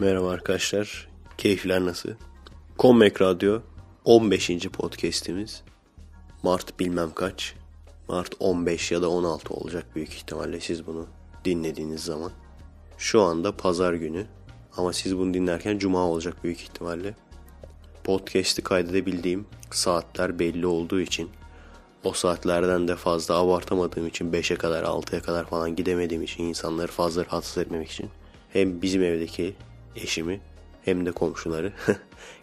Merhaba arkadaşlar. Keyifler nasıl? Kommek Radyo 15. podcast'imiz. Mart bilmem kaç. Mart 15 ya da 16 olacak büyük ihtimalle siz bunu dinlediğiniz zaman. Şu anda pazar günü ama siz bunu dinlerken cuma olacak büyük ihtimalle. Podcast'i kaydedebildiğim saatler belli olduğu için o saatlerden de fazla abartamadığım için 5'e kadar 6'ya kadar falan gidemediğim için insanları fazla rahatsız etmemek için hem bizim evdeki eşimi hem de komşuları.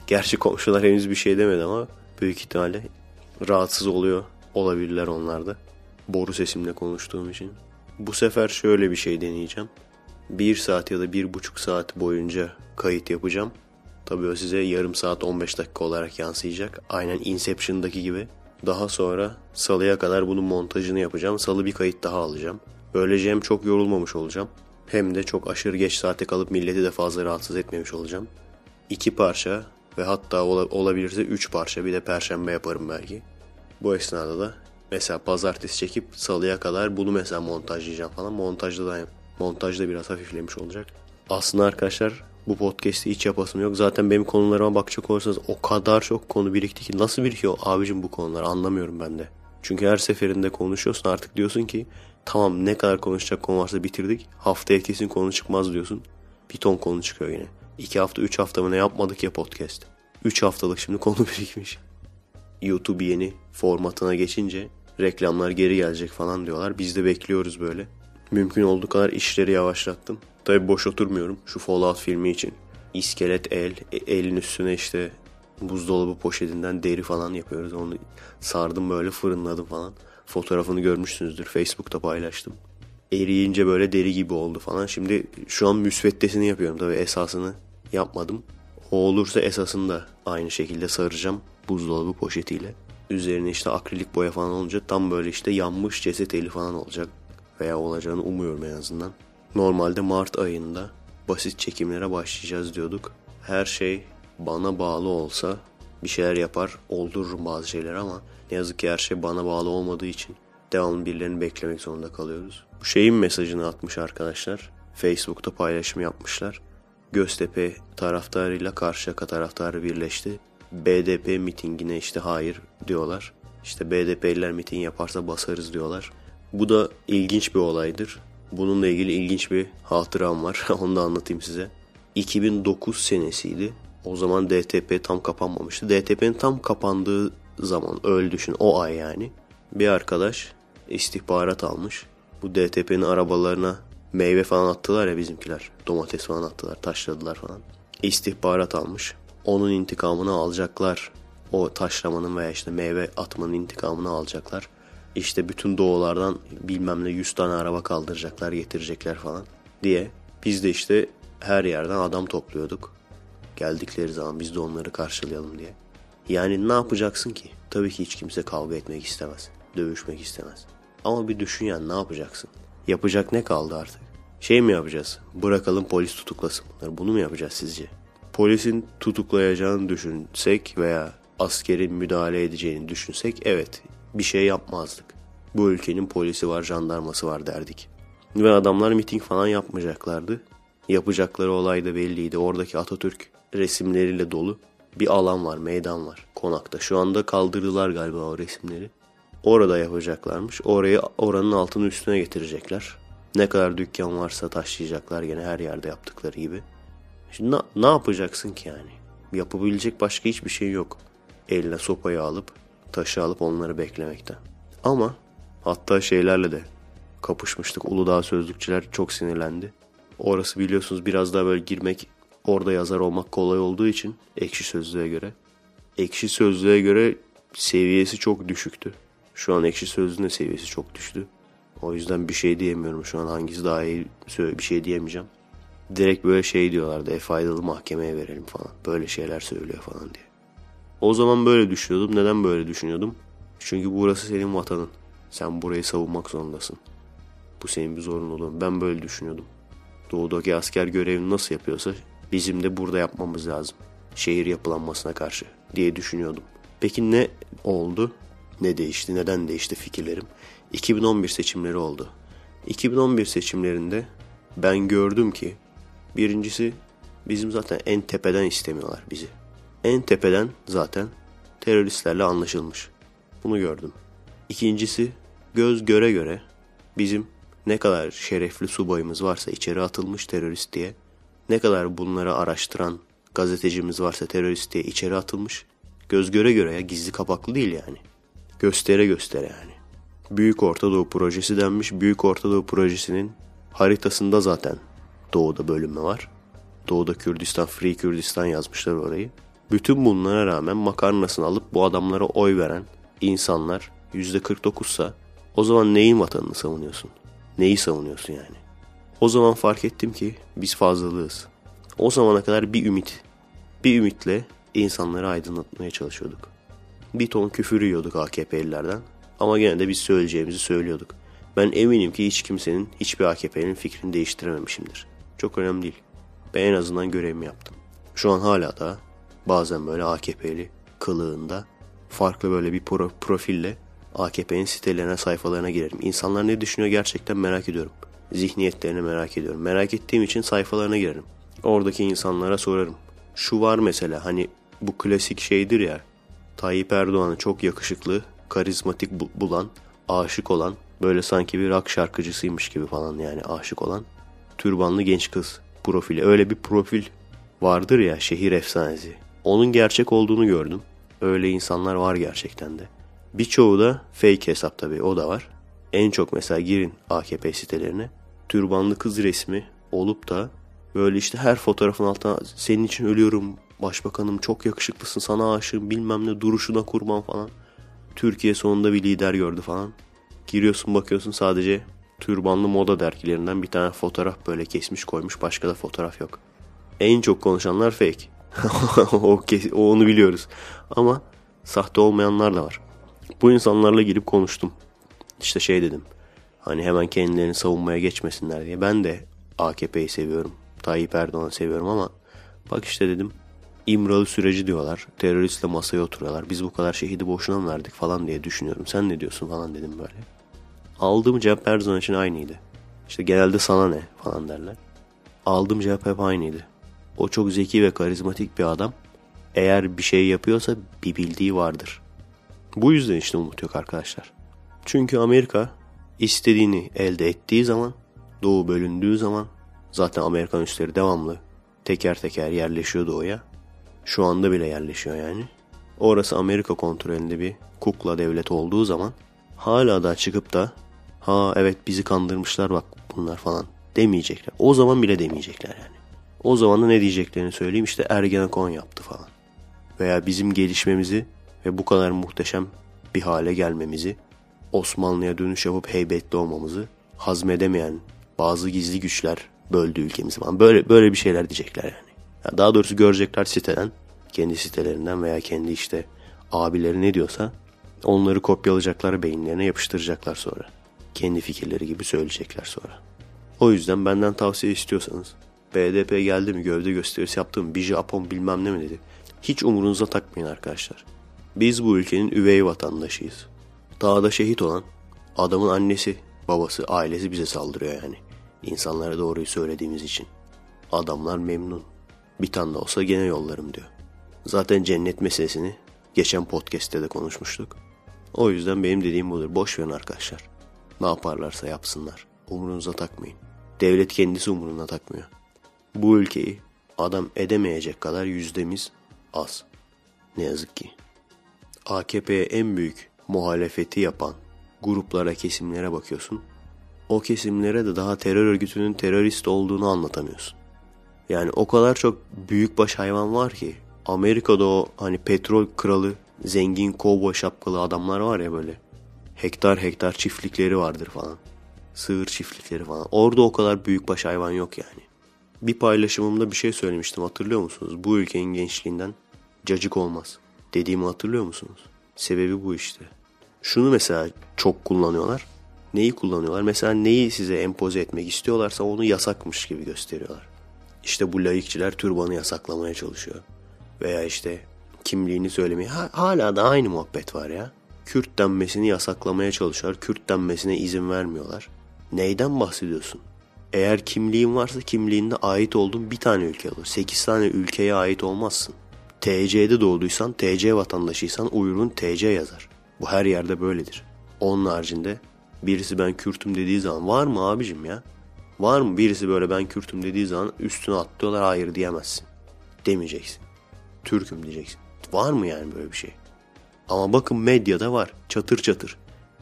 Gerçi komşular henüz bir şey demedi ama büyük ihtimalle rahatsız oluyor olabilirler onlar da. Boru sesimle konuştuğum için. Bu sefer şöyle bir şey deneyeceğim. Bir saat ya da bir buçuk saat boyunca kayıt yapacağım. Tabii o size yarım saat 15 dakika olarak yansıyacak. Aynen Inception'daki gibi. Daha sonra salıya kadar bunun montajını yapacağım. Salı bir kayıt daha alacağım. Böylece hem çok yorulmamış olacağım. Hem de çok aşırı geç saate kalıp milleti de fazla rahatsız etmemiş olacağım. İki parça ve hatta olabilirse üç parça bir de perşembe yaparım belki. Bu esnada da mesela pazartesi çekip salıya kadar bunu mesela montajlayacağım falan. Montajda da montajda biraz hafiflemiş olacak. Aslında arkadaşlar bu podcast'i hiç yapasım yok. Zaten benim konularıma bakacak olursanız o kadar çok konu birikti ki nasıl birikiyor abicim bu konular anlamıyorum ben de. Çünkü her seferinde konuşuyorsun artık diyorsun ki tamam ne kadar konuşacak konu varsa bitirdik. Haftaya kesin konu çıkmaz diyorsun. Bir ton konu çıkıyor yine. İki hafta üç hafta mı ne yapmadık ya podcast. Üç haftalık şimdi konu birikmiş. YouTube yeni formatına geçince reklamlar geri gelecek falan diyorlar. Biz de bekliyoruz böyle. Mümkün olduğu kadar işleri yavaşlattım. Tabi boş oturmuyorum şu Fallout filmi için. İskelet el, e, elin üstüne işte buzdolabı poşetinden deri falan yapıyoruz. Onu sardım böyle fırınladım falan. Fotoğrafını görmüşsünüzdür. Facebook'ta paylaştım. Eriyince böyle deri gibi oldu falan. Şimdi şu an müsveddesini yapıyorum. Tabii esasını yapmadım. O olursa esasını da aynı şekilde saracağım buzdolabı poşetiyle. Üzerine işte akrilik boya falan olunca tam böyle işte yanmış ceset eli falan olacak. Veya olacağını umuyorum en azından. Normalde Mart ayında basit çekimlere başlayacağız diyorduk. Her şey bana bağlı olsa bir şeyler yapar, oldururum bazı şeyler ama ne yazık ki her şey bana bağlı olmadığı için devamlı birilerini beklemek zorunda kalıyoruz. Bu şeyin mesajını atmış arkadaşlar. Facebook'ta paylaşım yapmışlar. Göztepe taraftarıyla Karşıyaka taraftarı birleşti. BDP mitingine işte hayır diyorlar. İşte BDP'liler miting yaparsa basarız diyorlar. Bu da ilginç bir olaydır. Bununla ilgili ilginç bir hatıram var. Onu da anlatayım size. 2009 senesiydi. O zaman DTP tam kapanmamıştı. DTP'nin tam kapandığı zaman öyle düşün o ay yani. Bir arkadaş istihbarat almış. Bu DTP'nin arabalarına meyve falan attılar ya bizimkiler. Domates falan attılar, taşladılar falan. İstihbarat almış. Onun intikamını alacaklar. O taşlamanın veya işte meyve atmanın intikamını alacaklar. İşte bütün doğulardan bilmem ne 100 tane araba kaldıracaklar, getirecekler falan diye. Biz de işte her yerden adam topluyorduk. Geldikleri zaman biz de onları karşılayalım diye. Yani ne yapacaksın ki? Tabii ki hiç kimse kavga etmek istemez. Dövüşmek istemez. Ama bir düşün yani ne yapacaksın? Yapacak ne kaldı artık? Şey mi yapacağız? Bırakalım polis tutuklasın bunları. Bunu mu yapacağız sizce? Polisin tutuklayacağını düşünsek veya askerin müdahale edeceğini düşünsek evet bir şey yapmazdık. Bu ülkenin polisi var, jandarması var derdik. Ve adamlar miting falan yapmayacaklardı. Yapacakları olay da belliydi. Oradaki Atatürk resimleriyle dolu bir alan var, meydan var konakta. Şu anda kaldırdılar galiba o resimleri. Orada yapacaklarmış. Orayı oranın altını üstüne getirecekler. Ne kadar dükkan varsa taşlayacaklar gene her yerde yaptıkları gibi. Şimdi na, ne yapacaksın ki yani? Yapabilecek başka hiçbir şey yok. Eline sopayı alıp, taşı alıp onları beklemekten. Ama hatta şeylerle de kapışmıştık. Uludağ sözlükçüler çok sinirlendi. Orası biliyorsunuz biraz daha böyle girmek, orada yazar olmak kolay olduğu için ekşi sözlüğe göre. Ekşi sözlüğe göre seviyesi çok düşüktü. Şu an ekşi sözlüğün seviyesi çok düştü. O yüzden bir şey diyemiyorum şu an hangisi daha iyi bir şey diyemeyeceğim. Direkt böyle şey diyorlardı e faydalı mahkemeye verelim falan. Böyle şeyler söylüyor falan diye. O zaman böyle düşünüyordum. Neden böyle düşünüyordum? Çünkü burası senin vatanın. Sen burayı savunmak zorundasın. Bu senin bir zorunluluğun. Ben böyle düşünüyordum. Doğudaki asker görevini nasıl yapıyorsa bizim de burada yapmamız lazım. Şehir yapılanmasına karşı diye düşünüyordum. Peki ne oldu? Ne değişti? Neden değişti fikirlerim? 2011 seçimleri oldu. 2011 seçimlerinde ben gördüm ki birincisi bizim zaten en tepeden istemiyorlar bizi. En tepeden zaten teröristlerle anlaşılmış. Bunu gördüm. İkincisi göz göre göre bizim ne kadar şerefli subayımız varsa içeri atılmış terörist diye, ne kadar bunları araştıran gazetecimiz varsa terörist diye içeri atılmış. Göz göre göre ya gizli kapaklı değil yani. Göstere göstere yani. Büyük Orta Doğu Projesi denmiş. Büyük Orta Doğu Projesi'nin haritasında zaten doğuda bölünme var. Doğuda Kürdistan, Free Kürdistan yazmışlar orayı. Bütün bunlara rağmen makarnasını alıp bu adamlara oy veren insanlar %49 sa o zaman neyin vatanını savunuyorsun? Neyi savunuyorsun yani? O zaman fark ettim ki biz fazlalığız. O zamana kadar bir ümit, bir ümitle insanları aydınlatmaya çalışıyorduk. Bir ton küfür yiyorduk AKP'lilerden ama gene de biz söyleyeceğimizi söylüyorduk. Ben eminim ki hiç kimsenin, hiçbir AKP'nin fikrini değiştirememişimdir. Çok önemli değil. Ben en azından görevimi yaptım. Şu an hala da bazen böyle AKP'li kılığında farklı böyle bir pro profille AKP'nin sitelerine, sayfalarına girerim. İnsanlar ne düşünüyor gerçekten merak ediyorum. Zihniyetlerini merak ediyorum. Merak ettiğim için sayfalarına girerim. Oradaki insanlara sorarım. Şu var mesela hani bu klasik şeydir ya. Tayyip Erdoğan'ı çok yakışıklı, karizmatik bulan, aşık olan, böyle sanki bir rock şarkıcısıymış gibi falan yani aşık olan türbanlı genç kız profili. Öyle bir profil vardır ya şehir efsanesi. Onun gerçek olduğunu gördüm. Öyle insanlar var gerçekten de. Birçoğu da fake hesap tabii o da var. En çok mesela girin AKP sitelerine. Türbanlı kız resmi olup da böyle işte her fotoğrafın altına senin için ölüyorum başbakanım çok yakışıklısın sana aşığım bilmem ne duruşuna kurban falan. Türkiye sonunda bir lider gördü falan. Giriyorsun bakıyorsun sadece türbanlı moda dergilerinden bir tane fotoğraf böyle kesmiş koymuş başka da fotoğraf yok. En çok konuşanlar fake. o, onu biliyoruz. Ama sahte olmayanlar da var. Bu insanlarla girip konuştum. İşte şey dedim. Hani hemen kendilerini savunmaya geçmesinler diye. Ben de AKP'yi seviyorum. Tayyip Erdoğan'ı seviyorum ama bak işte dedim İmralı süreci diyorlar. Teröristle masaya oturuyorlar. Biz bu kadar şehidi boşuna mı verdik falan diye düşünüyorum. Sen ne diyorsun falan dedim böyle. Aldığım cevap her zaman için aynıydı. İşte genelde sana ne falan derler. Aldığım cevap hep aynıydı. O çok zeki ve karizmatik bir adam. Eğer bir şey yapıyorsa bir bildiği vardır. Bu yüzden işte umut yok arkadaşlar. Çünkü Amerika istediğini elde ettiği zaman, doğu bölündüğü zaman zaten Amerikan üsleri devamlı teker teker yerleşiyor doğuya. Şu anda bile yerleşiyor yani. Orası Amerika kontrolünde bir kukla devlet olduğu zaman hala da çıkıp da ha evet bizi kandırmışlar bak bunlar falan demeyecekler. O zaman bile demeyecekler yani. O zaman da ne diyeceklerini söyleyeyim işte Ergenekon yaptı falan. Veya bizim gelişmemizi ve bu kadar muhteşem bir hale gelmemizi, Osmanlı'ya dönüş yapıp heybetli olmamızı hazmedemeyen bazı gizli güçler böldü ülkemizi falan. Böyle böyle bir şeyler diyecekler yani. yani daha doğrusu görecekler siteden, kendi sitelerinden veya kendi işte abileri ne diyorsa onları kopyalayacaklar beyinlerine yapıştıracaklar sonra. Kendi fikirleri gibi söyleyecekler sonra. O yüzden benden tavsiye istiyorsanız BDP geldi mi gövde gösterisi yaptım biji apon bilmem ne mi dedi. Hiç umurunuza takmayın arkadaşlar. Biz bu ülkenin üvey vatandaşıyız. Dağda şehit olan adamın annesi, babası, ailesi bize saldırıyor yani. İnsanlara doğruyu söylediğimiz için. Adamlar memnun. Bir tane de olsa gene yollarım diyor. Zaten cennet meselesini geçen podcast'te de konuşmuştuk. O yüzden benim dediğim budur. Boş verin arkadaşlar. Ne yaparlarsa yapsınlar. Umurunuza takmayın. Devlet kendisi umuruna takmıyor. Bu ülkeyi adam edemeyecek kadar yüzdemiz az. Ne yazık ki. AKP'ye en büyük muhalefeti yapan gruplara, kesimlere bakıyorsun. O kesimlere de daha terör örgütünün terörist olduğunu anlatamıyorsun. Yani o kadar çok büyükbaş hayvan var ki Amerika'da o hani petrol kralı, zengin kovboy şapkalı adamlar var ya böyle. Hektar hektar çiftlikleri vardır falan. Sığır çiftlikleri falan. Orada o kadar büyükbaş hayvan yok yani. Bir paylaşımımda bir şey söylemiştim hatırlıyor musunuz? Bu ülkenin gençliğinden cacık olmaz. Dediğimi hatırlıyor musunuz? Sebebi bu işte. Şunu mesela çok kullanıyorlar. Neyi kullanıyorlar? Mesela neyi size empoze etmek istiyorlarsa onu yasakmış gibi gösteriyorlar. İşte bu laikçiler türbanı yasaklamaya çalışıyor. Veya işte kimliğini söylemeye. Ha, hala da aynı muhabbet var ya. Kürt denmesini yasaklamaya çalışıyorlar. Kürt denmesine izin vermiyorlar. Neyden bahsediyorsun? Eğer kimliğin varsa kimliğinde ait olduğun bir tane ülke olur. 8 tane ülkeye ait olmazsın. TC'de doğduysan, TC vatandaşıysan uyurun TC yazar. Bu her yerde böyledir. Onun haricinde birisi ben Kürtüm dediği zaman var mı abicim ya? Var mı birisi böyle ben Kürtüm dediği zaman üstüne atlıyorlar hayır diyemezsin. Demeyeceksin. Türk'üm diyeceksin. Var mı yani böyle bir şey? Ama bakın medyada var. Çatır çatır.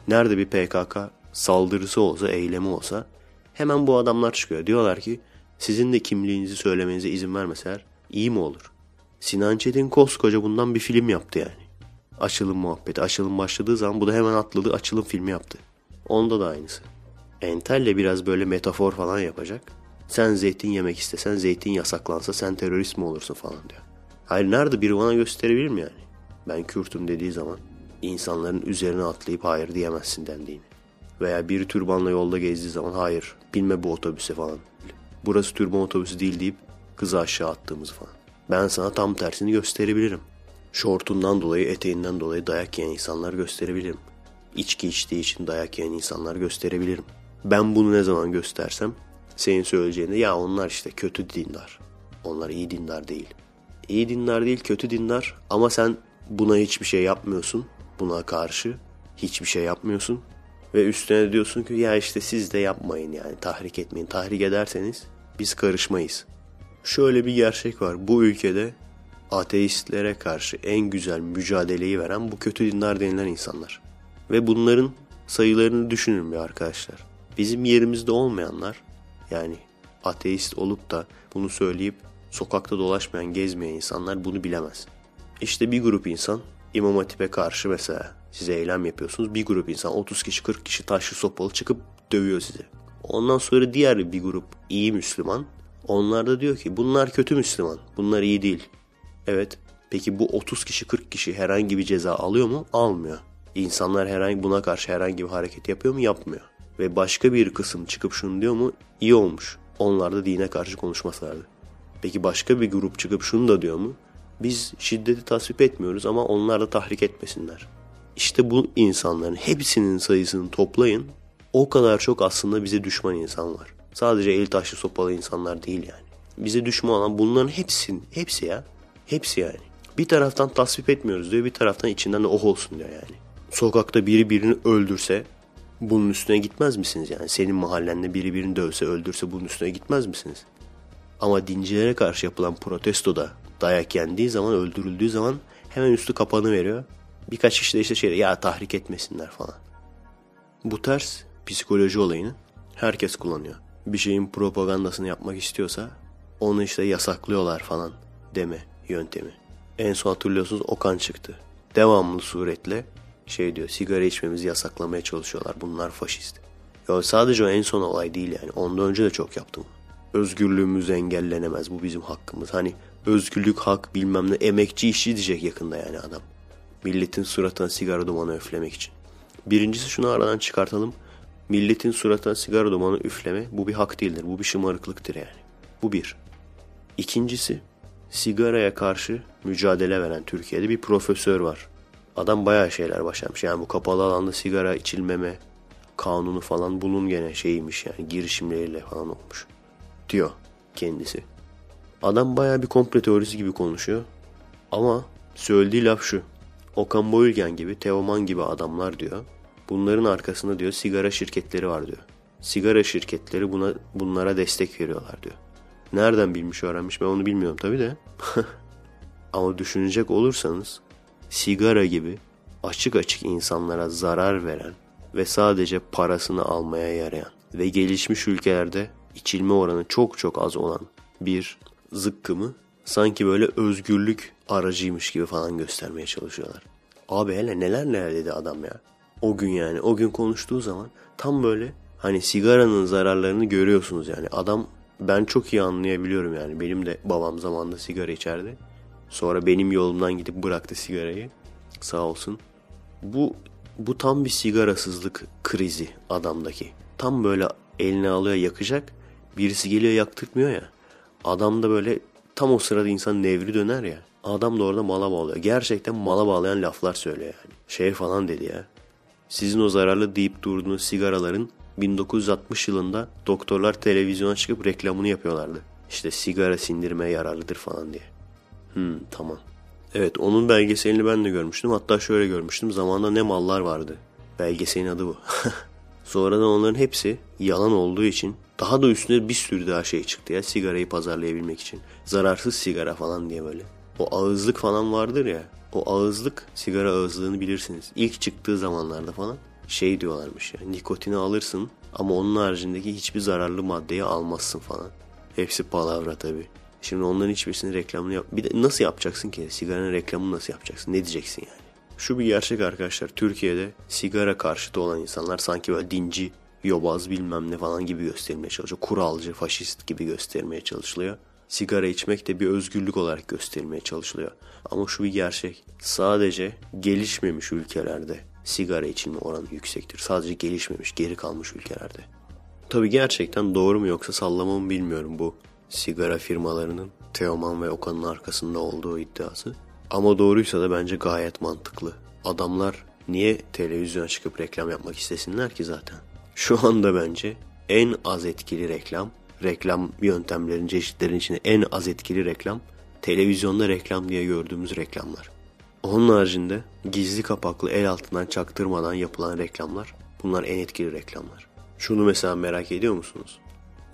Nerede bir PKK saldırısı olsa, eylemi olsa hemen bu adamlar çıkıyor. Diyorlar ki sizin de kimliğinizi söylemenize izin vermeseler iyi mi olur? Sinan Çetin koskoca bundan bir film yaptı yani. Açılım muhabbeti. Açılım başladığı zaman bu da hemen atladı açılım filmi yaptı. Onda da aynısı. Entel'le biraz böyle metafor falan yapacak. Sen zeytin yemek istesen zeytin yasaklansa sen terörist mi olursun falan diyor. Hayır nerede biri bana gösterebilir mi yani? Ben Kürt'üm dediği zaman insanların üzerine atlayıp hayır diyemezsin dendiğini. Veya bir türbanla yolda gezdiği zaman hayır binme bu otobüse falan. Burası türban otobüsü değil deyip kızı aşağı attığımızı falan. Ben sana tam tersini gösterebilirim. Şortundan dolayı, eteğinden dolayı dayak yiyen insanlar gösterebilirim. İçki içtiği için dayak yiyen insanlar gösterebilirim. Ben bunu ne zaman göstersem senin söyleyeceğinde ya onlar işte kötü dindar. Onlar iyi dindar değil. İyi dindar değil kötü dindar ama sen buna hiçbir şey yapmıyorsun. Buna karşı hiçbir şey yapmıyorsun. Ve üstüne diyorsun ki ya işte siz de yapmayın yani tahrik etmeyin. Tahrik ederseniz biz karışmayız. Şöyle bir gerçek var. Bu ülkede ateistlere karşı en güzel mücadeleyi veren bu kötü dindar denilen insanlar. Ve bunların sayılarını düşünün bir arkadaşlar. Bizim yerimizde olmayanlar yani ateist olup da bunu söyleyip sokakta dolaşmayan, gezmeyen insanlar bunu bilemez. İşte bir grup insan İmam Hatip'e karşı mesela size eylem yapıyorsunuz. Bir grup insan 30 kişi 40 kişi taşlı sopalı çıkıp dövüyor sizi. Ondan sonra diğer bir grup iyi Müslüman. Onlar da diyor ki bunlar kötü Müslüman. Bunlar iyi değil. Evet. Peki bu 30 kişi 40 kişi herhangi bir ceza alıyor mu? Almıyor. İnsanlar herhangi buna karşı herhangi bir hareket yapıyor mu? Yapmıyor. Ve başka bir kısım çıkıp şunu diyor mu? İyi olmuş. Onlar da dine karşı konuşmasalardı. Peki başka bir grup çıkıp şunu da diyor mu? Biz şiddeti tasvip etmiyoruz ama onlar da tahrik etmesinler. İşte bu insanların hepsinin sayısını toplayın. O kadar çok aslında bize düşman insan var. Sadece el taşlı sopalı insanlar değil yani. Bize düşman olan bunların hepsinin, hepsi ya. Hepsi yani. Bir taraftan tasvip etmiyoruz diyor, bir taraftan içinden de oh olsun diyor yani. Sokakta biri birini öldürse bunun üstüne gitmez misiniz yani? Senin mahallende biri birini dövse, öldürse bunun üstüne gitmez misiniz? Ama dincilere karşı yapılan protestoda dayak yendiği zaman, öldürüldüğü zaman hemen üstü kapanı veriyor. Birkaç kişi de işte şey ya tahrik etmesinler falan. Bu ters psikoloji olayını herkes kullanıyor. Bir şeyin propagandasını yapmak istiyorsa onu işte yasaklıyorlar falan deme yöntemi. En son hatırlıyorsunuz Okan çıktı. Devamlı suretle şey diyor sigara içmemizi yasaklamaya çalışıyorlar bunlar faşist. Ya sadece o en son olay değil yani ondan önce de çok yaptım. Özgürlüğümüz engellenemez bu bizim hakkımız. Hani özgürlük hak bilmem ne emekçi işçi diyecek yakında yani adam. Milletin suratına sigara dumanı üflemek için. Birincisi şunu aradan çıkartalım. Milletin suratına sigara dumanı üfleme bu bir hak değildir. Bu bir şımarıklıktır yani. Bu bir. İkincisi sigaraya karşı mücadele veren Türkiye'de bir profesör var. Adam bayağı şeyler başlamış. Yani bu kapalı alanda sigara içilmeme kanunu falan bunun gene şeyiymiş yani girişimleriyle falan olmuş. Diyor kendisi. Adam bayağı bir komple teorisi gibi konuşuyor. Ama söylediği laf şu. Okan Boyülgen gibi, Teoman gibi adamlar diyor. Bunların arkasında diyor sigara şirketleri var diyor. Sigara şirketleri buna bunlara destek veriyorlar diyor. Nereden bilmiş öğrenmiş ben onu bilmiyorum tabi de. Ama düşünecek olursanız sigara gibi açık açık insanlara zarar veren ve sadece parasını almaya yarayan ve gelişmiş ülkelerde içilme oranı çok çok az olan bir zıkkımı sanki böyle özgürlük aracıymış gibi falan göstermeye çalışıyorlar. Abi hele neler neler dedi adam ya. O gün yani o gün konuştuğu zaman tam böyle hani sigaranın zararlarını görüyorsunuz yani. Adam ben çok iyi anlayabiliyorum yani. Benim de babam zamanında sigara içerdi. Sonra benim yolumdan gidip bıraktı sigarayı. Sağ olsun. Bu bu tam bir sigarasızlık krizi adamdaki. Tam böyle eline alıyor yakacak. Birisi geliyor yaktırmıyor ya. Adam da böyle tam o sırada insan nevri döner ya. Adam da orada mala bağlıyor. Gerçekten mala bağlayan laflar söylüyor yani. Şey falan dedi ya. Sizin o zararlı deyip durduğunuz sigaraların 1960 yılında doktorlar televizyona çıkıp reklamını yapıyorlardı. İşte sigara sindirmeye yararlıdır falan diye. Hmm tamam. Evet onun belgeselini ben de görmüştüm. Hatta şöyle görmüştüm. Zamanında ne mallar vardı. Belgeselin adı bu. Sonradan onların hepsi yalan olduğu için daha da üstüne bir sürü daha şey çıktı ya sigarayı pazarlayabilmek için. Zararsız sigara falan diye böyle. O ağızlık falan vardır ya. O ağızlık sigara ağızlığını bilirsiniz. İlk çıktığı zamanlarda falan şey diyorlarmış ya. Nikotini alırsın ama onun haricindeki hiçbir zararlı maddeyi almazsın falan. Hepsi palavra tabii. Şimdi onların hiçbirisini reklamını yap. Bir de nasıl yapacaksın ki? Sigaranın reklamını nasıl yapacaksın? Ne diyeceksin yani? Şu bir gerçek arkadaşlar. Türkiye'de sigara karşıtı olan insanlar sanki böyle dinci, yobaz bilmem ne falan gibi göstermeye çalışıyor. Kuralcı, faşist gibi göstermeye çalışılıyor. Sigara içmek de bir özgürlük olarak gösterilmeye çalışılıyor. Ama şu bir gerçek. Sadece gelişmemiş ülkelerde sigara içilme oranı yüksektir. Sadece gelişmemiş, geri kalmış ülkelerde. Tabi gerçekten doğru mu yoksa sallama mı bilmiyorum bu sigara firmalarının Teoman ve Okan'ın arkasında olduğu iddiası. Ama doğruysa da bence gayet mantıklı. Adamlar niye televizyona çıkıp reklam yapmak istesinler ki zaten? Şu anda bence en az etkili reklam, reklam yöntemlerin çeşitlerin içinde en az etkili reklam, televizyonda reklam diye gördüğümüz reklamlar. Onun haricinde gizli kapaklı el altından çaktırmadan yapılan reklamlar, bunlar en etkili reklamlar. Şunu mesela merak ediyor musunuz?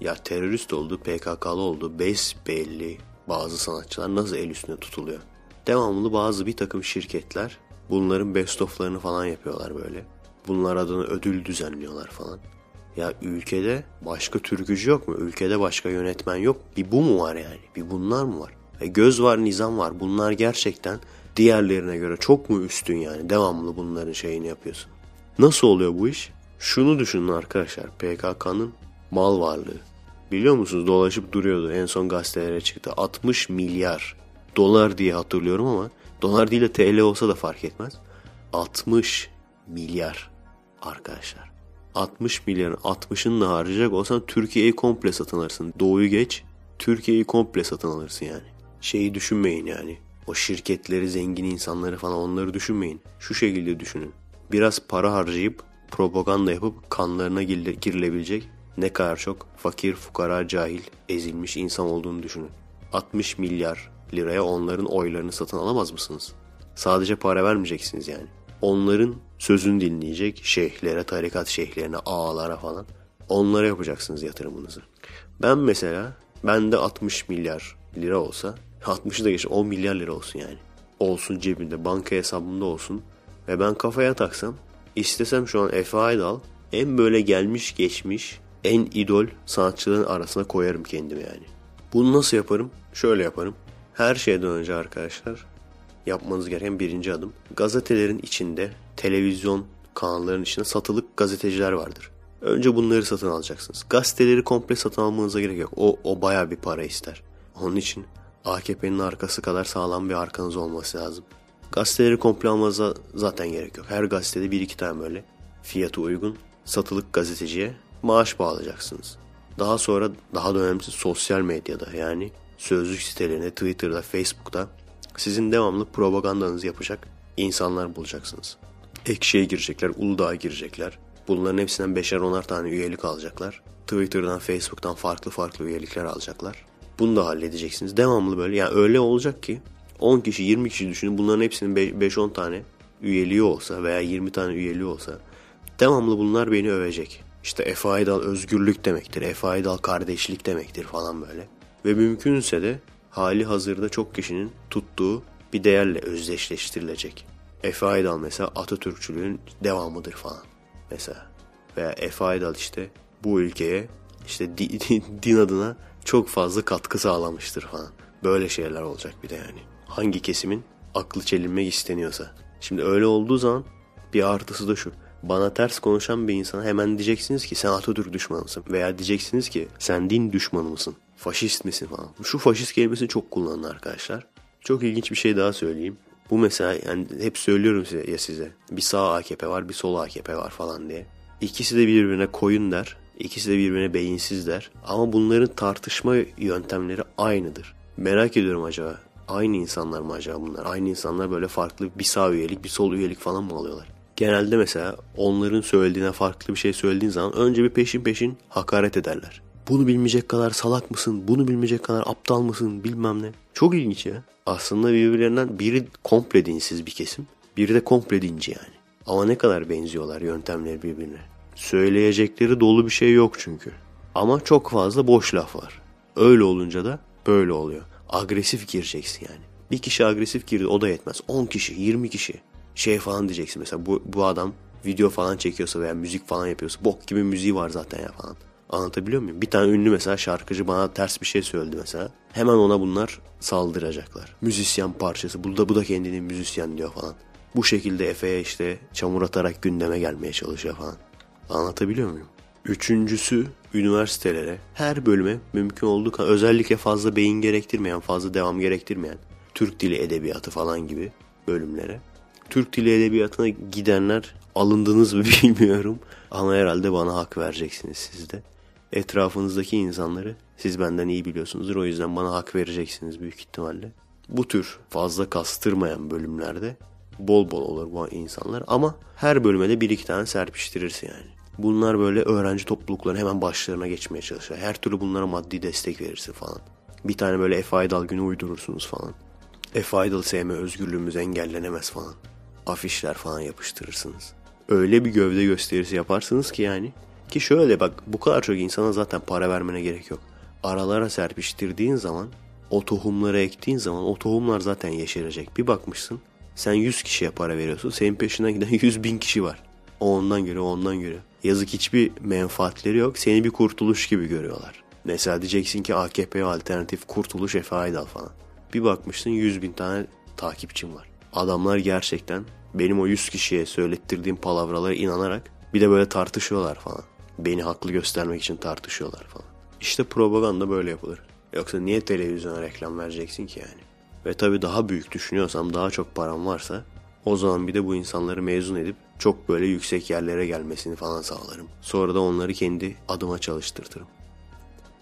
Ya terörist oldu, PKK'lı oldu, belli bazı sanatçılar nasıl el üstüne tutuluyor? Devamlı bazı bir takım şirketler bunların best of'larını falan yapıyorlar böyle. Bunlar adına ödül düzenliyorlar falan. Ya ülkede başka türkücü yok mu? Ülkede başka yönetmen yok. Bir bu mu var yani? Bir bunlar mı var? E göz var, nizam var. Bunlar gerçekten diğerlerine göre çok mu üstün yani? Devamlı bunların şeyini yapıyorsun. Nasıl oluyor bu iş? Şunu düşünün arkadaşlar. PKK'nın mal varlığı. Biliyor musunuz dolaşıp duruyordu. En son gazetelere çıktı. 60 milyar dolar diye hatırlıyorum ama dolar değil de TL olsa da fark etmez. 60 milyar arkadaşlar. 60 milyarın 60'ını da harcayacak olsan Türkiye'yi komple satın alırsın. Doğuyu geç Türkiye'yi komple satın alırsın yani. Şeyi düşünmeyin yani. O şirketleri, zengin insanları falan onları düşünmeyin. Şu şekilde düşünün. Biraz para harcayıp propaganda yapıp kanlarına girilebilecek ne kadar çok fakir, fukara, cahil, ezilmiş insan olduğunu düşünün. 60 milyar liraya onların oylarını satın alamaz mısınız? Sadece para vermeyeceksiniz yani. Onların sözünü dinleyecek şeyhlere, tarikat şeyhlerine, ağalara falan. Onlara yapacaksınız yatırımınızı. Ben mesela, bende 60 milyar lira olsa, 60'ı da geçin 10 milyar lira olsun yani. Olsun cebimde, banka hesabımda olsun. Ve ben kafaya taksam, istesem şu an Efe Aydal en böyle gelmiş geçmiş en idol sanatçıların arasına koyarım kendimi yani. Bunu nasıl yaparım? Şöyle yaparım. Her şeyden önce arkadaşlar yapmanız gereken birinci adım. Gazetelerin içinde, televizyon kanalların içinde satılık gazeteciler vardır. Önce bunları satın alacaksınız. Gazeteleri komple satın almanıza gerek yok. O, o baya bir para ister. Onun için AKP'nin arkası kadar sağlam bir arkanız olması lazım. Gazeteleri komple almanıza zaten gerek yok. Her gazetede bir iki tane böyle fiyatı uygun satılık gazeteciye maaş bağlayacaksınız. Daha sonra daha da önemlisi sosyal medyada yani sözlük sitelerinde, Twitter'da, Facebook'ta sizin devamlı propagandanızı yapacak insanlar bulacaksınız. Ekşi'ye girecekler, Uludağ'a girecekler. Bunların hepsinden beşer onar tane üyelik alacaklar. Twitter'dan, Facebook'tan farklı farklı üyelikler alacaklar. Bunu da halledeceksiniz. Devamlı böyle yani öyle olacak ki 10 kişi 20 kişi düşünün bunların hepsinin 5-10 tane üyeliği olsa veya 20 tane üyeliği olsa devamlı bunlar beni övecek. İşte Efe Aydal özgürlük demektir, Efe Aydal kardeşlik demektir falan böyle. Ve mümkünse de hali hazırda çok kişinin tuttuğu bir değerle özdeşleştirilecek. Efe Aydal mesela Atatürkçülüğün devamıdır falan mesela. Veya Efe Aydal işte bu ülkeye işte din adına çok fazla katkı sağlamıştır falan. Böyle şeyler olacak bir de yani. Hangi kesimin aklı çelinmek isteniyorsa. Şimdi öyle olduğu zaman bir artısı da şu bana ters konuşan bir insana hemen diyeceksiniz ki sen Atatürk düşmanısın veya diyeceksiniz ki sen din düşmanı mısın? Faşist misin falan. Şu faşist kelimesi çok kullanılır arkadaşlar. Çok ilginç bir şey daha söyleyeyim. Bu mesela yani hep söylüyorum size ya size. Bir sağ AKP var bir sol AKP var falan diye. İkisi de birbirine koyun der. İkisi de birbirine beyinsiz der. Ama bunların tartışma yöntemleri aynıdır. Merak ediyorum acaba aynı insanlar mı acaba bunlar? Aynı insanlar böyle farklı bir sağ üyelik bir sol üyelik falan mı alıyorlar? Genelde mesela onların söylediğine farklı bir şey söylediğin zaman önce bir peşin peşin hakaret ederler. Bunu bilmeyecek kadar salak mısın? Bunu bilmeyecek kadar aptal mısın? Bilmem ne. Çok ilginç ya. Aslında birbirlerinden biri komple dinsiz bir kesim. Biri de komple dinci yani. Ama ne kadar benziyorlar yöntemleri birbirine. Söyleyecekleri dolu bir şey yok çünkü. Ama çok fazla boş laf var. Öyle olunca da böyle oluyor. Agresif gireceksin yani. Bir kişi agresif girdi o da yetmez. 10 kişi, 20 kişi şey falan diyeceksin mesela bu, bu adam video falan çekiyorsa veya müzik falan yapıyorsa bok gibi müziği var zaten ya falan. Anlatabiliyor muyum? Bir tane ünlü mesela şarkıcı bana ters bir şey söyledi mesela. Hemen ona bunlar saldıracaklar. Müzisyen parçası. Bu da, bu da kendini müzisyen diyor falan. Bu şekilde Efe'ye işte çamur atarak gündeme gelmeye çalışıyor falan. Anlatabiliyor muyum? Üçüncüsü üniversitelere her bölüme mümkün olduğu kadar özellikle fazla beyin gerektirmeyen, fazla devam gerektirmeyen Türk dili edebiyatı falan gibi bölümlere. Türk dili edebiyatına gidenler alındınız mı bilmiyorum ama herhalde bana hak vereceksiniz siz de. Etrafınızdaki insanları siz benden iyi biliyorsunuzdur o yüzden bana hak vereceksiniz büyük ihtimalle. Bu tür fazla kastırmayan bölümlerde bol bol olur bu insanlar ama her bölüme de bir iki tane serpiştirirsin yani. Bunlar böyle öğrenci toplulukların hemen başlarına geçmeye çalışıyor. Her türlü bunlara maddi destek verirsin falan. Bir tane böyle F. Aydal günü uydurursunuz falan. F. Aydal sevme özgürlüğümüz engellenemez falan. Afişler falan yapıştırırsınız. Öyle bir gövde gösterisi yaparsınız ki yani. Ki şöyle bak bu kadar çok insana zaten para vermene gerek yok. Aralara serpiştirdiğin zaman o tohumları ektiğin zaman o tohumlar zaten yeşerecek. Bir bakmışsın sen 100 kişiye para veriyorsun. Senin peşinden giden 100 bin kişi var. O ondan görüyor, o ondan görüyor. Yazık hiçbir menfaatleri yok. Seni bir kurtuluş gibi görüyorlar. Mesela diyeceksin ki AKP alternatif kurtuluş Efe Aydal falan. Bir bakmışsın 100 bin tane takipçim var. Adamlar gerçekten benim o 100 kişiye söylettirdiğim palavralara inanarak bir de böyle tartışıyorlar falan. Beni haklı göstermek için tartışıyorlar falan. İşte propaganda böyle yapılır. Yoksa niye televizyona reklam vereceksin ki yani? Ve tabii daha büyük düşünüyorsam daha çok param varsa o zaman bir de bu insanları mezun edip çok böyle yüksek yerlere gelmesini falan sağlarım. Sonra da onları kendi adıma çalıştırtırım.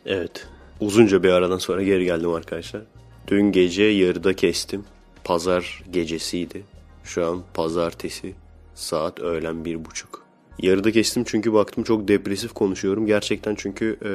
Evet. Uzunca bir aradan sonra geri geldim arkadaşlar. Dün gece yarıda kestim. Pazar gecesiydi. Şu an pazartesi. Saat öğlen bir buçuk. Yarıda kestim çünkü baktım çok depresif konuşuyorum. Gerçekten çünkü e,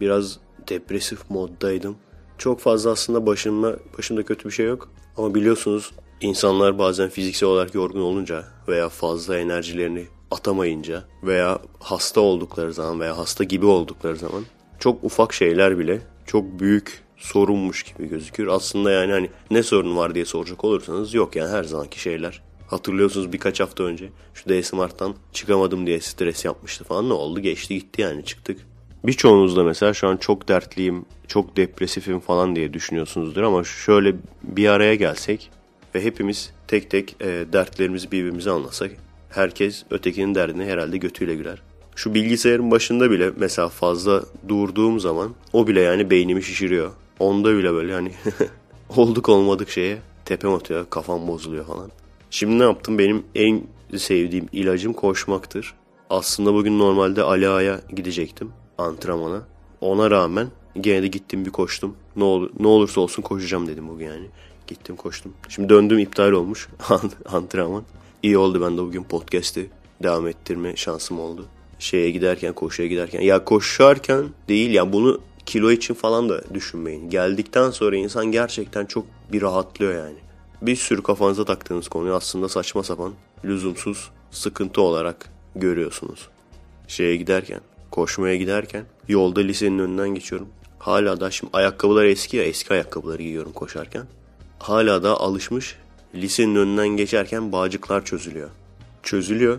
biraz depresif moddaydım. Çok fazla aslında başımda, başımda kötü bir şey yok. Ama biliyorsunuz insanlar bazen fiziksel olarak yorgun olunca veya fazla enerjilerini atamayınca veya hasta oldukları zaman veya hasta gibi oldukları zaman çok ufak şeyler bile çok büyük sorunmuş gibi gözükür. Aslında yani hani ne sorun var diye soracak olursanız yok yani her zamanki şeyler. Hatırlıyorsunuz birkaç hafta önce şu DSMart'tan çıkamadım diye stres yapmıştı falan ne oldu geçti gitti yani çıktık. Birçoğunuz da mesela şu an çok dertliyim, çok depresifim falan diye düşünüyorsunuzdur ama şöyle bir araya gelsek ve hepimiz tek tek e, dertlerimizi birbirimize anlasak herkes ötekinin derdine herhalde götüyle güler. Şu bilgisayarın başında bile mesela fazla durduğum zaman o bile yani beynimi şişiriyor. Onda bile böyle hani olduk olmadık şeye tepem atıyor, kafam bozuluyor falan. Şimdi ne yaptım? Benim en sevdiğim ilacım koşmaktır. Aslında bugün normalde Ali Ağa'ya gidecektim antrenmana. Ona rağmen gene de gittim bir koştum. Ne olur ne olursa olsun koşacağım dedim bugün yani. Gittim koştum. Şimdi döndüm iptal olmuş antrenman. İyi oldu ben de bugün podcast'i devam ettirme şansım oldu. Şeye giderken koşuya giderken. Ya koşarken değil ya bunu kilo için falan da düşünmeyin. Geldikten sonra insan gerçekten çok bir rahatlıyor yani. Bir sürü kafanıza taktığınız konuyu aslında saçma sapan, lüzumsuz, sıkıntı olarak görüyorsunuz. Şeye giderken, koşmaya giderken yolda lisenin önünden geçiyorum. Hala da şimdi ayakkabılar eski ya eski ayakkabıları giyiyorum koşarken. Hala da alışmış lisenin önünden geçerken bağcıklar çözülüyor. Çözülüyor.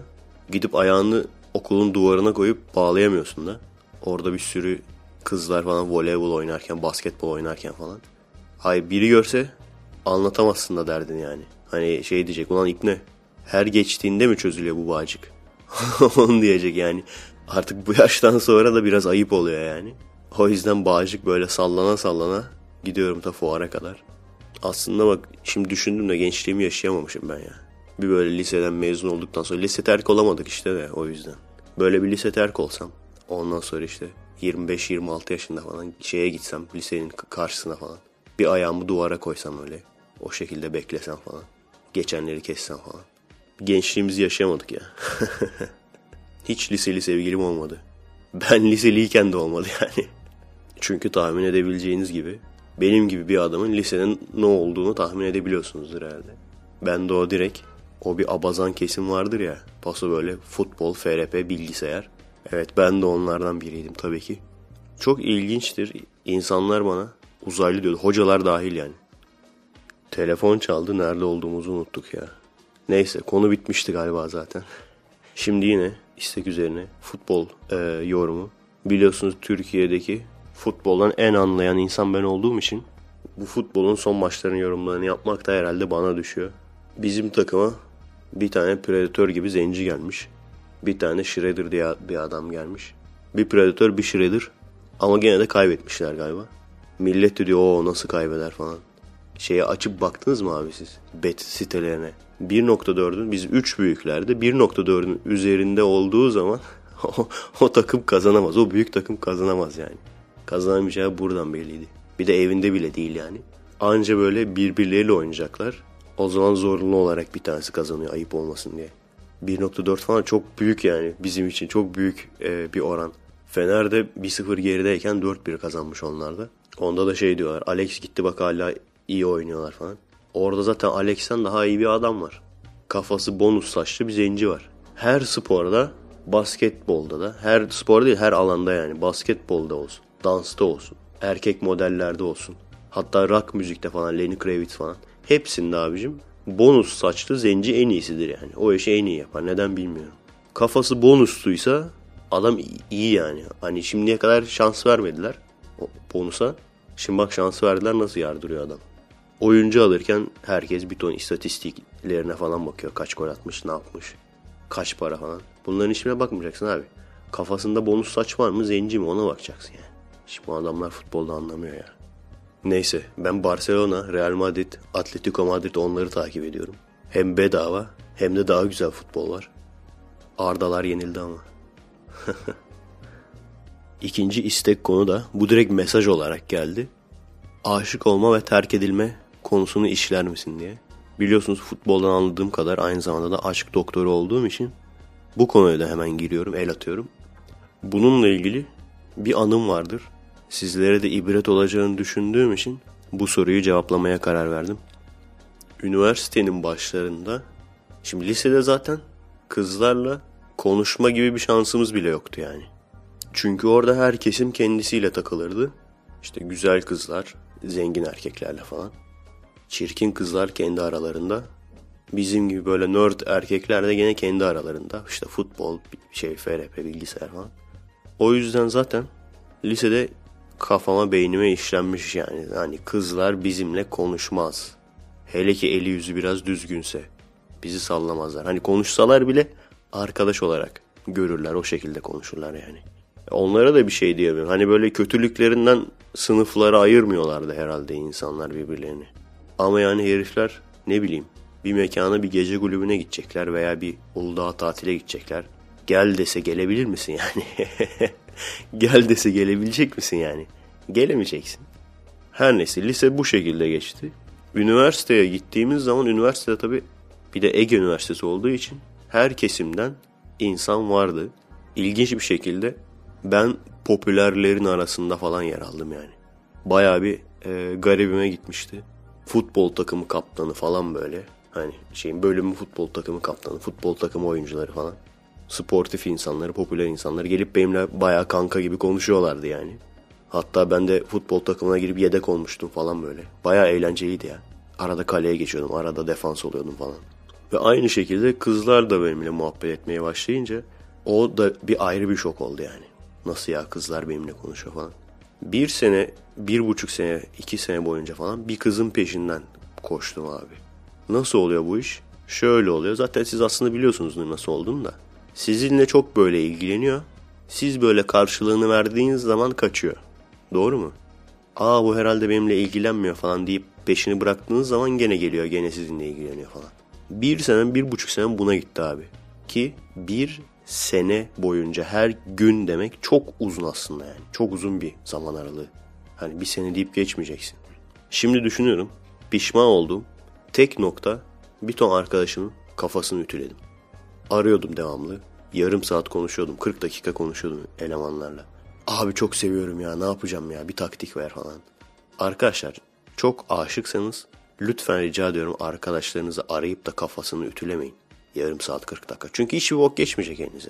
Gidip ayağını okulun duvarına koyup bağlayamıyorsun da. Orada bir sürü kızlar falan voleybol oynarken, basketbol oynarken falan. Hayır biri görse anlatamazsın da derdin yani. Hani şey diyecek ulan ipne her geçtiğinde mi çözülüyor bu bağcık? Onu diyecek yani. Artık bu yaştan sonra da biraz ayıp oluyor yani. O yüzden bağcık böyle sallana sallana gidiyorum ta fuara kadar. Aslında bak şimdi düşündüm de gençliğimi yaşayamamışım ben ya. Bir böyle liseden mezun olduktan sonra lise terk olamadık işte de o yüzden. Böyle bir lise terk olsam ondan sonra işte 25-26 yaşında falan şeye gitsem lisenin karşısına falan. Bir ayağımı duvara koysam öyle. O şekilde beklesem falan. Geçenleri kessem falan. gençliğimizi yaşayamadık ya. Hiç liseli sevgilim olmadı. Ben liseliyken de olmadı yani. Çünkü tahmin edebileceğiniz gibi benim gibi bir adamın lisenin ne olduğunu tahmin edebiliyorsunuzdur herhalde. Ben de o direkt o bir abazan kesim vardır ya. Paso böyle futbol, FRP, bilgisayar. Evet ben de onlardan biriydim tabii ki. Çok ilginçtir. İnsanlar bana uzaylı diyordu. Hocalar dahil yani. Telefon çaldı. Nerede olduğumuzu unuttuk ya. Neyse konu bitmişti galiba zaten. Şimdi yine istek üzerine futbol e, yorumu. Biliyorsunuz Türkiye'deki futboldan en anlayan insan ben olduğum için bu futbolun son maçlarının yorumlarını yapmak da herhalde bana düşüyor. Bizim takıma bir tane Predator gibi zenci gelmiş. Bir tane Shredder diye bir adam gelmiş. Bir Predator bir Shredder ama gene de kaybetmişler galiba. Millet de diyor o nasıl kaybeder falan. Şeye açıp baktınız mı abi siz? Bet sitelerine. 1.4'ün biz 3 büyüklerde 1.4'ün üzerinde olduğu zaman o, o takım kazanamaz. O büyük takım kazanamaz yani. Kazanamayacağı buradan belliydi. Bir de evinde bile değil yani. Anca böyle birbirleriyle oynayacaklar. O zaman zorunlu olarak bir tanesi kazanıyor ayıp olmasın diye. 1.4 falan çok büyük yani bizim için çok büyük e, bir oran. Fener'de 1-0 gerideyken 4-1 kazanmış onlarda. Onda da şey diyorlar Alex gitti bak hala iyi oynuyorlar falan. Orada zaten Alex'ten daha iyi bir adam var. Kafası bonus saçlı bir zenci var. Her sporda basketbolda da her spor değil her alanda yani basketbolda olsun, dansta olsun, erkek modellerde olsun. Hatta rock müzikte falan Lenny Kravitz falan. Hepsinde abicim bonus saçlı zenci en iyisidir yani. O işi en iyi yapar. Neden bilmiyorum. Kafası bonusluysa adam iyi yani. Hani şimdiye kadar şans vermediler o bonusa. Şimdi bak şans verdiler nasıl yardırıyor adam. Oyuncu alırken herkes bir ton istatistiklerine falan bakıyor. Kaç gol atmış, ne yapmış, kaç para falan. Bunların hiçbirine bakmayacaksın abi. Kafasında bonus saç var mı, zenci mi ona bakacaksın yani. Şimdi bu adamlar futbolda anlamıyor ya. Neyse ben Barcelona, Real Madrid, Atletico Madrid onları takip ediyorum. Hem bedava hem de daha güzel futbol var. Ardalar yenildi ama. İkinci istek konu da bu direkt mesaj olarak geldi. Aşık olma ve terk edilme konusunu işler misin diye. Biliyorsunuz futboldan anladığım kadar aynı zamanda da aşk doktoru olduğum için bu konuya da hemen giriyorum, el atıyorum. Bununla ilgili bir anım vardır. Sizlere de ibret olacağını düşündüğüm için bu soruyu cevaplamaya karar verdim. Üniversitenin başlarında, şimdi lisede zaten kızlarla konuşma gibi bir şansımız bile yoktu yani. Çünkü orada her kesim kendisiyle takılırdı. İşte güzel kızlar, zengin erkeklerle falan. Çirkin kızlar kendi aralarında. Bizim gibi böyle nerd erkekler de gene kendi aralarında. İşte futbol, şey, FRP, bilgisayar falan. O yüzden zaten lisede kafama beynime işlenmiş yani. Hani kızlar bizimle konuşmaz. Hele ki eli yüzü biraz düzgünse. Bizi sallamazlar. Hani konuşsalar bile arkadaş olarak görürler. O şekilde konuşurlar yani. Onlara da bir şey diyemiyorum. Hani böyle kötülüklerinden sınıflara ayırmıyorlardı herhalde insanlar birbirlerini. Ama yani herifler ne bileyim bir mekana bir gece kulübüne gidecekler veya bir Uludağ tatile gidecekler. Gel dese gelebilir misin yani? Gel dese gelebilecek misin yani? Gelemeyeceksin. Her neyse lise bu şekilde geçti. Üniversiteye gittiğimiz zaman üniversitede tabii bir de Ege Üniversitesi olduğu için her kesimden insan vardı. İlginç bir şekilde ben popülerlerin arasında falan yer aldım yani. Bayağı bir e, garibime gitmişti. Futbol takımı kaptanı falan böyle. Hani şeyin bölümü futbol takımı kaptanı, futbol takımı oyuncuları falan. Sportif insanları, popüler insanları gelip benimle bayağı kanka gibi konuşuyorlardı yani. Hatta ben de futbol takımına girip yedek olmuştum falan böyle. Bayağı eğlenceliydi ya. Arada kaleye geçiyordum, arada defans oluyordum falan. Ve aynı şekilde kızlar da benimle muhabbet etmeye başlayınca o da bir ayrı bir şok oldu yani. Nasıl ya kızlar benimle konuşuyor falan. Bir sene, bir buçuk sene, iki sene boyunca falan bir kızın peşinden koştum abi. Nasıl oluyor bu iş? Şöyle oluyor. Zaten siz aslında biliyorsunuz nasıl olduğunu da. Sizinle çok böyle ilgileniyor. Siz böyle karşılığını verdiğiniz zaman kaçıyor. Doğru mu? Aa bu herhalde benimle ilgilenmiyor falan deyip peşini bıraktığınız zaman gene geliyor. Gene sizinle ilgileniyor falan. Bir sene, bir buçuk sene buna gitti abi. Ki bir sene boyunca her gün demek çok uzun aslında yani. Çok uzun bir zaman aralığı. Hani bir sene deyip geçmeyeceksin. Şimdi düşünüyorum. Pişman oldum. Tek nokta bir ton arkadaşımın Kafasını ütüledim. Arıyordum devamlı. Yarım saat konuşuyordum. 40 dakika konuşuyordum elemanlarla. Abi çok seviyorum ya ne yapacağım ya bir taktik ver falan. Arkadaşlar çok aşıksanız lütfen rica ediyorum arkadaşlarınızı arayıp da kafasını ütülemeyin. Yarım saat 40 dakika. Çünkü hiçbir bok geçmeyecek elinize.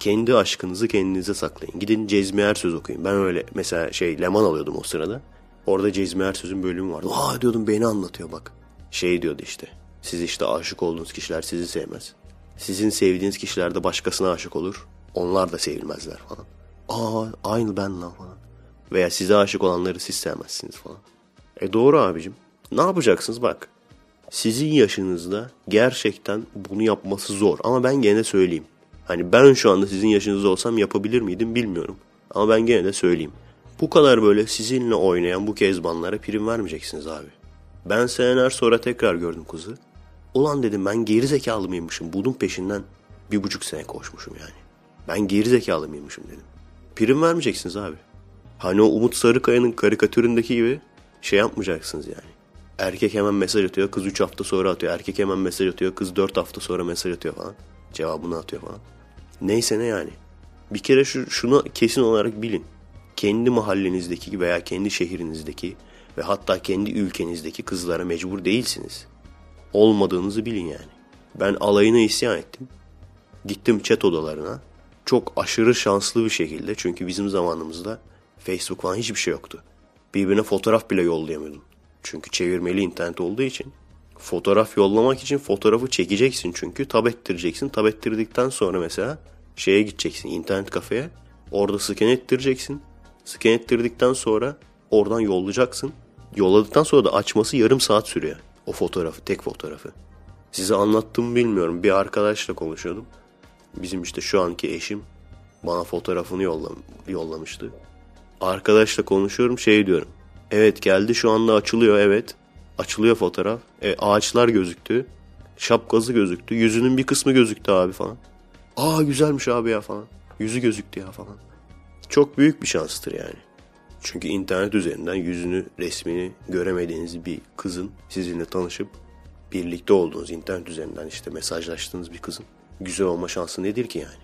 Kendi aşkınızı kendinize saklayın. Gidin Cezmi Ersöz okuyun. Ben öyle mesela şey Leman alıyordum o sırada. Orada Cezmi Ersöz'ün bölümü vardı. Aa diyordum beni anlatıyor bak. Şey diyordu işte. Siz işte aşık olduğunuz kişiler sizi sevmez. Sizin sevdiğiniz kişiler de başkasına aşık olur. Onlar da sevilmezler falan. Aa aynı ben lan falan. Veya size aşık olanları siz sevmezsiniz falan. E doğru abicim. Ne yapacaksınız bak. Sizin yaşınızda gerçekten bunu yapması zor. Ama ben gene söyleyeyim. Hani ben şu anda sizin yaşınızda olsam yapabilir miydim bilmiyorum. Ama ben gene de söyleyeyim. Bu kadar böyle sizinle oynayan bu kezbanlara prim vermeyeceksiniz abi. Ben seneler sonra tekrar gördüm kızı. Ulan dedim ben geri zekalı mıymışım? Bunun peşinden bir buçuk sene koşmuşum yani. Ben geri zekalı mıymışım dedim. Prim vermeyeceksiniz abi. Hani o Umut Sarıkaya'nın karikatüründeki gibi şey yapmayacaksınız yani. Erkek hemen mesaj atıyor, kız 3 hafta sonra atıyor. Erkek hemen mesaj atıyor, kız 4 hafta sonra mesaj atıyor falan. Cevabını atıyor falan. Neyse ne yani. Bir kere şu, şunu kesin olarak bilin. Kendi mahallenizdeki veya kendi şehrinizdeki ve hatta kendi ülkenizdeki kızlara mecbur değilsiniz. Olmadığınızı bilin yani. Ben alayına isyan ettim. Gittim chat odalarına. Çok aşırı şanslı bir şekilde çünkü bizim zamanımızda Facebook falan hiçbir şey yoktu. Birbirine fotoğraf bile yollayamıyordun. Çünkü çevirmeli internet olduğu için. Fotoğraf yollamak için fotoğrafı çekeceksin çünkü tab ettireceksin. Tab ettirdikten sonra mesela şeye gideceksin internet kafeye. Orada scan ettireceksin. Scan ettirdikten sonra oradan yollayacaksın. Yolladıktan sonra da açması yarım saat sürüyor. O fotoğrafı, tek fotoğrafı. Size anlattım bilmiyorum. Bir arkadaşla konuşuyordum. Bizim işte şu anki eşim bana fotoğrafını yollam yollamıştı. Arkadaşla konuşuyorum şey diyorum. Evet geldi şu anda açılıyor evet. Açılıyor fotoğraf. E, ağaçlar gözüktü. Şapkası gözüktü. Yüzünün bir kısmı gözüktü abi falan. Aa güzelmiş abi ya falan. Yüzü gözüktü ya falan. Çok büyük bir şanstır yani. Çünkü internet üzerinden yüzünü, resmini göremediğiniz bir kızın sizinle tanışıp birlikte olduğunuz internet üzerinden işte mesajlaştığınız bir kızın güzel olma şansı nedir ki yani?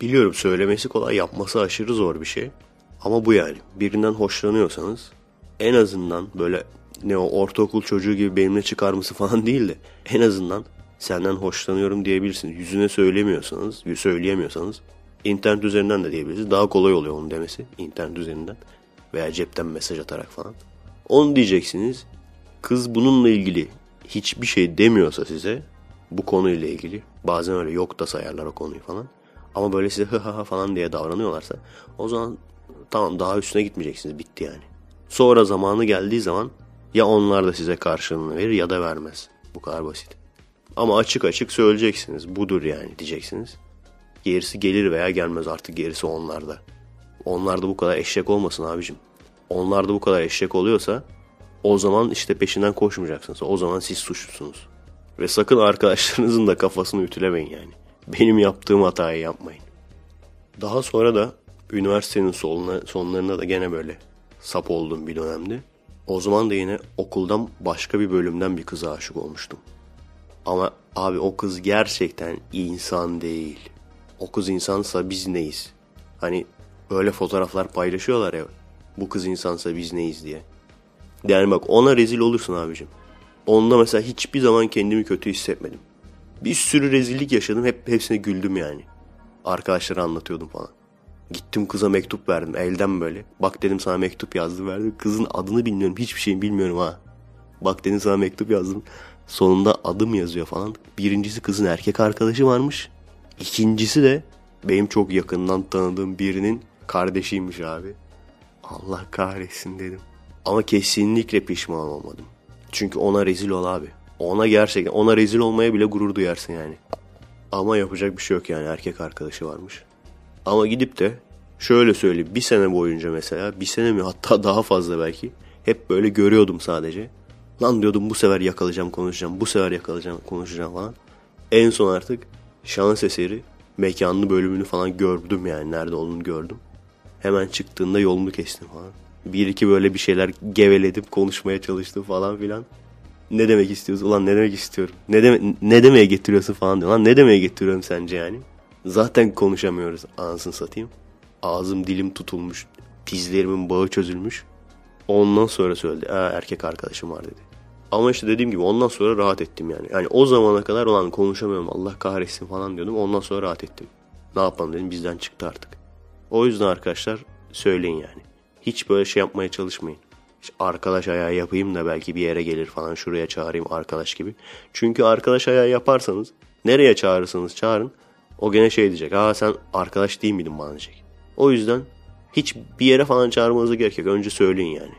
Biliyorum söylemesi kolay, yapması aşırı zor bir şey. Ama bu yani. Birinden hoşlanıyorsanız en azından böyle ne o ortaokul çocuğu gibi benimle çıkar mısın falan değil de en azından senden hoşlanıyorum diyebilirsiniz. Yüzüne söylemiyorsanız, söyleyemiyorsanız internet üzerinden de diyebilirsiniz. Daha kolay oluyor onun demesi internet üzerinden veya cepten mesaj atarak falan. Onu diyeceksiniz. Kız bununla ilgili hiçbir şey demiyorsa size bu konuyla ilgili bazen öyle yok da sayarlar o konuyu falan. Ama böyle size hı hı falan diye davranıyorlarsa o zaman tamam daha üstüne gitmeyeceksiniz bitti yani. Sonra zamanı geldiği zaman ya onlar da size karşılığını verir ya da vermez. Bu kadar basit. Ama açık açık söyleyeceksiniz. Budur yani diyeceksiniz. Gerisi gelir veya gelmez artık gerisi onlarda. Onlar da bu kadar eşek olmasın abicim. Onlar da bu kadar eşek oluyorsa o zaman işte peşinden koşmayacaksınız. O zaman siz suçlusunuz. Ve sakın arkadaşlarınızın da kafasını ütülemeyin yani. Benim yaptığım hatayı yapmayın. Daha sonra da üniversitenin sonuna, sonlarında da gene böyle sap olduğum bir dönemdi. O zaman da yine okuldan başka bir bölümden bir kıza aşık olmuştum. Ama abi o kız gerçekten insan değil. O kız insansa biz neyiz? Hani öyle fotoğraflar paylaşıyorlar ya. Bu kız insansa biz neyiz diye. Yani bak ona rezil olursun abicim. Onda mesela hiçbir zaman kendimi kötü hissetmedim. Bir sürü rezillik yaşadım. Hep hepsine güldüm yani. Arkadaşlara anlatıyordum falan. Gittim kıza mektup verdim elden böyle. Bak dedim sana mektup yazdım verdim. Kızın adını bilmiyorum. Hiçbir şeyi bilmiyorum ha. Bak dedim sana mektup yazdım. Sonunda adım yazıyor falan. Birincisi kızın erkek arkadaşı varmış. İkincisi de benim çok yakından tanıdığım birinin kardeşiymiş abi. Allah kahretsin dedim. Ama kesinlikle pişman olmadım. Çünkü ona rezil ol abi. Ona gerçekten ona rezil olmaya bile gurur duyarsın yani. Ama yapacak bir şey yok yani erkek arkadaşı varmış. Ama gidip de şöyle söyleyeyim bir sene boyunca mesela bir sene mi hatta daha fazla belki hep böyle görüyordum sadece. Lan diyordum bu sefer yakalayacağım konuşacağım bu sefer yakalayacağım konuşacağım falan. En son artık şans eseri mekanlı bölümünü falan gördüm yani nerede olduğunu gördüm. Hemen çıktığında yolunu kestim falan. Bir iki böyle bir şeyler geveledim konuşmaya çalıştım falan filan. Ne demek istiyorsun? Ulan ne demek istiyorum? Ne, deme ne demeye getiriyorsun falan diyor. Lan ne demeye getiriyorum sence yani? Zaten konuşamıyoruz anasını satayım. Ağzım dilim tutulmuş. Dizlerimin bağı çözülmüş. Ondan sonra söyledi. Aa, erkek arkadaşım var dedi. Ama işte dediğim gibi ondan sonra rahat ettim yani. Yani o zamana kadar olan konuşamıyorum Allah kahretsin falan diyordum. Ondan sonra rahat ettim. Ne yapalım dedim bizden çıktı artık. O yüzden arkadaşlar söyleyin yani. Hiç böyle şey yapmaya çalışmayın. İşte arkadaş ayağı yapayım da belki bir yere gelir falan şuraya çağırayım arkadaş gibi. Çünkü arkadaş ayağı yaparsanız nereye çağırırsanız çağırın o gene şey diyecek. Aa sen arkadaş değil miydin bana diyecek. O yüzden hiç bir yere falan çağırmanıza gerek yok. Önce söyleyin yani.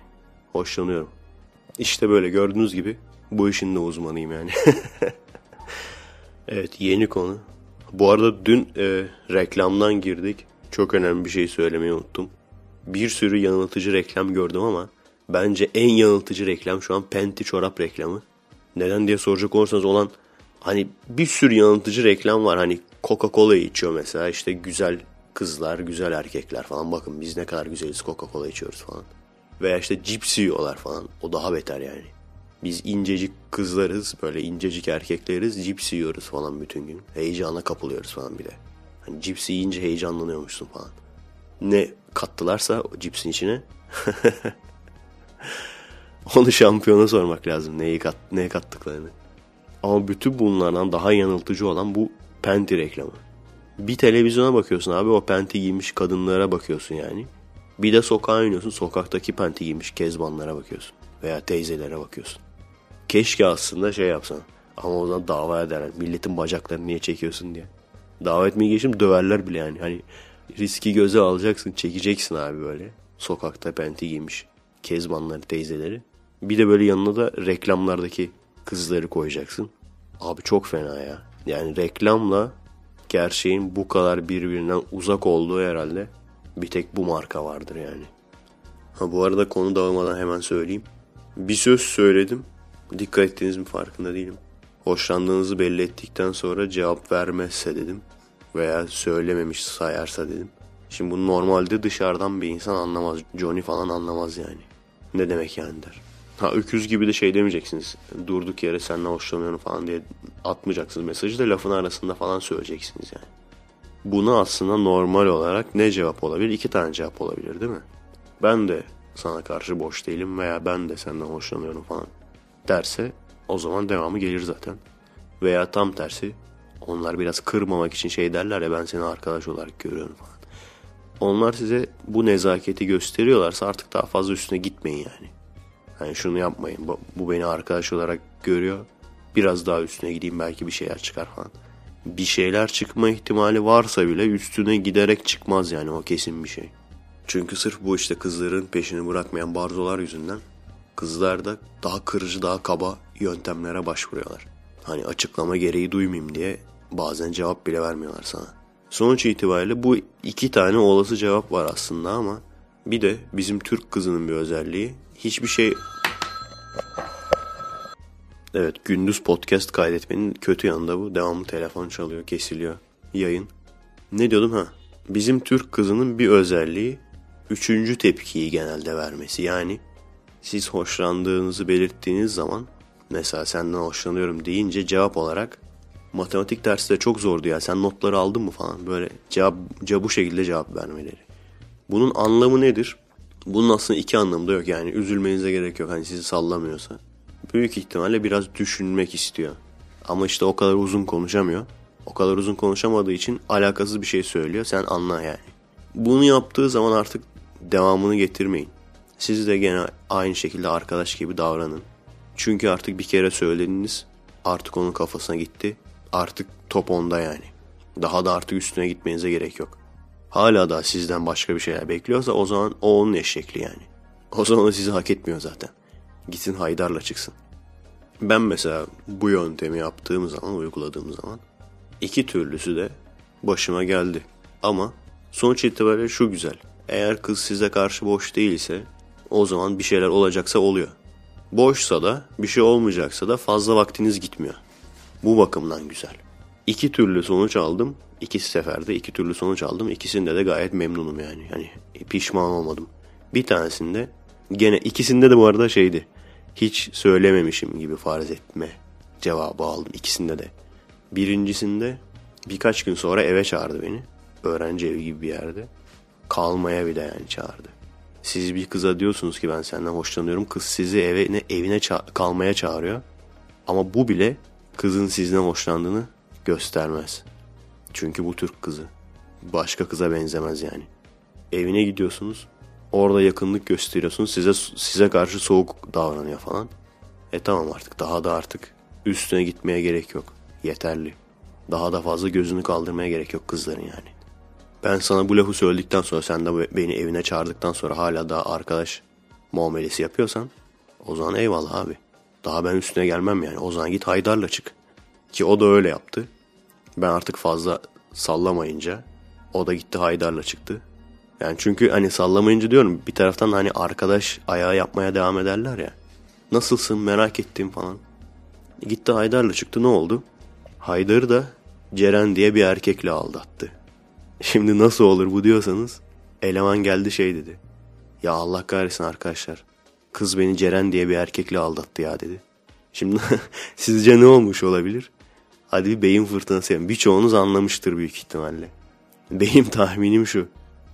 Hoşlanıyorum. İşte böyle gördüğünüz gibi bu işin de uzmanıyım yani. evet yeni konu. Bu arada dün e, reklamdan girdik. Çok önemli bir şey söylemeyi unuttum. Bir sürü yanıltıcı reklam gördüm ama bence en yanıltıcı reklam şu an Penti çorap reklamı. Neden diye soracak olursanız olan hani bir sürü yanıltıcı reklam var. Hani Coca-Cola içiyor mesela işte güzel kızlar, güzel erkekler falan. Bakın biz ne kadar güzeliz Coca-Cola içiyoruz falan. Veya işte cips yiyorlar falan. O daha beter yani. Biz incecik kızlarız, böyle incecik erkekleriz, cips yiyoruz falan bütün gün. Heyecana kapılıyoruz falan bir de. Hani cips yiyince heyecanlanıyormuşsun falan. Ne kattılarsa o cipsin içine. Onu şampiyona sormak lazım neyi kat, neye kattıklarını. Ama bütün bunlardan daha yanıltıcı olan bu Penti reklamı. Bir televizyona bakıyorsun abi o penti giymiş kadınlara bakıyorsun yani. Bir de sokağa iniyorsun sokaktaki penti giymiş kezbanlara bakıyorsun. Veya teyzelere bakıyorsun. Keşke aslında şey yapsan. Ama o zaman dava ederler. Milletin bacaklarını niye çekiyorsun diye. Dava etmeyi geçim döverler bile yani. Hani riski göze alacaksın çekeceksin abi böyle. Sokakta penti giymiş kezbanları teyzeleri. Bir de böyle yanına da reklamlardaki kızları koyacaksın. Abi çok fena ya. Yani reklamla gerçeğin bu kadar birbirinden uzak olduğu herhalde bir tek bu marka vardır yani. Ha bu arada konu dağılmadan hemen söyleyeyim. Bir söz söyledim. Dikkat ettiğiniz mi farkında değilim. Hoşlandığınızı belli ettikten sonra cevap vermezse dedim. Veya söylememiş sayarsa dedim. Şimdi bunu normalde dışarıdan bir insan anlamaz. Johnny falan anlamaz yani. Ne demek yani der. Ha öküz gibi de şey demeyeceksiniz. Durduk yere senden hoşlanıyorum falan diye atmayacaksınız mesajı da lafın arasında falan söyleyeceksiniz yani. Buna aslında normal olarak ne cevap olabilir? İki tane cevap olabilir değil mi? Ben de sana karşı boş değilim veya ben de senden hoşlanıyorum falan derse o zaman devamı gelir zaten. Veya tam tersi onlar biraz kırmamak için şey derler ya ben seni arkadaş olarak görüyorum falan. Onlar size bu nezaketi gösteriyorlarsa artık daha fazla üstüne gitmeyin yani. Yani şunu yapmayın. Bu, bu beni arkadaş olarak görüyor. Biraz daha üstüne gideyim belki bir şeyler çıkar falan. Bir şeyler çıkma ihtimali varsa bile üstüne giderek çıkmaz yani o kesin bir şey. Çünkü sırf bu işte kızların peşini bırakmayan barzolar yüzünden kızlar da daha kırıcı daha kaba yöntemlere başvuruyorlar. Hani açıklama gereği duymayayım diye bazen cevap bile vermiyorlar sana. Sonuç itibariyle bu iki tane olası cevap var aslında ama bir de bizim Türk kızının bir özelliği hiçbir şey... Evet gündüz podcast kaydetmenin kötü yanında bu. Devamlı telefon çalıyor, kesiliyor. Yayın. Ne diyordum ha? Bizim Türk kızının bir özelliği üçüncü tepkiyi genelde vermesi. Yani siz hoşlandığınızı belirttiğiniz zaman mesela senden hoşlanıyorum deyince cevap olarak matematik dersi de çok zordu ya sen notları aldın mı falan böyle cevap, cevap bu şekilde cevap vermeleri. Bunun anlamı nedir? Bunun aslında iki anlamı da yok yani üzülmenize gerek yok hani sizi sallamıyorsa. Büyük ihtimalle biraz düşünmek istiyor. Ama işte o kadar uzun konuşamıyor. O kadar uzun konuşamadığı için alakasız bir şey söylüyor. Sen anla yani. Bunu yaptığı zaman artık devamını getirmeyin. Siz de gene aynı şekilde arkadaş gibi davranın. Çünkü artık bir kere söylediniz. Artık onun kafasına gitti. Artık top onda yani. Daha da artık üstüne gitmenize gerek yok hala da sizden başka bir şeyler bekliyorsa o zaman o onun eşekli yani. O zaman o sizi hak etmiyor zaten. Gitsin Haydar'la çıksın. Ben mesela bu yöntemi yaptığım zaman, uyguladığım zaman iki türlüsü de başıma geldi. Ama sonuç itibariyle şu güzel. Eğer kız size karşı boş değilse o zaman bir şeyler olacaksa oluyor. Boşsa da bir şey olmayacaksa da fazla vaktiniz gitmiyor. Bu bakımdan güzel. İki türlü sonuç aldım İki seferde iki türlü sonuç aldım. İkisinde de gayet memnunum yani. Yani pişman olmadım. Bir tanesinde gene ikisinde de bu arada şeydi. hiç söylememişim gibi farz etme cevabı aldım ikisinde de. Birincisinde birkaç gün sonra eve çağırdı beni. Öğrenci evi gibi bir yerde. Kalmaya bile yani çağırdı. Siz bir kıza diyorsunuz ki ben senden hoşlanıyorum. Kız sizi evine, evine ça- kalmaya çağırıyor. Ama bu bile kızın sizden hoşlandığını göstermez. Çünkü bu Türk kızı. Başka kıza benzemez yani. Evine gidiyorsunuz. Orada yakınlık gösteriyorsunuz. Size size karşı soğuk davranıyor falan. E tamam artık daha da artık üstüne gitmeye gerek yok. Yeterli. Daha da fazla gözünü kaldırmaya gerek yok kızların yani. Ben sana bu lafı söyledikten sonra sen de beni evine çağırdıktan sonra hala daha arkadaş muamelesi yapıyorsan o zaman eyvallah abi. Daha ben üstüne gelmem yani. O zaman git Haydar'la çık. Ki o da öyle yaptı. Ben artık fazla sallamayınca o da gitti Haydar'la çıktı. Yani çünkü hani sallamayınca diyorum bir taraftan hani arkadaş ayağı yapmaya devam ederler ya. Nasılsın merak ettim falan. Gitti Haydar'la çıktı ne oldu? Haydar'ı da Ceren diye bir erkekle aldattı. Şimdi nasıl olur bu diyorsanız eleman geldi şey dedi. Ya Allah kahretsin arkadaşlar. Kız beni Ceren diye bir erkekle aldattı ya dedi. Şimdi sizce ne olmuş olabilir? Hadi bir beyin fırtınası yapın. Birçoğunuz anlamıştır büyük ihtimalle. Benim tahminim şu.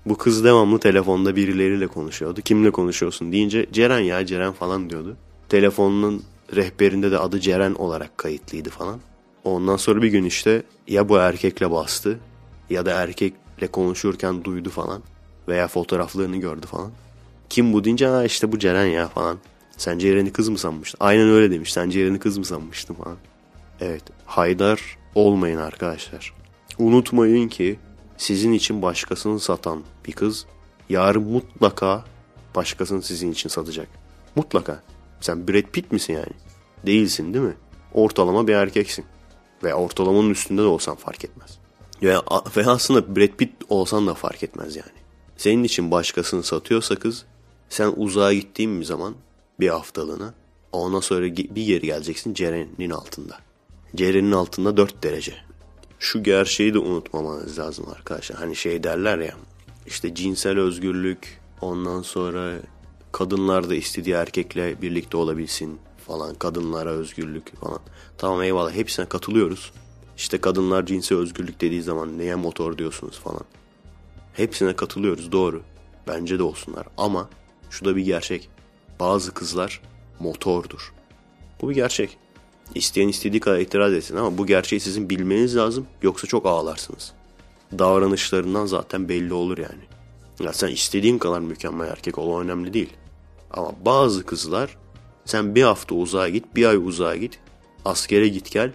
Bu kız devamlı telefonda birileriyle konuşuyordu. Kimle konuşuyorsun deyince Ceren ya Ceren falan diyordu. Telefonunun rehberinde de adı Ceren olarak kayıtlıydı falan. Ondan sonra bir gün işte ya bu erkekle bastı ya da erkekle konuşurken duydu falan veya fotoğraflarını gördü falan. Kim bu deyince ha işte bu Ceren ya falan. Sen Ceren'i kız mı sanmıştın? Aynen öyle demiş. Sen Ceren'i kız mı sanmıştın falan. Evet. Haydar olmayın arkadaşlar. Unutmayın ki sizin için başkasını satan bir kız yarın mutlaka başkasını sizin için satacak. Mutlaka. Sen Brad Pitt misin yani? Değilsin değil mi? Ortalama bir erkeksin. Ve ortalamanın üstünde de olsan fark etmez. Ve, ve aslında Brad Pitt olsan da fark etmez yani. Senin için başkasını satıyorsa kız sen uzağa gittiğin bir zaman bir haftalığına ondan sonra bir geri geleceksin Ceren'in altında. Ceren'in altında 4 derece. Şu gerçeği de unutmamanız lazım arkadaşlar. Hani şey derler ya işte cinsel özgürlük ondan sonra kadınlar da istediği erkekle birlikte olabilsin falan kadınlara özgürlük falan. Tamam eyvallah hepsine katılıyoruz. İşte kadınlar cinsel özgürlük dediği zaman neye motor diyorsunuz falan. Hepsine katılıyoruz doğru. Bence de olsunlar ama şu da bir gerçek. Bazı kızlar motordur. Bu bir gerçek. İsteyen istediği kadar itiraz etsin ama bu gerçeği sizin bilmeniz lazım yoksa çok ağlarsınız. Davranışlarından zaten belli olur yani. Ya sen istediğin kadar mükemmel erkek ol önemli değil. Ama bazı kızlar sen bir hafta uzağa git, bir ay uzağa git, askere git gel,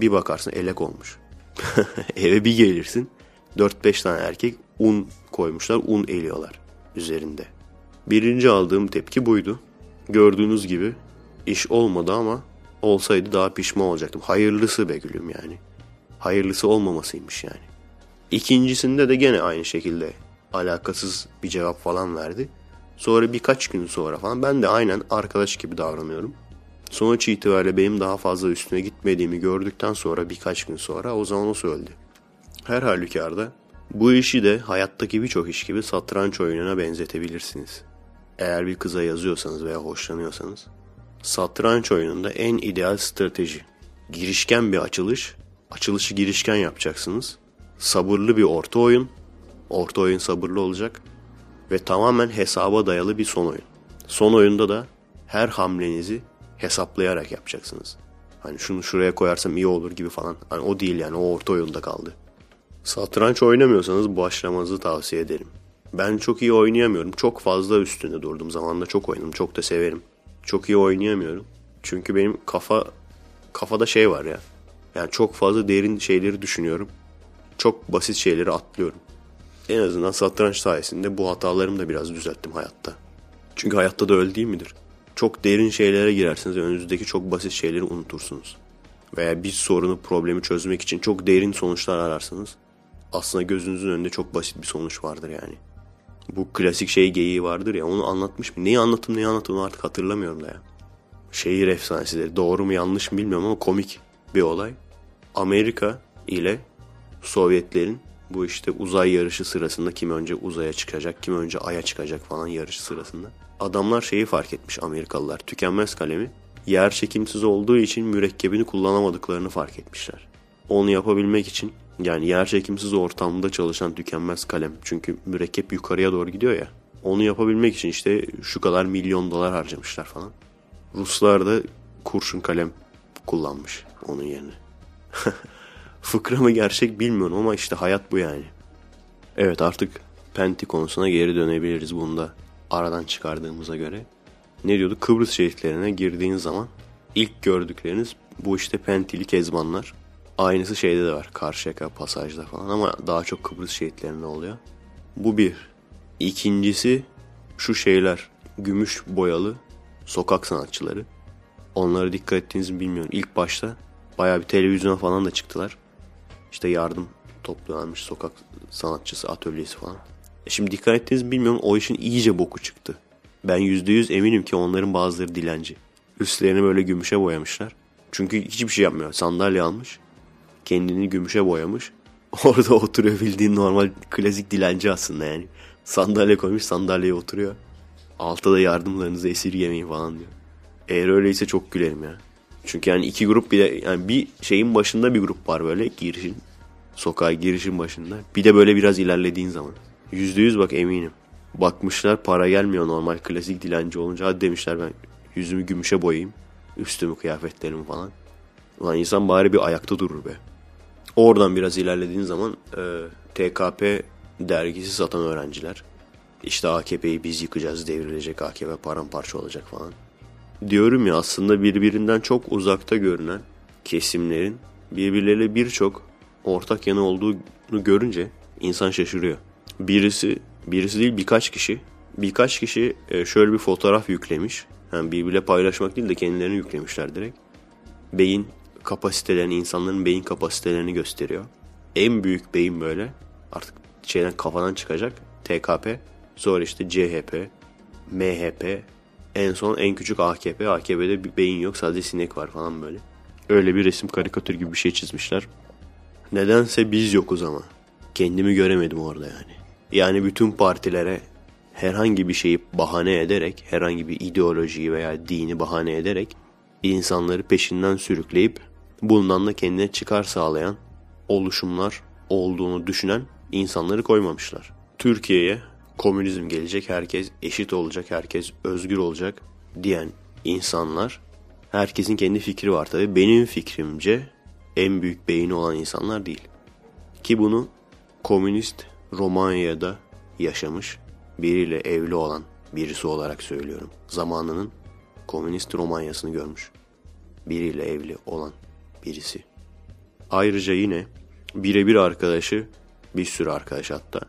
bir bakarsın elek olmuş. Eve bir gelirsin, 4-5 tane erkek un koymuşlar, un eliyorlar üzerinde. Birinci aldığım tepki buydu. Gördüğünüz gibi iş olmadı ama olsaydı daha pişman olacaktım. Hayırlısı be gülüm yani. Hayırlısı olmamasıymış yani. İkincisinde de gene aynı şekilde alakasız bir cevap falan verdi. Sonra birkaç gün sonra falan ben de aynen arkadaş gibi davranıyorum. Sonuç itibariyle benim daha fazla üstüne gitmediğimi gördükten sonra birkaç gün sonra o zaman o söyledi. Her halükarda bu işi de hayattaki birçok iş gibi satranç oyununa benzetebilirsiniz. Eğer bir kıza yazıyorsanız veya hoşlanıyorsanız satranç oyununda en ideal strateji. Girişken bir açılış, açılışı girişken yapacaksınız. Sabırlı bir orta oyun, orta oyun sabırlı olacak ve tamamen hesaba dayalı bir son oyun. Son oyunda da her hamlenizi hesaplayarak yapacaksınız. Hani şunu şuraya koyarsam iyi olur gibi falan. Hani o değil yani o orta oyunda kaldı. Satranç oynamıyorsanız başlamanızı tavsiye ederim. Ben çok iyi oynayamıyorum. Çok fazla üstünde durdum. Zamanında çok oynadım. Çok da severim. Çok iyi oynayamıyorum. Çünkü benim kafa kafada şey var ya. Yani çok fazla derin şeyleri düşünüyorum. Çok basit şeyleri atlıyorum. En azından satranç sayesinde bu hatalarımı da biraz düzelttim hayatta. Çünkü hayatta da öyle değil midir? Çok derin şeylere girersiniz ve önünüzdeki çok basit şeyleri unutursunuz. Veya bir sorunu, problemi çözmek için çok derin sonuçlar ararsınız. Aslında gözünüzün önünde çok basit bir sonuç vardır yani. Bu klasik şey geyiği vardır ya onu anlatmış mı? Neyi anlattım neyi anlattım artık hatırlamıyorum da ya. Şehir efsanesidir. Doğru mu yanlış mı bilmiyorum ama komik bir olay. Amerika ile Sovyetlerin bu işte uzay yarışı sırasında kim önce uzaya çıkacak, kim önce aya çıkacak falan yarışı sırasında. Adamlar şeyi fark etmiş Amerikalılar. Tükenmez kalemi yer çekimsiz olduğu için mürekkebini kullanamadıklarını fark etmişler. Onu yapabilmek için yani yer çekimsiz ortamda çalışan tükenmez kalem çünkü mürekkep yukarıya doğru gidiyor ya. Onu yapabilmek için işte şu kadar milyon dolar harcamışlar falan. Ruslar da kurşun kalem kullanmış onun yerine. Fıkra mı gerçek bilmiyorum ama işte hayat bu yani. Evet artık Penti konusuna geri dönebiliriz bunda aradan çıkardığımıza göre. Ne diyordu? Kıbrıs şehitlerine girdiğin zaman ilk gördükleriniz bu işte Pentili kezbanlar. Aynısı şeyde de var. Karşıyaka pasajda falan ama daha çok Kıbrıs şehitlerinde oluyor. Bu bir. İkincisi şu şeyler. Gümüş boyalı sokak sanatçıları. Onlara dikkat ettiğinizi bilmiyorum. İlk başta bayağı bir televizyona falan da çıktılar. İşte yardım topluyorlarmış sokak sanatçısı atölyesi falan. E şimdi dikkat ettiğinizi bilmiyorum o işin iyice boku çıktı. Ben %100 eminim ki onların bazıları dilenci. Üstlerini böyle gümüşe boyamışlar. Çünkü hiçbir şey yapmıyor. Sandalye almış. Kendini gümüşe boyamış. Orada oturuyor bildiğin normal klasik dilenci aslında yani. Sandalye koymuş sandalyeye oturuyor. Altta da yardımlarınızı esirgemeyin falan diyor. Eğer öyleyse çok gülerim ya. Çünkü yani iki grup bir de yani bir şeyin başında bir grup var böyle girişin. Sokağa girişin başında. Bir de böyle biraz ilerlediğin zaman. Yüzde yüz bak eminim. Bakmışlar para gelmiyor normal klasik dilenci olunca. Hadi demişler ben yüzümü gümüşe boyayayım. Üstümü kıyafetlerimi falan. Ulan insan bari bir ayakta durur be. Oradan biraz ilerlediğin zaman e, TKP dergisi satan öğrenciler. İşte AKP'yi biz yıkacağız devrilecek AKP paramparça olacak falan. Diyorum ya aslında birbirinden çok uzakta görünen kesimlerin birbirleriyle birçok ortak yanı olduğunu görünce insan şaşırıyor. Birisi, birisi değil birkaç kişi. Birkaç kişi e, şöyle bir fotoğraf yüklemiş. Yani birbirle paylaşmak değil de kendilerini yüklemişler direkt. Beyin kapasitelerini, insanların beyin kapasitelerini gösteriyor. En büyük beyin böyle artık şeyden kafadan çıkacak. TKP, sonra işte CHP, MHP, en son en küçük AKP. AKP'de bir beyin yok sadece sinek var falan böyle. Öyle bir resim karikatür gibi bir şey çizmişler. Nedense biz yokuz ama. Kendimi göremedim orada yani. Yani bütün partilere herhangi bir şeyi bahane ederek, herhangi bir ideolojiyi veya dini bahane ederek insanları peşinden sürükleyip bundan da kendine çıkar sağlayan oluşumlar olduğunu düşünen insanları koymamışlar. Türkiye'ye komünizm gelecek, herkes eşit olacak, herkes özgür olacak diyen insanlar herkesin kendi fikri var tabi. Benim fikrimce en büyük beyni olan insanlar değil. Ki bunu komünist Romanya'da yaşamış biriyle evli olan birisi olarak söylüyorum. Zamanının komünist Romanya'sını görmüş. Biriyle evli olan birisi. Ayrıca yine birebir arkadaşı, bir sürü arkadaş hatta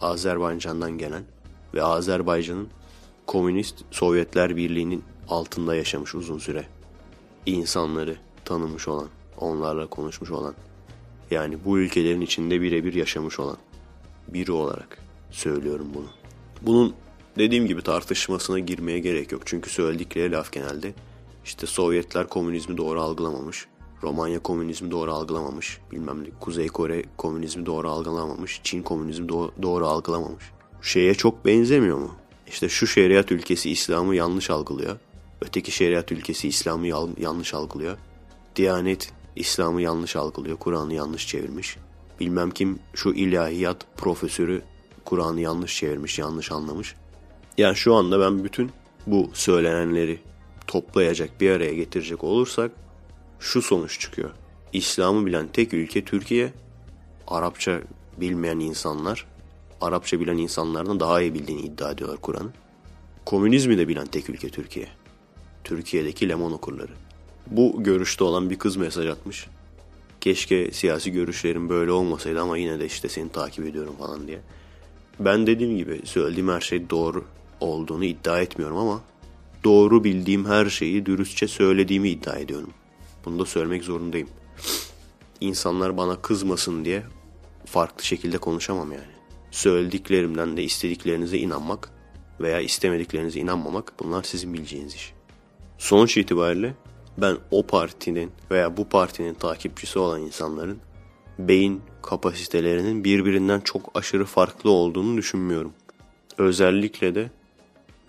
Azerbaycan'dan gelen ve Azerbaycan'ın komünist Sovyetler Birliği'nin altında yaşamış uzun süre. insanları tanımış olan, onlarla konuşmuş olan, yani bu ülkelerin içinde birebir yaşamış olan biri olarak söylüyorum bunu. Bunun dediğim gibi tartışmasına girmeye gerek yok. Çünkü söyledikleri laf genelde işte Sovyetler komünizmi doğru algılamamış. Romanya komünizmi doğru algılamamış. Bilmem ne Kuzey Kore komünizmi doğru algılamamış. Çin komünizmi doğru, doğru algılamamış. Şeye çok benzemiyor mu? İşte şu şeriat ülkesi İslam'ı yanlış algılıyor. Öteki şeriat ülkesi İslam'ı yanlış algılıyor. Diyanet İslam'ı yanlış algılıyor. Kur'an'ı yanlış çevirmiş. Bilmem kim şu ilahiyat profesörü Kur'an'ı yanlış çevirmiş, yanlış anlamış. Yani şu anda ben bütün bu söylenenleri toplayacak, bir araya getirecek olursak şu sonuç çıkıyor. İslam'ı bilen tek ülke Türkiye. Arapça bilmeyen insanlar, Arapça bilen insanlardan daha iyi bildiğini iddia ediyorlar Kur'an'ı. Komünizmi de bilen tek ülke Türkiye. Türkiye'deki lemon okurları. Bu görüşte olan bir kız mesaj atmış. Keşke siyasi görüşlerim böyle olmasaydı ama yine de işte seni takip ediyorum falan diye. Ben dediğim gibi söylediğim her şey doğru olduğunu iddia etmiyorum ama doğru bildiğim her şeyi dürüstçe söylediğimi iddia ediyorum. Bunu da söylemek zorundayım. İnsanlar bana kızmasın diye farklı şekilde konuşamam yani. Söylediklerimden de istediklerinize inanmak veya istemediklerinize inanmamak bunlar sizin bileceğiniz iş. Sonuç itibariyle ben o partinin veya bu partinin takipçisi olan insanların beyin kapasitelerinin birbirinden çok aşırı farklı olduğunu düşünmüyorum. Özellikle de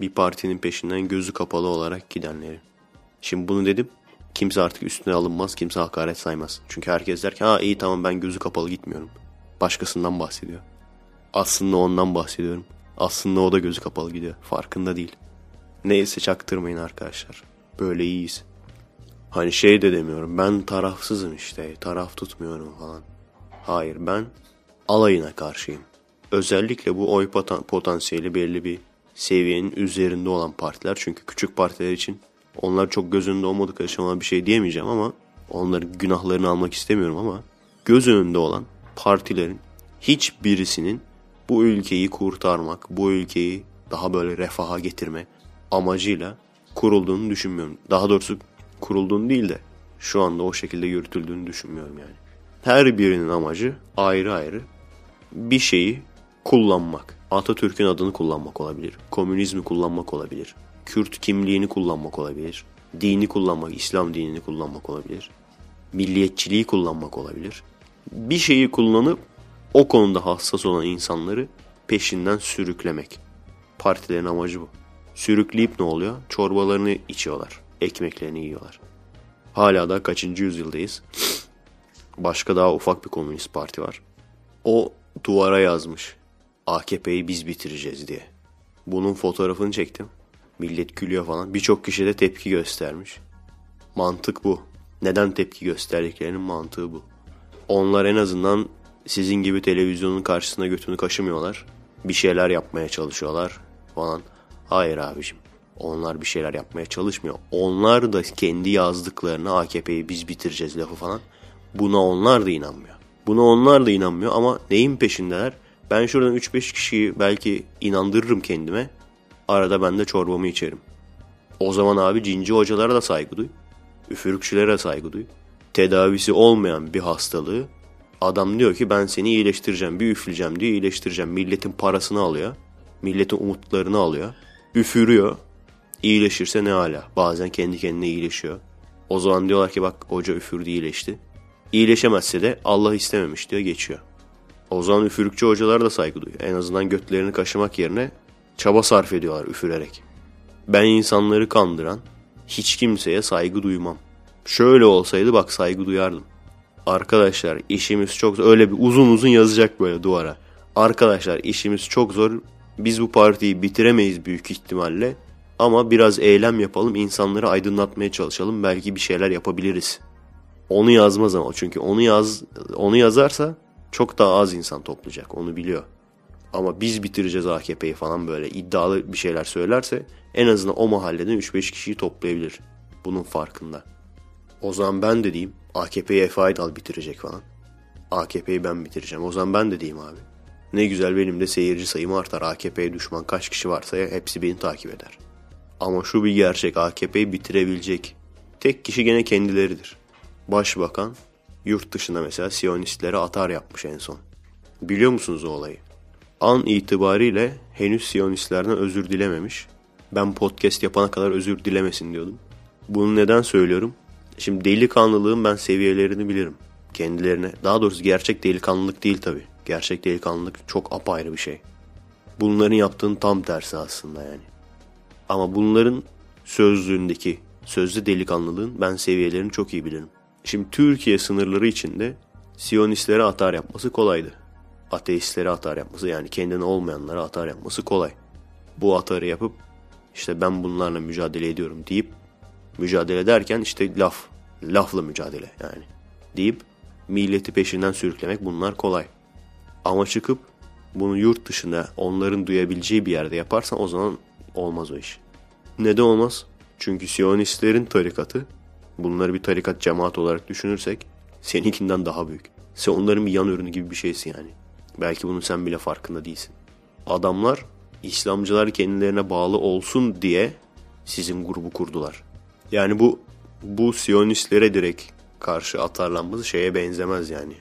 Bir partinin peşinden gözü kapalı olarak gidenleri. Şimdi bunu dedim. Kimse artık üstüne alınmaz. Kimse hakaret saymaz. Çünkü herkes der ki ha iyi tamam ben gözü kapalı gitmiyorum. Başkasından bahsediyor. Aslında ondan bahsediyorum. Aslında o da gözü kapalı gidiyor. Farkında değil. Neyse çaktırmayın arkadaşlar. Böyle iyiyiz. Hani şey de demiyorum. Ben tarafsızım işte. Taraf tutmuyorum falan. Hayır ben alayına karşıyım. Özellikle bu oy potansiyeli belli bir seviyenin üzerinde olan partiler. Çünkü küçük partiler için onlar çok göz önünde olmadıkları için ona bir şey diyemeyeceğim ama onların günahlarını almak istemiyorum ama göz önünde olan partilerin hiçbirisinin bu ülkeyi kurtarmak, bu ülkeyi daha böyle refaha getirme amacıyla kurulduğunu düşünmüyorum. Daha doğrusu kurulduğunu değil de şu anda o şekilde yürütüldüğünü düşünmüyorum yani. Her birinin amacı ayrı ayrı bir şeyi kullanmak. Atatürk'ün adını kullanmak olabilir. Komünizmi kullanmak olabilir. Kürt kimliğini kullanmak olabilir. Dini kullanmak, İslam dinini kullanmak olabilir. Milliyetçiliği kullanmak olabilir. Bir şeyi kullanıp o konuda hassas olan insanları peşinden sürüklemek. Partilerin amacı bu. Sürükleyip ne oluyor? Çorbalarını içiyorlar. Ekmeklerini yiyorlar. Hala da kaçıncı yüzyıldayız. Başka daha ufak bir komünist parti var. O duvara yazmış. AKP'yi biz bitireceğiz diye. Bunun fotoğrafını çektim. Millet gülüyor falan. Birçok kişi de tepki göstermiş. Mantık bu. Neden tepki gösterdiklerinin mantığı bu. Onlar en azından sizin gibi televizyonun karşısına götünü kaşımıyorlar. Bir şeyler yapmaya çalışıyorlar falan. Hayır abicim. Onlar bir şeyler yapmaya çalışmıyor. Onlar da kendi yazdıklarını AKP'yi biz bitireceğiz lafı falan. Buna onlar da inanmıyor. Buna onlar da inanmıyor ama neyin peşindeler? Ben şuradan 3-5 kişiyi belki inandırırım kendime. Arada ben de çorbamı içerim. O zaman abi cinci hocalara da saygı duy. Üfürükçülere saygı duy. Tedavisi olmayan bir hastalığı adam diyor ki ben seni iyileştireceğim, bir üfleyeceğim diyor iyileştireceğim. Milletin parasını alıyor. Milletin umutlarını alıyor. Üfürüyor. İyileşirse ne hala. Bazen kendi kendine iyileşiyor. O zaman diyorlar ki bak hoca üfürdü iyileşti. İyileşemezse de Allah istememiş diyor geçiyor. O zaman üfürükçü hocalar da saygı duyuyor. En azından götlerini kaşımak yerine çaba sarf ediyorlar üfürerek. Ben insanları kandıran hiç kimseye saygı duymam. Şöyle olsaydı bak saygı duyardım. Arkadaşlar işimiz çok zor. Öyle bir uzun uzun yazacak böyle duvara. Arkadaşlar işimiz çok zor. Biz bu partiyi bitiremeyiz büyük ihtimalle. Ama biraz eylem yapalım, insanları aydınlatmaya çalışalım. Belki bir şeyler yapabiliriz. Onu yazmaz ama çünkü onu yaz onu yazarsa çok daha az insan toplayacak. Onu biliyor. Ama biz bitireceğiz AKP'yi falan böyle iddialı bir şeyler söylerse en azından o mahalleden 3-5 kişiyi toplayabilir. Bunun farkında. O zaman ben de diyeyim AKP'yi Efe Aydal bitirecek falan. AKP'yi ben bitireceğim. O zaman ben de diyeyim abi. Ne güzel benim de seyirci sayımı artar. AKP'ye düşman kaç kişi varsa hepsi beni takip eder. Ama şu bir gerçek AKP'yi bitirebilecek tek kişi gene kendileridir. Başbakan yurt dışında mesela Siyonistlere atar yapmış en son. Biliyor musunuz o olayı? An itibariyle henüz Siyonistlerden özür dilememiş. Ben podcast yapana kadar özür dilemesin diyordum. Bunu neden söylüyorum? Şimdi delikanlılığın ben seviyelerini bilirim. Kendilerine, daha doğrusu gerçek delikanlılık değil tabii. Gerçek delikanlılık çok apayrı bir şey. Bunların yaptığının tam tersi aslında yani. Ama bunların sözlüğündeki sözlü delikanlılığın ben seviyelerini çok iyi bilirim. Şimdi Türkiye sınırları içinde Siyonistlere atar yapması kolaydı. Ateistlere atar yapması yani kendine olmayanlara atar yapması kolay. Bu atarı yapıp işte ben bunlarla mücadele ediyorum deyip mücadele ederken işte laf, lafla mücadele yani deyip milleti peşinden sürüklemek bunlar kolay. Ama çıkıp bunu yurt dışında onların duyabileceği bir yerde yaparsan o zaman olmaz o iş. Neden olmaz? Çünkü Siyonistlerin tarikatı bunları bir tarikat cemaat olarak düşünürsek seninkinden daha büyük. Sen onların bir yan ürünü gibi bir şeysin yani. Belki bunun sen bile farkında değilsin. Adamlar İslamcılar kendilerine bağlı olsun diye sizin grubu kurdular. Yani bu bu Siyonistlere direkt karşı atarlanması şeye benzemez yani.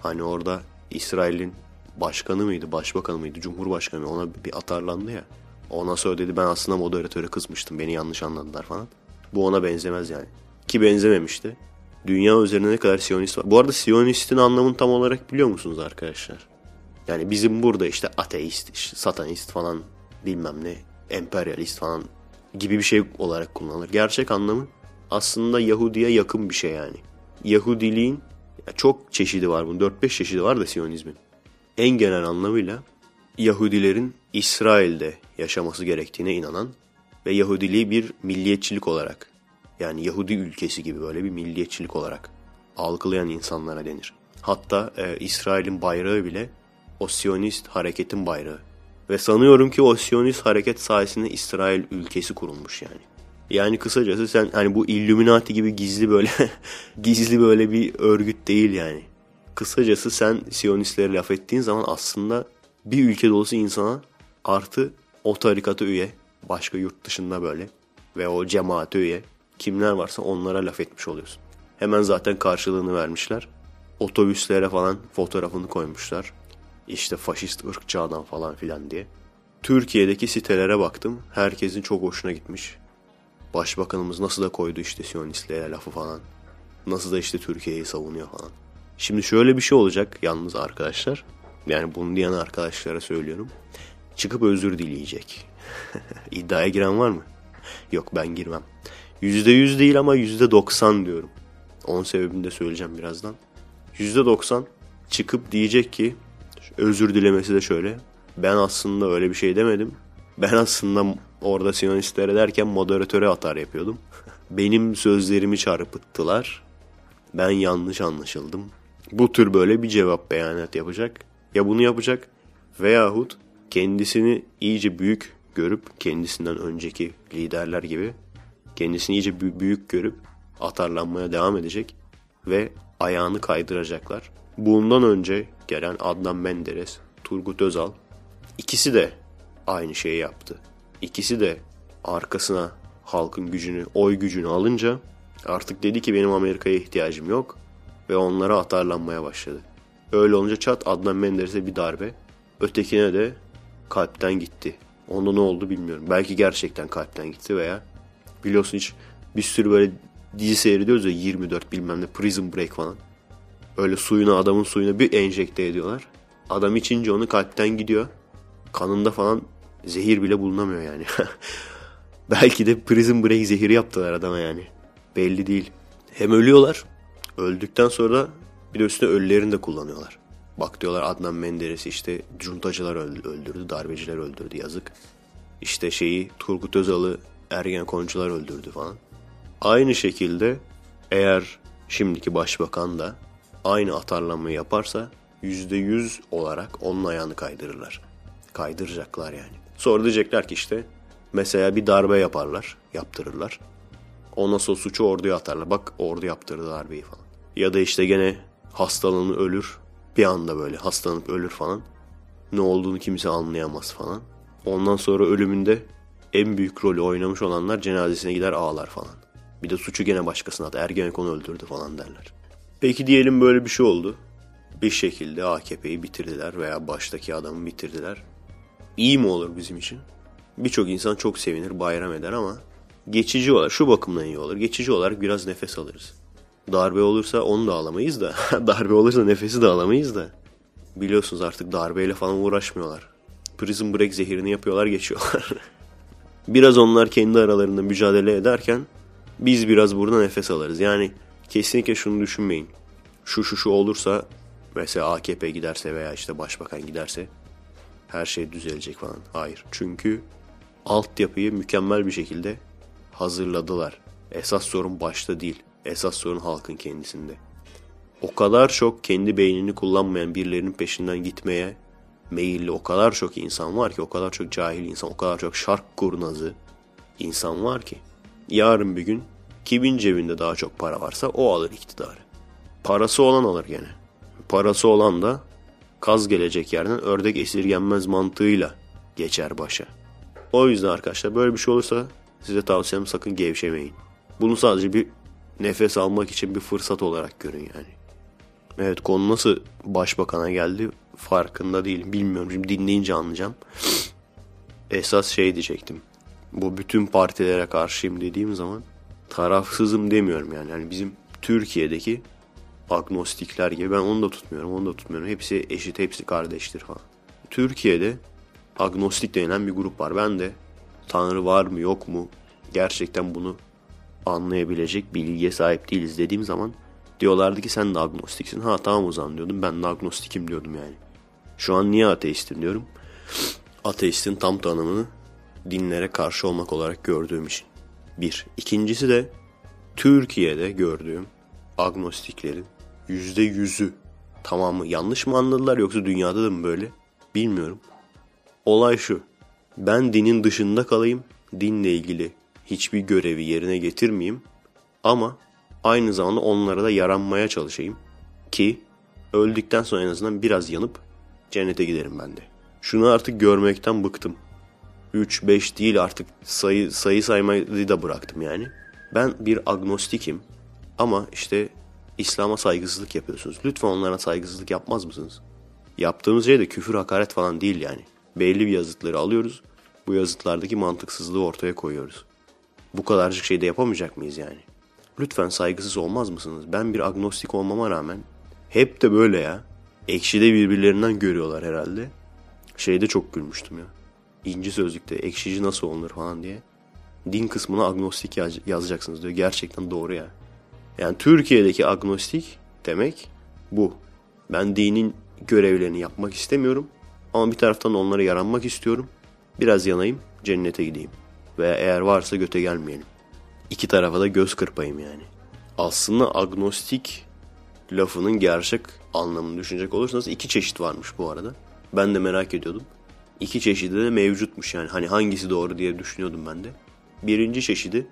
Hani orada İsrail'in başkanı mıydı, başbakanı mıydı, cumhurbaşkanı ona bir atarlandı ya. Ona sonra dedi ben aslında moderatöre kızmıştım, beni yanlış anladılar falan. Bu ona benzemez yani. Ki benzememişti. Dünya üzerinde ne kadar Siyonist var. Bu arada Siyonistin anlamını tam olarak biliyor musunuz arkadaşlar? Yani bizim burada işte ateist, işte satanist falan bilmem ne emperyalist falan gibi bir şey olarak kullanılır. Gerçek anlamı aslında Yahudi'ye yakın bir şey yani. Yahudiliğin çok çeşidi var bunun. 4-5 çeşidi var da Siyonizmin. En genel anlamıyla Yahudilerin İsrail'de yaşaması gerektiğine inanan ve Yahudiliği bir milliyetçilik olarak yani Yahudi ülkesi gibi böyle bir milliyetçilik olarak algılayan insanlara denir. Hatta e, İsrail'in bayrağı bile o Siyonist hareketin bayrağı. Ve sanıyorum ki o Siyonist hareket sayesinde İsrail ülkesi kurulmuş yani. Yani kısacası sen hani bu Illuminati gibi gizli böyle gizli böyle bir örgüt değil yani. Kısacası sen Siyonistlere laf ettiğin zaman aslında bir ülke dolusu insana artı o tarikata üye, başka yurt dışında böyle ve o cemaate üye kimler varsa onlara laf etmiş oluyorsun. Hemen zaten karşılığını vermişler. Otobüslere falan fotoğrafını koymuşlar. İşte faşist ırkçı adam falan filan diye. Türkiye'deki sitelere baktım. Herkesin çok hoşuna gitmiş. Başbakanımız nasıl da koydu işte Siyonistlere lafı falan. Nasıl da işte Türkiye'yi savunuyor falan. Şimdi şöyle bir şey olacak yalnız arkadaşlar. Yani bunu diyen arkadaşlara söylüyorum. Çıkıp özür dileyecek. İddiaya giren var mı? Yok ben girmem. %100 değil ama %90 diyorum. Onun sebebini de söyleyeceğim birazdan. %90 çıkıp diyecek ki özür dilemesi de şöyle. Ben aslında öyle bir şey demedim. Ben aslında orada Siyonistlere derken moderatöre atar yapıyordum. Benim sözlerimi çarpıttılar. Ben yanlış anlaşıldım. Bu tür böyle bir cevap beyanat yapacak. Ya bunu yapacak veyahut kendisini iyice büyük görüp kendisinden önceki liderler gibi kendisini iyice büyük görüp atarlanmaya devam edecek ve ayağını kaydıracaklar. Bundan önce gelen Adnan Menderes, Turgut Özal ikisi de aynı şeyi yaptı. İkisi de arkasına halkın gücünü, oy gücünü alınca artık dedi ki benim Amerika'ya ihtiyacım yok ve onlara atarlanmaya başladı. Öyle olunca çat Adnan Menderes'e bir darbe, ötekine de kalpten gitti. Onda ne oldu bilmiyorum. Belki gerçekten kalpten gitti veya biliyorsun hiç bir sürü böyle dizi seyrediyoruz ya 24 bilmem ne Prison Break falan. Öyle suyuna adamın suyuna bir enjekte ediyorlar. Adam içince onu kalpten gidiyor. Kanında falan zehir bile bulunamıyor yani. Belki de Prison Break zehiri yaptılar adama yani. Belli değil. Hem ölüyorlar. Öldükten sonra bir de üstüne ölülerini de kullanıyorlar. Bak diyorlar Adnan Menderes işte cuntacılar öldürdü, darbeciler öldürdü yazık. İşte şeyi Turgut Özal'ı Ergenekoncular öldürdü falan. Aynı şekilde eğer şimdiki başbakan da aynı atarlanmayı yaparsa %100 olarak onun ayağını kaydırırlar. Kaydıracaklar yani. Sonra diyecekler ki işte mesela bir darbe yaparlar, yaptırırlar. Ondan sonra suçu orduya atarlar. Bak ordu yaptırdı darbeyi falan. Ya da işte gene hastalanır ölür. Bir anda böyle hastalanıp ölür falan. Ne olduğunu kimse anlayamaz falan. Ondan sonra ölümünde en büyük rolü oynamış olanlar cenazesine gider ağlar falan. Bir de suçu gene başkasına atar. Ergenekon öldürdü falan derler. Peki diyelim böyle bir şey oldu. Bir şekilde AKP'yi bitirdiler veya baştaki adamı bitirdiler. İyi mi olur bizim için? Birçok insan çok sevinir, bayram eder ama geçici olarak, şu bakımdan iyi olur. Geçici olarak biraz nefes alırız. Darbe olursa onu da alamayız da. darbe olursa nefesi de alamayız da. Biliyorsunuz artık darbeyle falan uğraşmıyorlar. Prison Break zehirini yapıyorlar geçiyorlar. biraz onlar kendi aralarında mücadele ederken biz biraz burada nefes alırız. Yani kesinlikle şunu düşünmeyin. Şu şu şu olursa mesela AKP giderse veya işte başbakan giderse her şey düzelecek falan. Hayır. Çünkü altyapıyı mükemmel bir şekilde hazırladılar. Esas sorun başta değil. Esas sorun halkın kendisinde. O kadar çok kendi beynini kullanmayan birilerinin peşinden gitmeye meyilli o kadar çok insan var ki, o kadar çok cahil insan, o kadar çok şark kurnazı insan var ki. Yarın bir gün kimin cebinde daha çok para varsa o alır iktidarı. Parası olan alır gene. Parası olan da kaz gelecek yerden ördek esirgenmez mantığıyla geçer başa. O yüzden arkadaşlar böyle bir şey olursa size tavsiyem sakın gevşemeyin. Bunu sadece bir nefes almak için bir fırsat olarak görün yani. Evet konu nasıl başbakana geldi farkında değilim. Bilmiyorum şimdi dinleyince anlayacağım. Esas şey diyecektim. Bu bütün partilere karşıyım dediğim zaman tarafsızım demiyorum yani. yani bizim Türkiye'deki agnostikler gibi ben onu da tutmuyorum onu da tutmuyorum. Hepsi eşit hepsi kardeştir falan. Türkiye'de agnostik denilen bir grup var. Ben de Tanrı var mı yok mu gerçekten bunu anlayabilecek bilgiye sahip değiliz dediğim zaman diyorlardı ki sen agnostiksin. Ha tamam o zaman diyordum ben agnostikim diyordum yani. Şu an niye ateistim diyorum. Ateistin tam tanımını dinlere karşı olmak olarak gördüğüm için. Bir. İkincisi de Türkiye'de gördüğüm agnostiklerin yüzde yüzü tamamı yanlış mı anladılar yoksa dünyada da mı böyle bilmiyorum. Olay şu. Ben dinin dışında kalayım. Dinle ilgili hiçbir görevi yerine getirmeyeyim. Ama aynı zamanda onlara da yaranmaya çalışayım. Ki öldükten sonra en azından biraz yanıp cennete giderim ben de. Şunu artık görmekten bıktım. 3, 5 değil artık sayı, sayı saymayı da bıraktım yani. Ben bir agnostikim ama işte İslam'a saygısızlık yapıyorsunuz. Lütfen onlara saygısızlık yapmaz mısınız? Yaptığımız şey de küfür hakaret falan değil yani. Belli bir yazıtları alıyoruz. Bu yazıtlardaki mantıksızlığı ortaya koyuyoruz. Bu kadarcık şey de yapamayacak mıyız yani? Lütfen saygısız olmaz mısınız? Ben bir agnostik olmama rağmen hep de böyle ya. Ekşide birbirlerinden görüyorlar herhalde. Şeyde çok gülmüştüm ya. İnci sözlükte ekşici nasıl olunur falan diye. Din kısmına agnostik yaz- yazacaksınız diyor. Gerçekten doğru ya. Yani Türkiye'deki agnostik demek bu. Ben dinin görevlerini yapmak istemiyorum. Ama bir taraftan onlara yaranmak istiyorum. Biraz yanayım, cennete gideyim. Veya eğer varsa göte gelmeyelim. İki tarafa da göz kırpayım yani. Aslında agnostik lafının gerçek anlamını düşünecek olursanız iki çeşit varmış bu arada. Ben de merak ediyordum. İki çeşidi de mevcutmuş yani. Hani hangisi doğru diye düşünüyordum ben de. Birinci çeşidi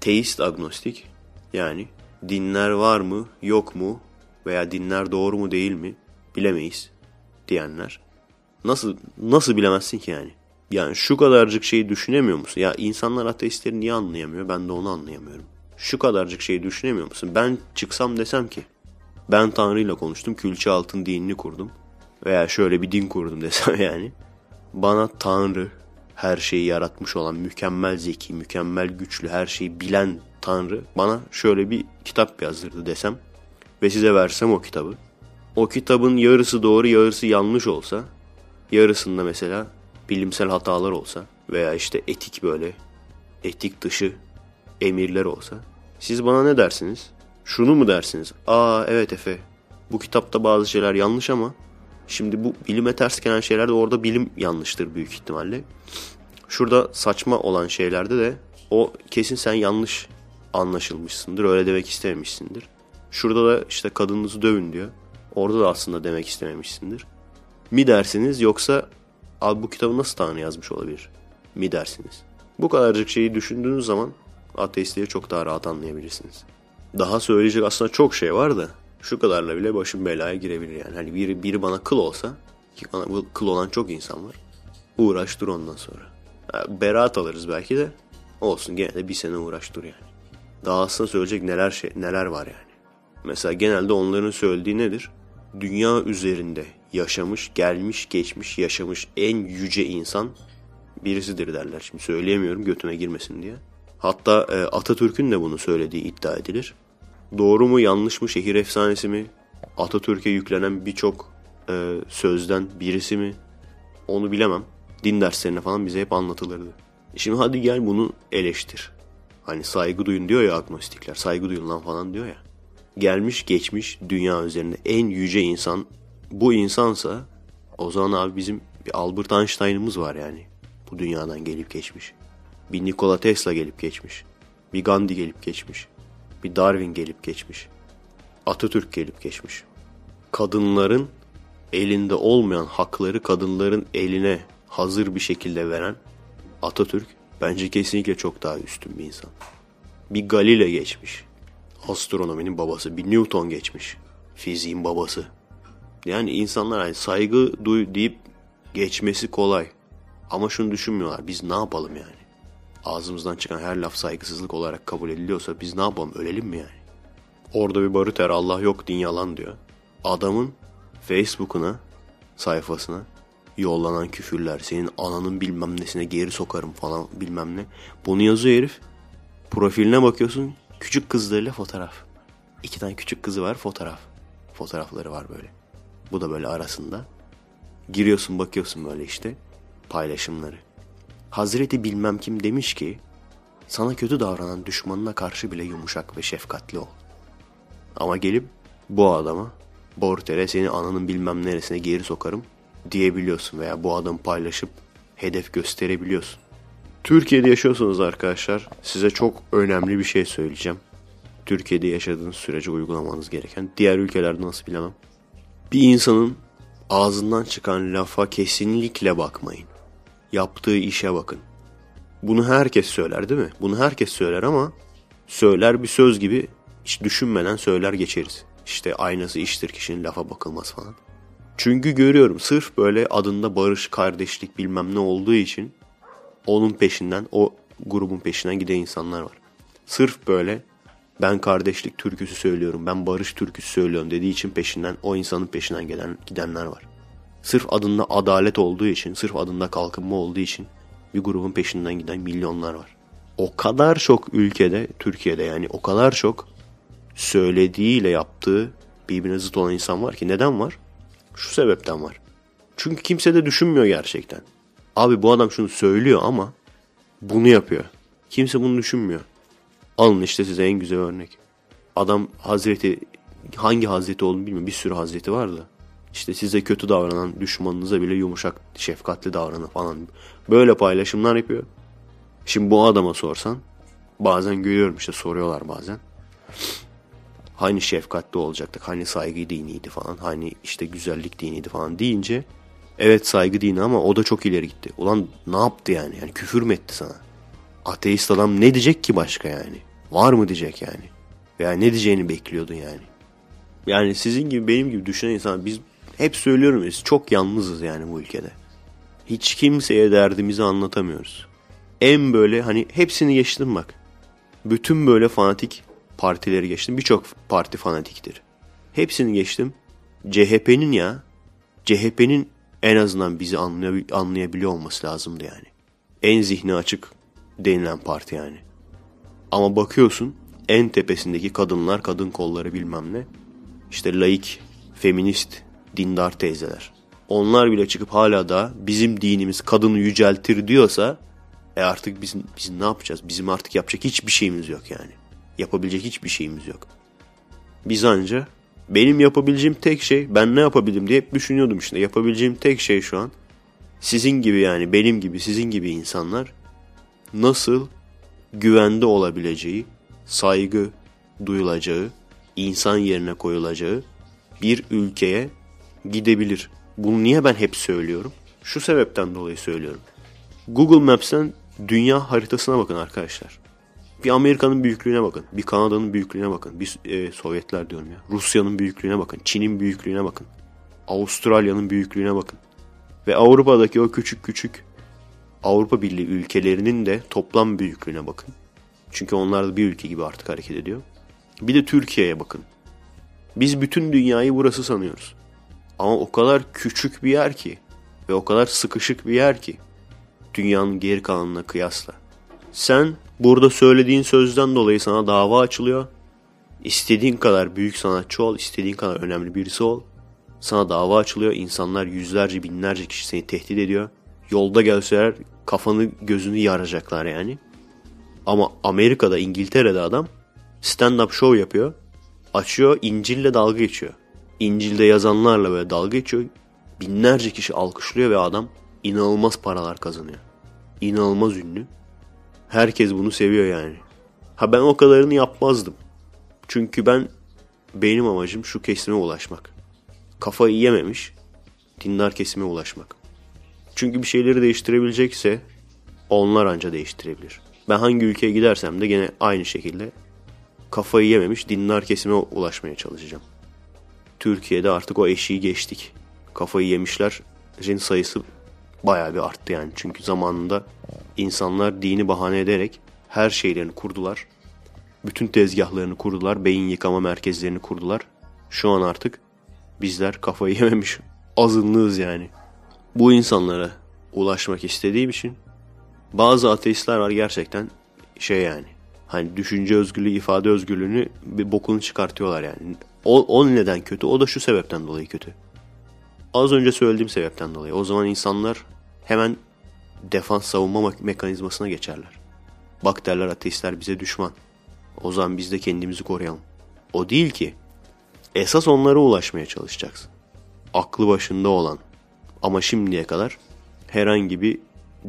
teist agnostik. Yani dinler var mı yok mu veya dinler doğru mu değil mi bilemeyiz diyenler. Nasıl nasıl bilemezsin ki yani? Yani şu kadarcık şeyi düşünemiyor musun? Ya insanlar ateistleri niye anlayamıyor? Ben de onu anlayamıyorum. Şu kadarcık şeyi düşünemiyor musun? Ben çıksam desem ki ben Tanrı ile konuştum, külçe altın dinini kurdum. Veya şöyle bir din kurdum desem yani. Bana Tanrı, her şeyi yaratmış olan, mükemmel zeki, mükemmel güçlü, her şeyi bilen Tanrı bana şöyle bir kitap yazdırdı desem ve size versem o kitabı. O kitabın yarısı doğru, yarısı yanlış olsa, yarısında mesela bilimsel hatalar olsa veya işte etik böyle, etik dışı emirler olsa, siz bana ne dersiniz? Şunu mu dersiniz? Aa evet Efe, bu kitapta bazı şeyler yanlış ama şimdi bu bilime ters gelen şeyler de orada bilim yanlıştır büyük ihtimalle. Şurada saçma olan şeylerde de o kesin sen yanlış anlaşılmışsındır. Öyle demek istememişsindir. Şurada da işte kadınınızı dövün diyor. Orada da aslında demek istememişsindir. Mi dersiniz yoksa abi bu kitabı nasıl Tanrı yazmış olabilir mi dersiniz. Bu kadarcık şeyi düşündüğünüz zaman ateistleri çok daha rahat anlayabilirsiniz. Daha söyleyecek aslında çok şey var da şu kadarla bile başım belaya girebilir yani. Hani biri, biri bana kıl olsa ki bana kıl olan çok insan var. Uğraş dur ondan sonra. Yani beraat alırız belki de olsun gene de bir sene uğraş dur yani. Daha aslında söyleyecek neler şey, neler var yani. Mesela genelde onların söylediği nedir? Dünya üzerinde yaşamış, gelmiş, geçmiş, yaşamış en yüce insan birisidir derler. Şimdi söyleyemiyorum götüme girmesin diye. Hatta e, Atatürk'ün de bunu söylediği iddia edilir. Doğru mu yanlış mı şehir efsanesi mi? Atatürk'e yüklenen birçok e, sözden birisi mi? Onu bilemem. Din derslerine falan bize hep anlatılırdı. Şimdi hadi gel bunu eleştir. Hani saygı duyun diyor ya agnostikler. Saygı duyun lan falan diyor ya. Gelmiş geçmiş dünya üzerinde en yüce insan bu insansa o zaman abi bizim bir Albert Einstein'ımız var yani. Bu dünyadan gelip geçmiş. Bir Nikola Tesla gelip geçmiş. Bir Gandhi gelip geçmiş. Bir Darwin gelip geçmiş. Atatürk gelip geçmiş. Kadınların elinde olmayan hakları kadınların eline hazır bir şekilde veren Atatürk bence kesinlikle çok daha üstün bir insan. Bir Galile geçmiş. Astronominin babası. Bir Newton geçmiş. Fiziğin babası. Yani insanlar hani saygı duy deyip geçmesi kolay. Ama şunu düşünmüyorlar. Biz ne yapalım yani? Ağzımızdan çıkan her laf saygısızlık olarak kabul ediliyorsa biz ne yapalım? Ölelim mi yani? Orada bir barüter Allah yok din yalan diyor. Adamın Facebook'una sayfasına yollanan küfürler senin ananın bilmem nesine geri sokarım falan bilmem ne. Bunu yazıyor herif. Profiline bakıyorsun küçük kızlarıyla fotoğraf. İki tane küçük kızı var fotoğraf. Fotoğrafları var böyle. Bu da böyle arasında. Giriyorsun bakıyorsun böyle işte paylaşımları. Hazreti bilmem kim demiş ki sana kötü davranan düşmanına karşı bile yumuşak ve şefkatli ol. Ama gelip bu adama Borter'e seni ananın bilmem neresine geri sokarım diyebiliyorsun veya bu adamı paylaşıp hedef gösterebiliyorsun. Türkiye'de yaşıyorsunuz arkadaşlar. Size çok önemli bir şey söyleyeceğim. Türkiye'de yaşadığınız sürece uygulamanız gereken. Diğer ülkelerde nasıl bilemem. Bir insanın ağzından çıkan lafa kesinlikle bakmayın. Yaptığı işe bakın. Bunu herkes söyler değil mi? Bunu herkes söyler ama söyler bir söz gibi hiç düşünmeden söyler geçeriz. İşte aynası iştir kişinin lafa bakılmaz falan. Çünkü görüyorum sırf böyle adında barış, kardeşlik bilmem ne olduğu için onun peşinden, o grubun peşinden giden insanlar var. Sırf böyle ben kardeşlik türküsü söylüyorum, ben barış türküsü söylüyorum dediği için peşinden o insanın peşinden gelen gidenler var. Sırf adında adalet olduğu için, sırf adında kalkınma olduğu için bir grubun peşinden giden milyonlar var. O kadar çok ülkede, Türkiye'de yani o kadar çok söylediğiyle yaptığı birbirine zıt olan insan var ki neden var? Şu sebepten var. Çünkü kimse de düşünmüyor gerçekten. Abi bu adam şunu söylüyor ama bunu yapıyor. Kimse bunu düşünmüyor. Alın işte size en güzel örnek. Adam Hazreti hangi Hazreti olduğunu bilmiyorum. Bir sürü Hazreti vardı. İşte size kötü davranan düşmanınıza bile yumuşak, şefkatli davranın falan. Böyle paylaşımlar yapıyor. Şimdi bu adama sorsan bazen görüyorum işte soruyorlar bazen. Hani şefkatli olacaktık, hani saygı diniydi falan, hani işte güzellik diniydi falan deyince evet saygı dini ama o da çok ileri gitti. Ulan ne yaptı yani? Yani küfür mü etti sana? Ateist adam ne diyecek ki başka yani? Var mı diyecek yani? Veya ne diyeceğini bekliyordun yani? Yani sizin gibi benim gibi düşünen insan biz hep söylüyorum biz çok yalnızız yani bu ülkede. Hiç kimseye derdimizi anlatamıyoruz. En böyle hani hepsini geçtim bak. Bütün böyle fanatik partileri geçtim. Birçok parti fanatiktir. Hepsini geçtim. CHP'nin ya CHP'nin en azından bizi anlay anlayabiliyor olması lazımdı yani. En zihni açık denilen parti yani. Ama bakıyorsun en tepesindeki kadınlar, kadın kolları bilmem ne. İşte laik, feminist, dindar teyzeler. Onlar bile çıkıp hala da bizim dinimiz kadını yüceltir diyorsa e artık biz, biz ne yapacağız? Bizim artık yapacak hiçbir şeyimiz yok yani. Yapabilecek hiçbir şeyimiz yok. Biz anca benim yapabileceğim tek şey ben ne yapabilirim diye hep düşünüyordum işte. Yapabileceğim tek şey şu an sizin gibi yani benim gibi sizin gibi insanlar nasıl güvende olabileceği, saygı duyulacağı, insan yerine koyulacağı bir ülkeye gidebilir. Bunu niye ben hep söylüyorum? Şu sebepten dolayı söylüyorum. Google Maps'ten dünya haritasına bakın arkadaşlar. Bir Amerika'nın büyüklüğüne bakın. Bir Kanada'nın büyüklüğüne bakın. Bir e, Sovyetler diyorum ya. Rusya'nın büyüklüğüne bakın. Çin'in büyüklüğüne bakın. Avustralya'nın büyüklüğüne bakın. Ve Avrupa'daki o küçük küçük Avrupa Birliği ülkelerinin de toplam büyüklüğüne bakın. Çünkü onlar da bir ülke gibi artık hareket ediyor. Bir de Türkiye'ye bakın. Biz bütün dünyayı burası sanıyoruz. Ama o kadar küçük bir yer ki ve o kadar sıkışık bir yer ki dünyanın geri kalanına kıyasla. Sen burada söylediğin sözden dolayı sana dava açılıyor. İstediğin kadar büyük sanatçı ol, istediğin kadar önemli birisi ol. Sana dava açılıyor. İnsanlar yüzlerce binlerce kişi seni tehdit ediyor. Yolda gelseler kafanı gözünü yaracaklar yani. Ama Amerika'da İngiltere'de adam stand-up show yapıyor. Açıyor İncil'le dalga geçiyor. İncil'de yazanlarla böyle dalga geçiyor. Binlerce kişi alkışlıyor ve adam inanılmaz paralar kazanıyor. İnanılmaz ünlü. Herkes bunu seviyor yani. Ha ben o kadarını yapmazdım. Çünkü ben benim amacım şu kesime ulaşmak. Kafayı yememiş dindar kesime ulaşmak. Çünkü bir şeyleri değiştirebilecekse onlar anca değiştirebilir. Ben hangi ülkeye gidersem de gene aynı şekilde kafayı yememiş dindar kesime ulaşmaya çalışacağım. Türkiye'de artık o eşiği geçtik. Kafayı yemişlerin sayısı bayağı bir arttı yani. Çünkü zamanında insanlar dini bahane ederek her şeylerini kurdular. Bütün tezgahlarını kurdular. Beyin yıkama merkezlerini kurdular. Şu an artık bizler kafayı yememiş azınlığız yani. Bu insanlara ulaşmak istediğim için bazı ateistler var gerçekten şey yani. Hani düşünce özgürlüğü, ifade özgürlüğünü bir bokunu çıkartıyorlar yani. O, o neden kötü? O da şu sebepten dolayı kötü. Az önce söylediğim sebepten dolayı. O zaman insanlar hemen defans savunma mekanizmasına geçerler. Bak derler ateistler bize düşman. O zaman biz de kendimizi koruyalım. O değil ki. Esas onlara ulaşmaya çalışacaksın. Aklı başında olan ama şimdiye kadar herhangi bir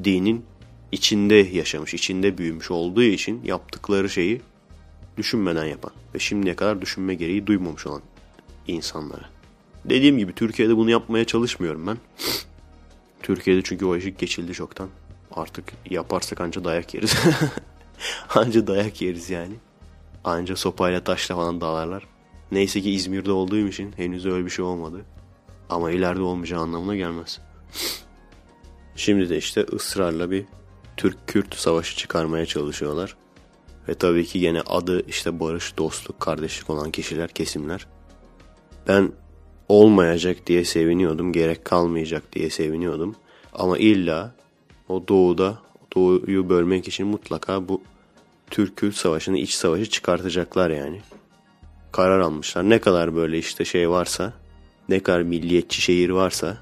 dinin içinde yaşamış, içinde büyümüş olduğu için yaptıkları şeyi düşünmeden yapan ve şimdiye kadar düşünme gereği duymamış olan insanlara. Dediğim gibi Türkiye'de bunu yapmaya çalışmıyorum ben. Türkiye'de çünkü o işi geçildi çoktan. Artık yaparsak anca dayak yeriz. anca dayak yeriz yani. Anca sopayla taşla falan dağlarlar. Neyse ki İzmir'de olduğum için henüz öyle bir şey olmadı. Ama ileride olmayacağı anlamına gelmez. Şimdi de işte ısrarla bir Türk-Kürt savaşı çıkarmaya çalışıyorlar. Ve tabii ki yine adı işte barış, dostluk, kardeşlik olan kişiler, kesimler. Ben olmayacak diye seviniyordum, gerek kalmayacak diye seviniyordum. Ama illa o doğuda, doğuyu bölmek için mutlaka bu Türk-Kürt savaşını, iç savaşı çıkartacaklar yani. Karar almışlar. Ne kadar böyle işte şey varsa, ne kadar milliyetçi şehir varsa,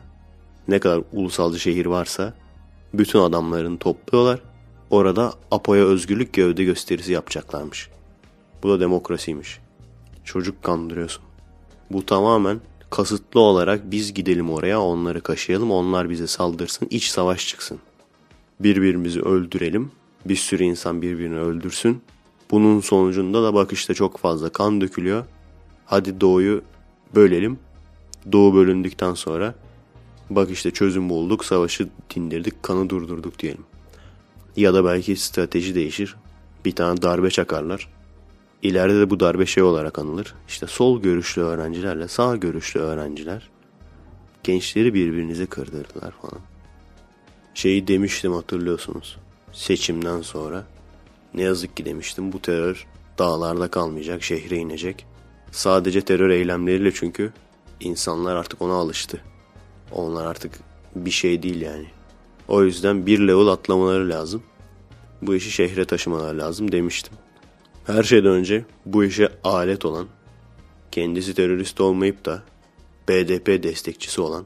ne kadar ulusalcı şehir varsa bütün adamlarını topluyorlar. Orada Apo'ya özgürlük gövde gösterisi yapacaklarmış. Bu da demokrasiymiş. Çocuk kandırıyorsun. Bu tamamen kasıtlı olarak biz gidelim oraya onları kaşıyalım onlar bize saldırsın iç savaş çıksın. Birbirimizi öldürelim bir sürü insan birbirini öldürsün. Bunun sonucunda da bak işte çok fazla kan dökülüyor. Hadi doğuyu bölelim. Doğu bölündükten sonra bak işte çözüm bulduk, savaşı dindirdik, kanı durdurduk diyelim. Ya da belki strateji değişir. Bir tane darbe çakarlar. İleride de bu darbe şey olarak anılır. İşte sol görüşlü öğrencilerle sağ görüşlü öğrenciler gençleri birbirinize kırdırdılar falan. Şeyi demiştim hatırlıyorsunuz. Seçimden sonra ne yazık ki demiştim bu terör dağlarda kalmayacak, şehre inecek. Sadece terör eylemleriyle çünkü insanlar artık ona alıştı. Onlar artık bir şey değil yani. O yüzden bir level atlamaları lazım. Bu işi şehre taşımaları lazım demiştim. Her şeyden önce bu işe alet olan, kendisi terörist olmayıp da BDP destekçisi olan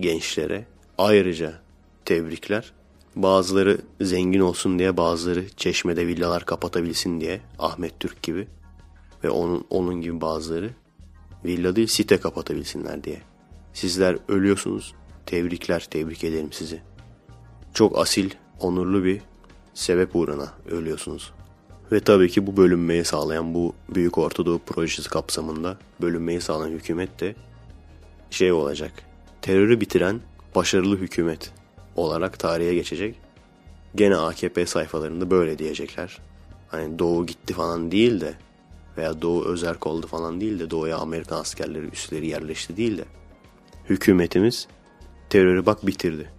gençlere ayrıca tebrikler. Bazıları zengin olsun diye, bazıları çeşmede villalar kapatabilsin diye Ahmet Türk gibi ve onun onun gibi bazıları villa değil site kapatabilsinler diye. Sizler ölüyorsunuz. Tebrikler, tebrik ederim sizi. Çok asil, onurlu bir sebep uğruna ölüyorsunuz. Ve tabii ki bu bölünmeyi sağlayan bu Büyük Ortadoğu projesi kapsamında bölünmeyi sağlayan hükümet de şey olacak. Terörü bitiren başarılı hükümet olarak tarihe geçecek. Gene AKP sayfalarında böyle diyecekler. Hani Doğu gitti falan değil de veya Doğu özerk oldu falan değil de Doğu'ya Amerikan askerleri üsleri yerleşti değil de hükümetimiz terörü bak bitirdi.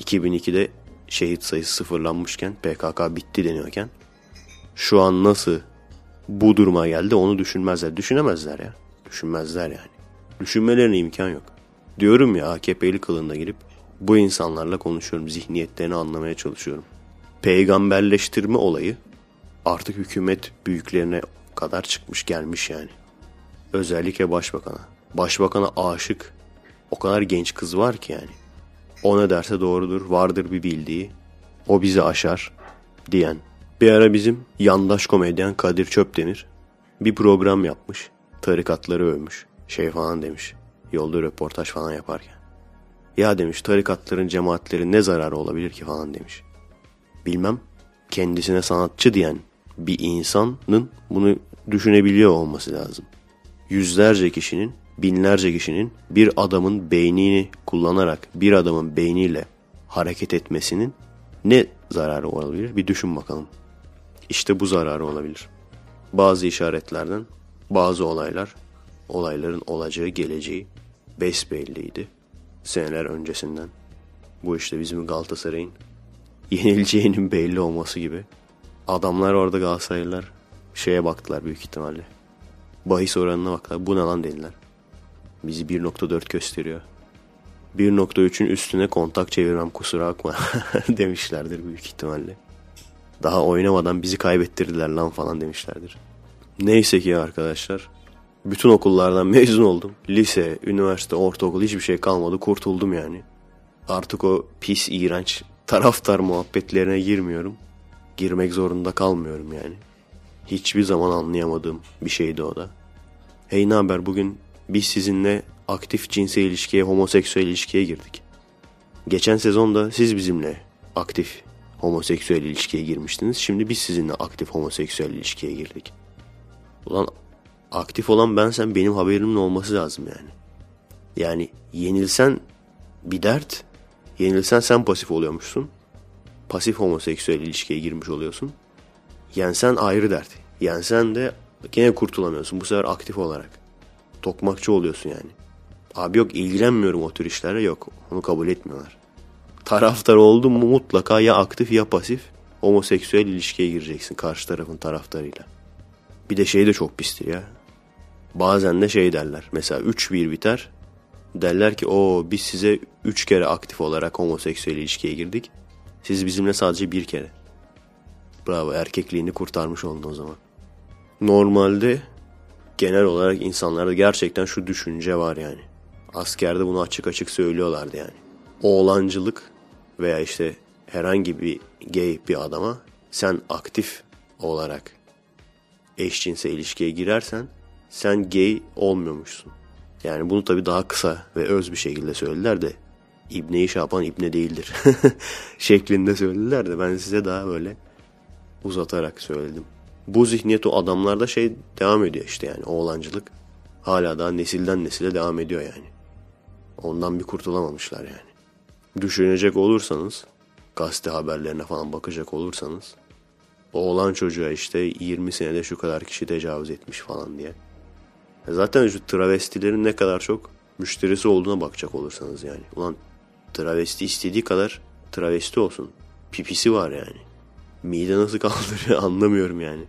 2002'de şehit sayısı sıfırlanmışken PKK bitti deniyorken şu an nasıl bu duruma geldi onu düşünmezler. Düşünemezler ya. Düşünmezler yani. Düşünmelerine imkan yok. Diyorum ya AKP'li kılığında girip bu insanlarla konuşuyorum. Zihniyetlerini anlamaya çalışıyorum. Peygamberleştirme olayı artık hükümet büyüklerine kadar çıkmış gelmiş yani. Özellikle başbakana. Başbakana aşık o kadar genç kız var ki yani. O ne derse doğrudur, vardır bir bildiği. O bizi aşar diyen. Bir ara bizim yandaş komedyen Kadir Çöpdemir bir program yapmış. Tarikatları övmüş. Şey falan demiş. Yolda röportaj falan yaparken. Ya demiş tarikatların cemaatlerin ne zararı olabilir ki falan demiş. Bilmem kendisine sanatçı diyen bir insanın bunu düşünebiliyor olması lazım. Yüzlerce kişinin, binlerce kişinin bir adamın beynini kullanarak bir adamın beyniyle hareket etmesinin ne zararı olabilir? Bir düşün bakalım. İşte bu zararı olabilir. Bazı işaretlerden bazı olaylar, olayların olacağı geleceği besbelliydi seneler öncesinden. Bu işte bizim Galatasaray'ın yenileceğinin belli olması gibi. Adamlar orada Galatasaraylılar şeye baktılar büyük ihtimalle. Bahis oranına baktılar. Bu ne lan dediler. Bizi 1.4 gösteriyor. 1.3'ün üstüne kontak çevirmem kusura bakma demişlerdir büyük ihtimalle. Daha oynamadan bizi kaybettirdiler lan falan demişlerdir. Neyse ki arkadaşlar bütün okullardan mezun oldum. Lise, üniversite, ortaokul hiçbir şey kalmadı. Kurtuldum yani. Artık o pis, iğrenç taraftar muhabbetlerine girmiyorum. Girmek zorunda kalmıyorum yani. Hiçbir zaman anlayamadığım bir şeydi o da. Hey ne haber bugün biz sizinle aktif cinsel ilişkiye, homoseksüel ilişkiye girdik. Geçen sezonda siz bizimle aktif homoseksüel ilişkiye girmiştiniz. Şimdi biz sizinle aktif homoseksüel ilişkiye girdik. Ulan aktif olan ben sen benim haberimin olması lazım yani. Yani yenilsen bir dert, yenilsen sen pasif oluyormuşsun. Pasif homoseksüel ilişkiye girmiş oluyorsun. Yensen ayrı dert. Yensen de gene kurtulamıyorsun bu sefer aktif olarak. Tokmakçı oluyorsun yani. Abi yok ilgilenmiyorum o tür işlere yok. Onu kabul etmiyorlar. Taraftar oldun mu mutlaka ya aktif ya pasif homoseksüel ilişkiye gireceksin karşı tarafın taraftarıyla. Bir de şey de çok pistir ya. Bazen de şey derler. Mesela 3-1 biter. Derler ki o biz size 3 kere aktif olarak homoseksüel ilişkiye girdik. Siz bizimle sadece bir kere. Bravo erkekliğini kurtarmış oldun o zaman. Normalde genel olarak insanlarda gerçekten şu düşünce var yani. Askerde bunu açık açık söylüyorlardı yani. Oğlancılık veya işte herhangi bir gay bir adama sen aktif olarak eşcinse ilişkiye girersen sen gay olmuyormuşsun. Yani bunu tabii daha kısa ve öz bir şekilde söylediler de İbne-i Şaban İbne değildir şeklinde söylediler de ben size daha böyle uzatarak söyledim. Bu zihniyet o adamlarda şey devam ediyor işte yani oğlancılık hala daha nesilden nesile devam ediyor yani. Ondan bir kurtulamamışlar yani. Düşünecek olursanız gazete haberlerine falan bakacak olursanız oğlan çocuğa işte 20 senede şu kadar kişi tecavüz etmiş falan diye. Zaten şu travestilerin ne kadar çok müşterisi olduğuna bakacak olursanız yani. Ulan travesti istediği kadar travesti olsun. Pipisi var yani. Mide nasıl kaldırıyor anlamıyorum yani.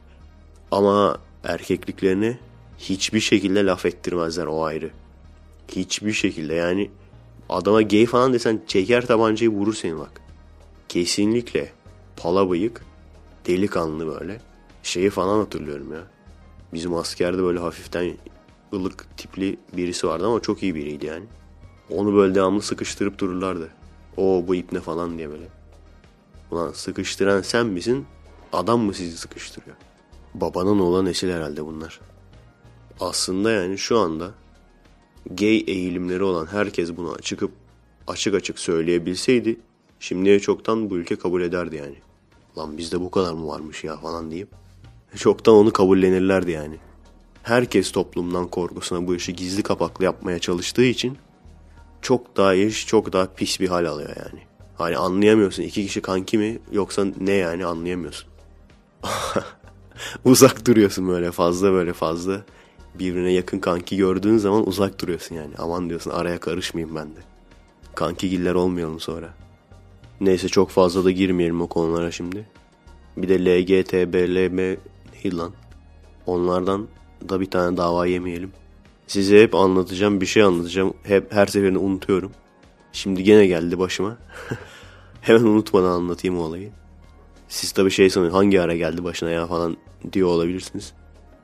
Ama erkekliklerine hiçbir şekilde laf ettirmezler o ayrı. Hiçbir şekilde yani adama gay falan desen çeker tabancayı vurur seni bak. Kesinlikle pala bıyık, delikanlı böyle. Şeyi falan hatırlıyorum ya. Bizim askerde böyle hafiften ılık tipli birisi vardı ama çok iyi biriydi yani. Onu böyle devamlı sıkıştırıp dururlardı. O bu ip ne falan diye böyle. Ulan sıkıştıran sen misin? Adam mı sizi sıkıştırıyor? Babanın olan nesil herhalde bunlar. Aslında yani şu anda gay eğilimleri olan herkes bunu çıkıp açık açık söyleyebilseydi şimdiye çoktan bu ülke kabul ederdi yani. Lan bizde bu kadar mı varmış ya falan deyip çoktan onu kabullenirlerdi yani. Herkes toplumdan korkusuna bu işi gizli kapaklı yapmaya çalıştığı için çok daha iş çok daha pis bir hal alıyor yani. Hani anlayamıyorsun iki kişi kanki mi yoksa ne yani anlayamıyorsun. uzak duruyorsun böyle fazla böyle fazla. Birbirine yakın kanki gördüğün zaman uzak duruyorsun yani. Aman diyorsun araya karışmayayım ben de. Kanki giller olmayalım sonra. Neyse çok fazla da girmeyelim o konulara şimdi. Bir de LGTBLM değil lan. Onlardan da bir tane dava yemeyelim. Size hep anlatacağım bir şey anlatacağım. Hep her seferinde unutuyorum. Şimdi gene geldi başıma. Hemen unutmadan anlatayım olayı. Siz tabii şey sanıyorsunuz hangi ara geldi başına ya falan diyor olabilirsiniz.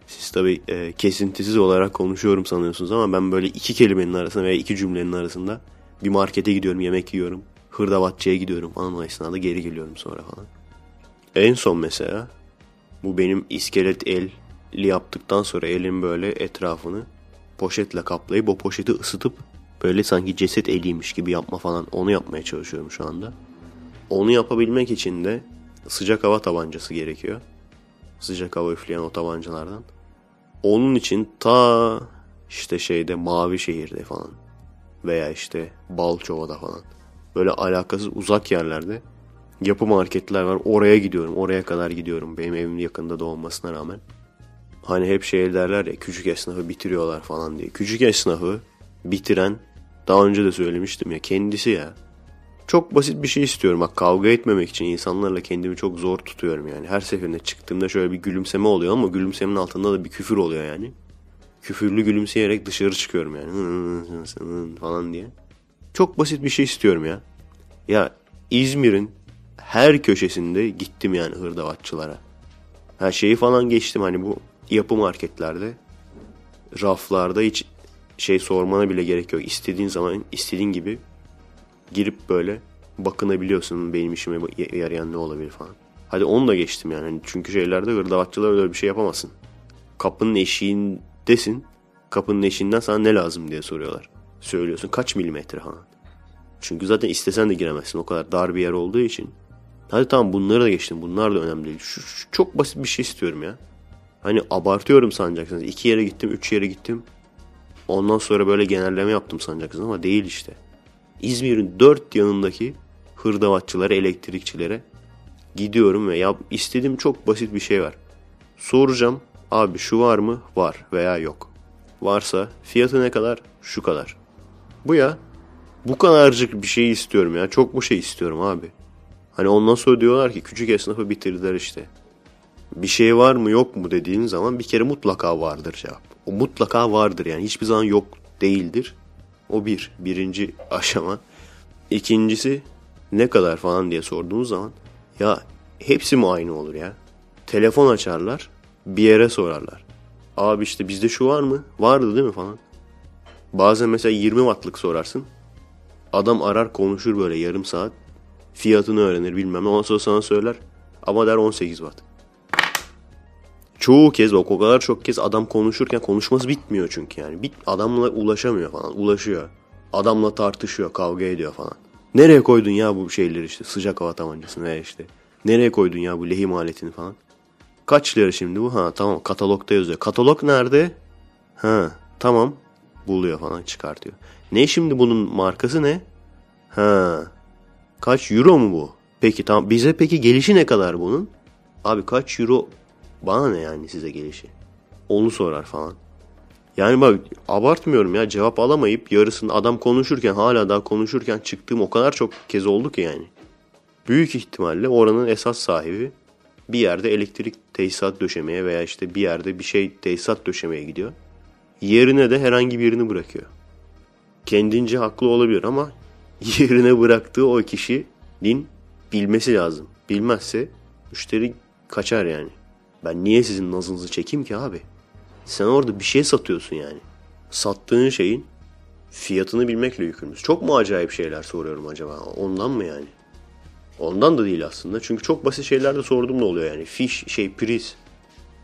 Siz tabii e, kesintisiz olarak konuşuyorum sanıyorsunuz ama ben böyle iki kelimenin arasında veya iki cümlenin arasında bir markete gidiyorum, yemek yiyorum. Hırdavatçıya gidiyorum falan o esnada geri geliyorum sonra falan. En son mesela bu benim iskelet el yaptıktan sonra elin böyle etrafını poşetle kaplayıp o poşeti ısıtıp böyle sanki ceset eliymiş gibi yapma falan onu yapmaya çalışıyorum şu anda. Onu yapabilmek için de sıcak hava tabancası gerekiyor. Sıcak hava üfleyen o tabancalardan. Onun için ta işte şeyde Mavi Şehir'de falan veya işte Balçova'da falan böyle alakasız uzak yerlerde yapı marketler var. Oraya gidiyorum. Oraya kadar gidiyorum. Benim evim yakında da olmasına rağmen. Hani hep şey derler ya küçük esnafı bitiriyorlar falan diye. Küçük esnafı bitiren daha önce de söylemiştim ya kendisi ya. Çok basit bir şey istiyorum. Bak kavga etmemek için insanlarla kendimi çok zor tutuyorum yani. Her seferinde çıktığımda şöyle bir gülümseme oluyor ama gülümsemenin altında da bir küfür oluyor yani. Küfürlü gülümseyerek dışarı çıkıyorum yani. falan diye. Çok basit bir şey istiyorum ya. Ya İzmir'in her köşesinde gittim yani hırdavatçılara. Her şeyi falan geçtim hani bu yapı marketlerde raflarda hiç şey sormana bile gerek yok. İstediğin zaman istediğin gibi girip böyle bakınabiliyorsun benim işime yarayan ne olabilir falan. Hadi onu da geçtim yani. Hani çünkü şeylerde hırdavatçılar öyle bir şey yapamazsın. Kapının eşiğindesin. Kapının eşiğinden sana ne lazım diye soruyorlar. Söylüyorsun kaç milimetre falan. Çünkü zaten istesen de giremezsin. O kadar dar bir yer olduğu için. Hadi tamam bunları da geçtim. Bunlar da önemli değil. Şu, şu çok basit bir şey istiyorum ya. Hani abartıyorum sanacaksınız. İki yere gittim, üç yere gittim. Ondan sonra böyle genelleme yaptım sanacaksınız ama değil işte. İzmir'in dört yanındaki hırdavatçılara, elektrikçilere gidiyorum ve ya istediğim çok basit bir şey var. Soracağım abi şu var mı? Var veya yok. Varsa fiyatı ne kadar? Şu kadar. Bu ya. Bu kadarcık bir şey istiyorum ya. Çok bu şey istiyorum abi. Hani ondan sonra diyorlar ki küçük esnafı bitirdiler işte. Bir şey var mı yok mu dediğin zaman bir kere mutlaka vardır cevap. O mutlaka vardır yani hiçbir zaman yok değildir. O bir. Birinci aşama. İkincisi ne kadar falan diye sorduğumuz zaman ya hepsi mi aynı olur ya? Telefon açarlar bir yere sorarlar. Abi işte bizde şu var mı? Vardı değil mi falan. Bazen mesela 20 wattlık sorarsın. Adam arar konuşur böyle yarım saat. Fiyatını öğrenir bilmem ne. Ondan sonra sana söyler. Ama der 18 watt. Çoğu kez o kadar çok kez adam konuşurken konuşması bitmiyor çünkü yani. Bit, adamla ulaşamıyor falan. Ulaşıyor. Adamla tartışıyor, kavga ediyor falan. Nereye koydun ya bu şeyleri işte sıcak hava tabancasını veya işte. Nereye koydun ya bu lehim aletini falan. Kaç lira şimdi bu? Ha tamam katalogda yazıyor. Katalog nerede? Ha tamam. Buluyor falan çıkartıyor. Ne şimdi bunun markası ne? Ha. Kaç euro mu bu? Peki tamam. Bize peki gelişi ne kadar bunun? Abi kaç euro bana ne yani size gelişi? Onu sorar falan. Yani bak abartmıyorum ya cevap alamayıp yarısını adam konuşurken hala daha konuşurken çıktığım o kadar çok kez oldu ki yani. Büyük ihtimalle oranın esas sahibi bir yerde elektrik tesisat döşemeye veya işte bir yerde bir şey tesisat döşemeye gidiyor. Yerine de herhangi birini bırakıyor. Kendince haklı olabilir ama yerine bıraktığı o kişinin bilmesi lazım. Bilmezse müşteri kaçar yani. Ben niye sizin nazınızı çekeyim ki abi? Sen orada bir şey satıyorsun yani. Sattığın şeyin fiyatını bilmekle yükümlüsün. Çok mu acayip şeyler soruyorum acaba? Ondan mı yani? Ondan da değil aslında. Çünkü çok basit şeyler de sordum ne oluyor yani. Fiş, şey priz.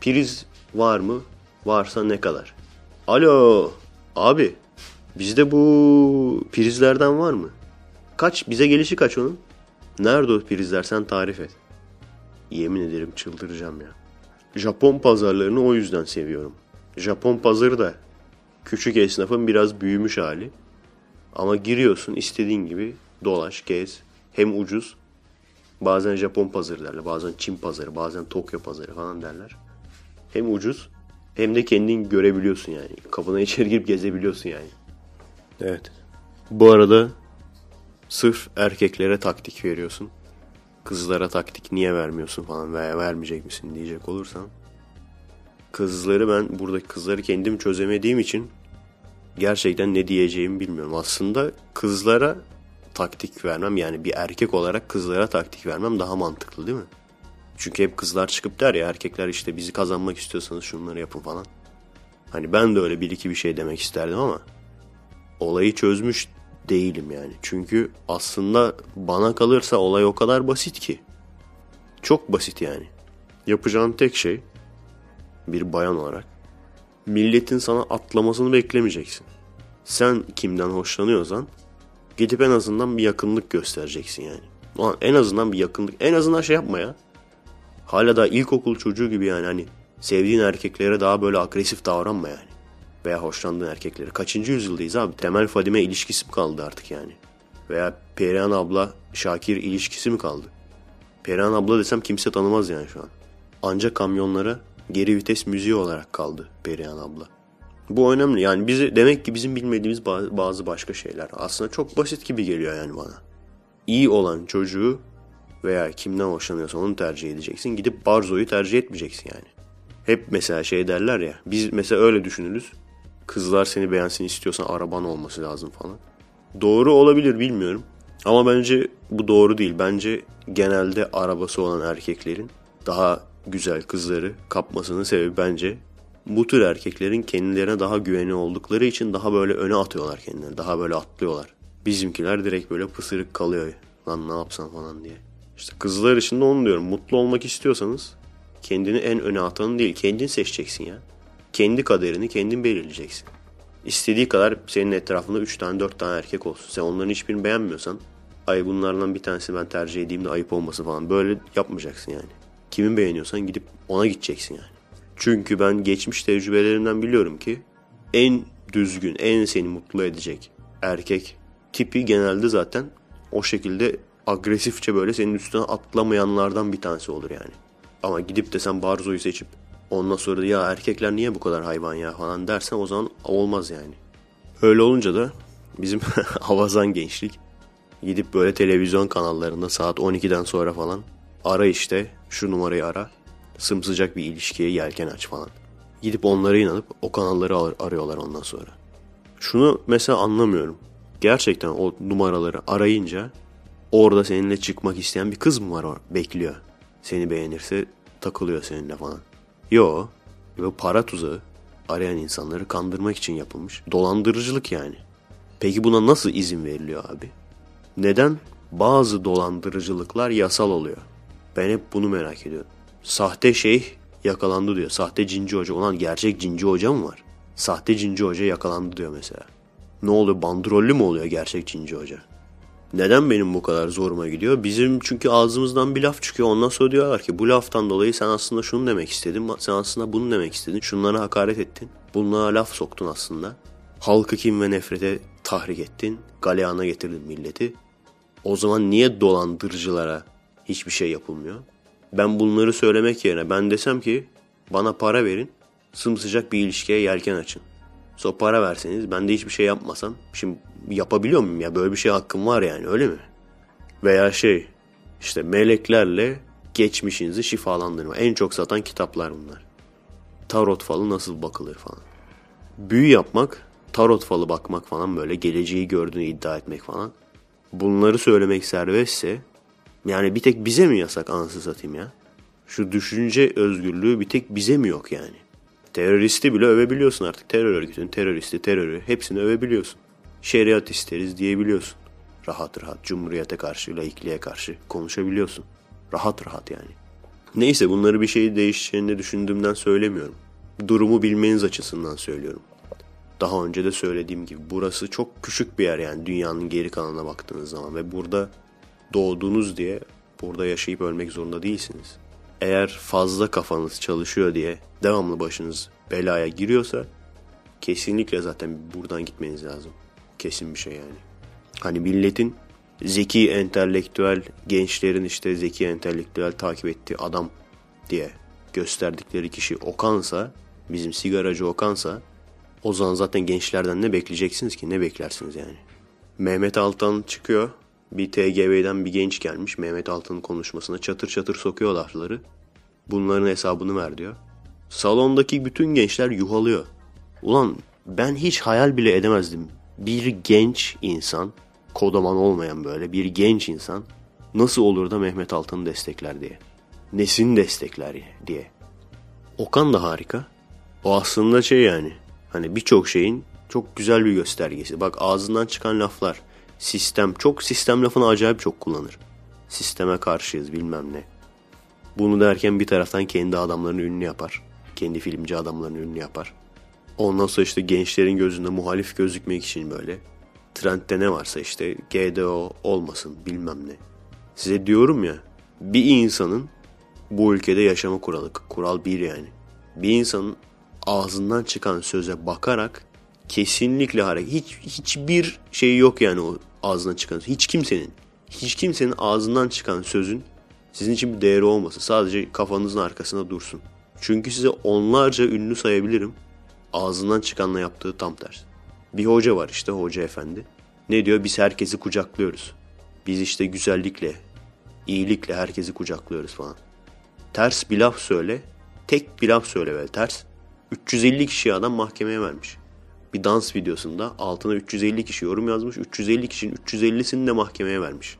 Priz var mı? Varsa ne kadar? Alo abi bizde bu prizlerden var mı? Kaç? Bize gelişi kaç onun? Nerede o prizler sen tarif et. Yemin ederim çıldıracağım ya. Japon pazarlarını o yüzden seviyorum. Japon pazarı da küçük esnafın biraz büyümüş hali. Ama giriyorsun istediğin gibi dolaş, gez. Hem ucuz. Bazen Japon pazarı derler, bazen Çin pazarı, bazen Tokyo pazarı falan derler. Hem ucuz hem de kendin görebiliyorsun yani. Kapına içeri girip gezebiliyorsun yani. Evet. Bu arada sırf erkeklere taktik veriyorsun. Kızlara taktik niye vermiyorsun falan veya vermeyecek misin diyecek olursam kızları ben buradaki kızları kendim çözemediğim için gerçekten ne diyeceğimi bilmiyorum. Aslında kızlara taktik vermem yani bir erkek olarak kızlara taktik vermem daha mantıklı değil mi? Çünkü hep kızlar çıkıp der ya erkekler işte bizi kazanmak istiyorsanız şunları yapın falan. Hani ben de öyle bir iki bir şey demek isterdim ama olayı çözmüş değilim yani. Çünkü aslında bana kalırsa olay o kadar basit ki. Çok basit yani. Yapacağın tek şey bir bayan olarak milletin sana atlamasını beklemeyeceksin. Sen kimden hoşlanıyorsan gidip en azından bir yakınlık göstereceksin yani. Ulan en azından bir yakınlık. En azından şey yapma ya. Hala da ilkokul çocuğu gibi yani hani sevdiğin erkeklere daha böyle agresif davranma yani. Veya hoşlandığın erkeklere. Kaçıncı yüzyıldayız abi? Temel Fadime ilişkisi mi kaldı artık yani? Veya Perihan abla Şakir ilişkisi mi kaldı? Perihan abla desem kimse tanımaz yani şu an. Ancak kamyonlara geri vites müziği olarak kaldı Perihan abla. Bu önemli. Yani bizi demek ki bizim bilmediğimiz bazı başka şeyler. Aslında çok basit gibi geliyor yani bana. İyi olan çocuğu veya kimden hoşlanıyorsan onu tercih edeceksin. Gidip Barzo'yu tercih etmeyeceksin yani. Hep mesela şey derler ya. Biz mesela öyle düşünürüz. Kızlar seni beğensin istiyorsan araban olması lazım falan. Doğru olabilir bilmiyorum. Ama bence bu doğru değil. Bence genelde arabası olan erkeklerin daha güzel kızları kapmasının sebebi bence bu tür erkeklerin kendilerine daha güveni oldukları için daha böyle öne atıyorlar kendilerini. Daha böyle atlıyorlar. Bizimkiler direkt böyle pısırık kalıyor Lan ne yapsam falan diye. İşte kızlar için de onu diyorum. Mutlu olmak istiyorsanız kendini en öne atanı değil. Kendin seçeceksin ya. Kendi kaderini kendin belirleyeceksin. İstediği kadar senin etrafında 3 tane 4 tane erkek olsun. Sen onların hiçbirini beğenmiyorsan ay bunlardan bir tanesi ben tercih edeyim de ayıp olmasın falan. Böyle yapmayacaksın yani. Kimin beğeniyorsan gidip ona gideceksin yani. Çünkü ben geçmiş tecrübelerimden biliyorum ki en düzgün, en seni mutlu edecek erkek tipi genelde zaten o şekilde agresifçe böyle senin üstüne atlamayanlardan bir tanesi olur yani. Ama gidip de sen Barzo'yu seçip ondan sonra da ya erkekler niye bu kadar hayvan ya falan dersen o zaman olmaz yani. Öyle olunca da bizim havazan gençlik gidip böyle televizyon kanallarında saat 12'den sonra falan ara işte şu numarayı ara sımsıcak bir ilişkiye yelken aç falan. Gidip onlara inanıp o kanalları ar- arıyorlar ondan sonra. Şunu mesela anlamıyorum. Gerçekten o numaraları arayınca orada seninle çıkmak isteyen bir kız mı var or bekliyor. Seni beğenirse takılıyor seninle falan. Yo. Bu para tuzağı arayan insanları kandırmak için yapılmış. Dolandırıcılık yani. Peki buna nasıl izin veriliyor abi? Neden bazı dolandırıcılıklar yasal oluyor? Ben hep bunu merak ediyorum. Sahte şeyh yakalandı diyor. Sahte cinci hoca. Ulan gerçek cinci hoca mı var? Sahte cinci hoca yakalandı diyor mesela. Ne oluyor? Bandrollü mü oluyor gerçek cinci hoca? Neden benim bu kadar zoruma gidiyor? Bizim çünkü ağzımızdan bir laf çıkıyor. Ondan sonra diyorlar ki bu laftan dolayı sen aslında şunu demek istedin. Sen aslında bunu demek istedin. Şunlara hakaret ettin. Bunlara laf soktun aslında. Halkı kim ve nefrete tahrik ettin. Galeyana getirdin milleti. O zaman niye dolandırıcılara hiçbir şey yapılmıyor? Ben bunları söylemek yerine ben desem ki bana para verin. Sımsıcak bir ilişkiye yelken açın. So para verseniz ben de hiçbir şey yapmasam. Şimdi yapabiliyor muyum ya böyle bir şey hakkım var yani öyle mi? Veya şey işte meleklerle geçmişinizi şifalandırma. En çok satan kitaplar bunlar. Tarot falı nasıl bakılır falan. Büyü yapmak, tarot falı bakmak falan böyle geleceği gördüğünü iddia etmek falan. Bunları söylemek serbestse yani bir tek bize mi yasak anasını satayım ya? Şu düşünce özgürlüğü bir tek bize mi yok yani? Teröristi bile övebiliyorsun artık. Terör örgütünün teröristi, terörü hepsini övebiliyorsun. Şeriat isteriz diyebiliyorsun. Rahat rahat cumhuriyete karşı, laikliğe karşı konuşabiliyorsun. Rahat rahat yani. Neyse bunları bir şey değişeceğini düşündüğümden söylemiyorum. Durumu bilmeniz açısından söylüyorum. Daha önce de söylediğim gibi burası çok küçük bir yer yani dünyanın geri kalanına baktığınız zaman ve burada doğdunuz diye burada yaşayıp ölmek zorunda değilsiniz. Eğer fazla kafanız çalışıyor diye devamlı başınız belaya giriyorsa kesinlikle zaten buradan gitmeniz lazım. Kesin bir şey yani. Hani milletin zeki entelektüel gençlerin işte zeki entelektüel takip ettiği adam diye gösterdikleri kişi Okan'sa bizim sigaracı Okan'sa o zaman zaten gençlerden ne bekleyeceksiniz ki? Ne beklersiniz yani? Mehmet Altan çıkıyor. Bir TGV'den bir genç gelmiş. Mehmet Altan'ın konuşmasına çatır çatır sokuyor lafları. Bunların hesabını ver diyor. Salondaki bütün gençler yuhalıyor. Ulan ben hiç hayal bile edemezdim. Bir genç insan, kodaman olmayan böyle bir genç insan nasıl olur da Mehmet Altan'ı destekler diye. Nesini destekler diye. Okan da harika. O aslında şey yani Hani birçok şeyin çok güzel bir göstergesi. Bak ağzından çıkan laflar. Sistem. Çok sistem lafını acayip çok kullanır. Sisteme karşıyız bilmem ne. Bunu derken bir taraftan kendi adamlarını ünlü yapar. Kendi filmci adamlarını ünlü yapar. Ondan sonra işte gençlerin gözünde muhalif gözükmek için böyle. Trendde ne varsa işte GDO olmasın bilmem ne. Size diyorum ya bir insanın bu ülkede yaşama kuralı. Kural bir yani. Bir insanın ağzından çıkan söze bakarak kesinlikle hareket. Hiç, hiçbir şey yok yani o ağzından çıkan. Hiç kimsenin, hiç kimsenin ağzından çıkan sözün sizin için bir değeri olmasın. Sadece kafanızın arkasında dursun. Çünkü size onlarca ünlü sayabilirim. Ağzından çıkanla yaptığı tam ters. Bir hoca var işte hoca efendi. Ne diyor? Biz herkesi kucaklıyoruz. Biz işte güzellikle, iyilikle herkesi kucaklıyoruz falan. Ters bir laf söyle. Tek bir laf söyle böyle ters. 350 kişi adam mahkemeye vermiş. Bir dans videosunda altına 350 kişi yorum yazmış. 350 kişinin 350'sini de mahkemeye vermiş.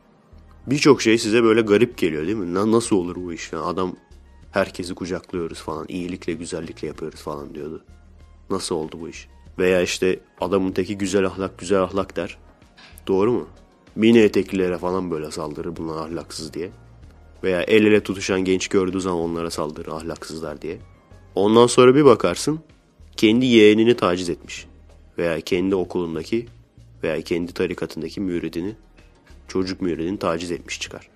Birçok şey size böyle garip geliyor değil mi? Nasıl olur bu iş? Yani adam herkesi kucaklıyoruz falan. iyilikle güzellikle yapıyoruz falan diyordu. Nasıl oldu bu iş? Veya işte adamın teki güzel ahlak güzel ahlak der. Doğru mu? Mini eteklilere falan böyle saldırır bunlar ahlaksız diye. Veya el ele tutuşan genç gördüğü zaman onlara saldırır ahlaksızlar diye. Ondan sonra bir bakarsın kendi yeğenini taciz etmiş. Veya kendi okulundaki veya kendi tarikatındaki müridini, çocuk müridini taciz etmiş çıkar.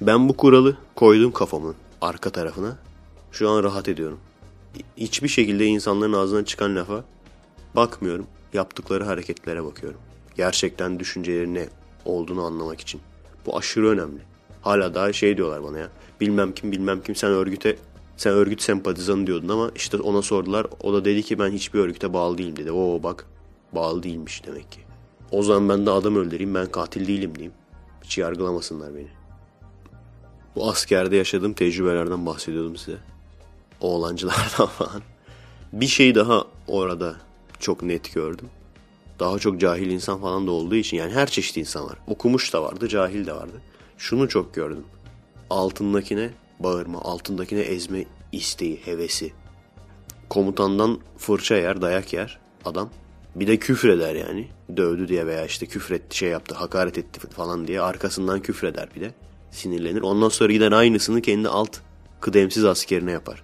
Ben bu kuralı koydum kafamın arka tarafına. Şu an rahat ediyorum. Hiçbir şekilde insanların ağzından çıkan lafa bakmıyorum. Yaptıkları hareketlere bakıyorum. Gerçekten düşünceleri ne olduğunu anlamak için. Bu aşırı önemli. Hala daha şey diyorlar bana ya. Bilmem kim bilmem kim sen örgüte sen örgüt sempatizanı diyordun ama işte ona sordular. O da dedi ki ben hiçbir örgüte bağlı değilim dedi. Oo bak bağlı değilmiş demek ki. O zaman ben de adam öldüreyim ben katil değilim diyeyim. Hiç yargılamasınlar beni. Bu askerde yaşadığım tecrübelerden bahsediyordum size. Oğlancılardan falan. Bir şey daha orada çok net gördüm. Daha çok cahil insan falan da olduğu için yani her çeşit insan var. Okumuş da vardı, cahil de vardı. Şunu çok gördüm. Altındakine bağırma, altındakine ezme isteği, hevesi. Komutandan fırça yer, dayak yer adam. Bir de küfreder yani. Dövdü diye veya işte küfretti, şey yaptı, hakaret etti falan diye arkasından küfreder bir de. Sinirlenir. Ondan sonra gider aynısını kendi alt kıdemsiz askerine yapar.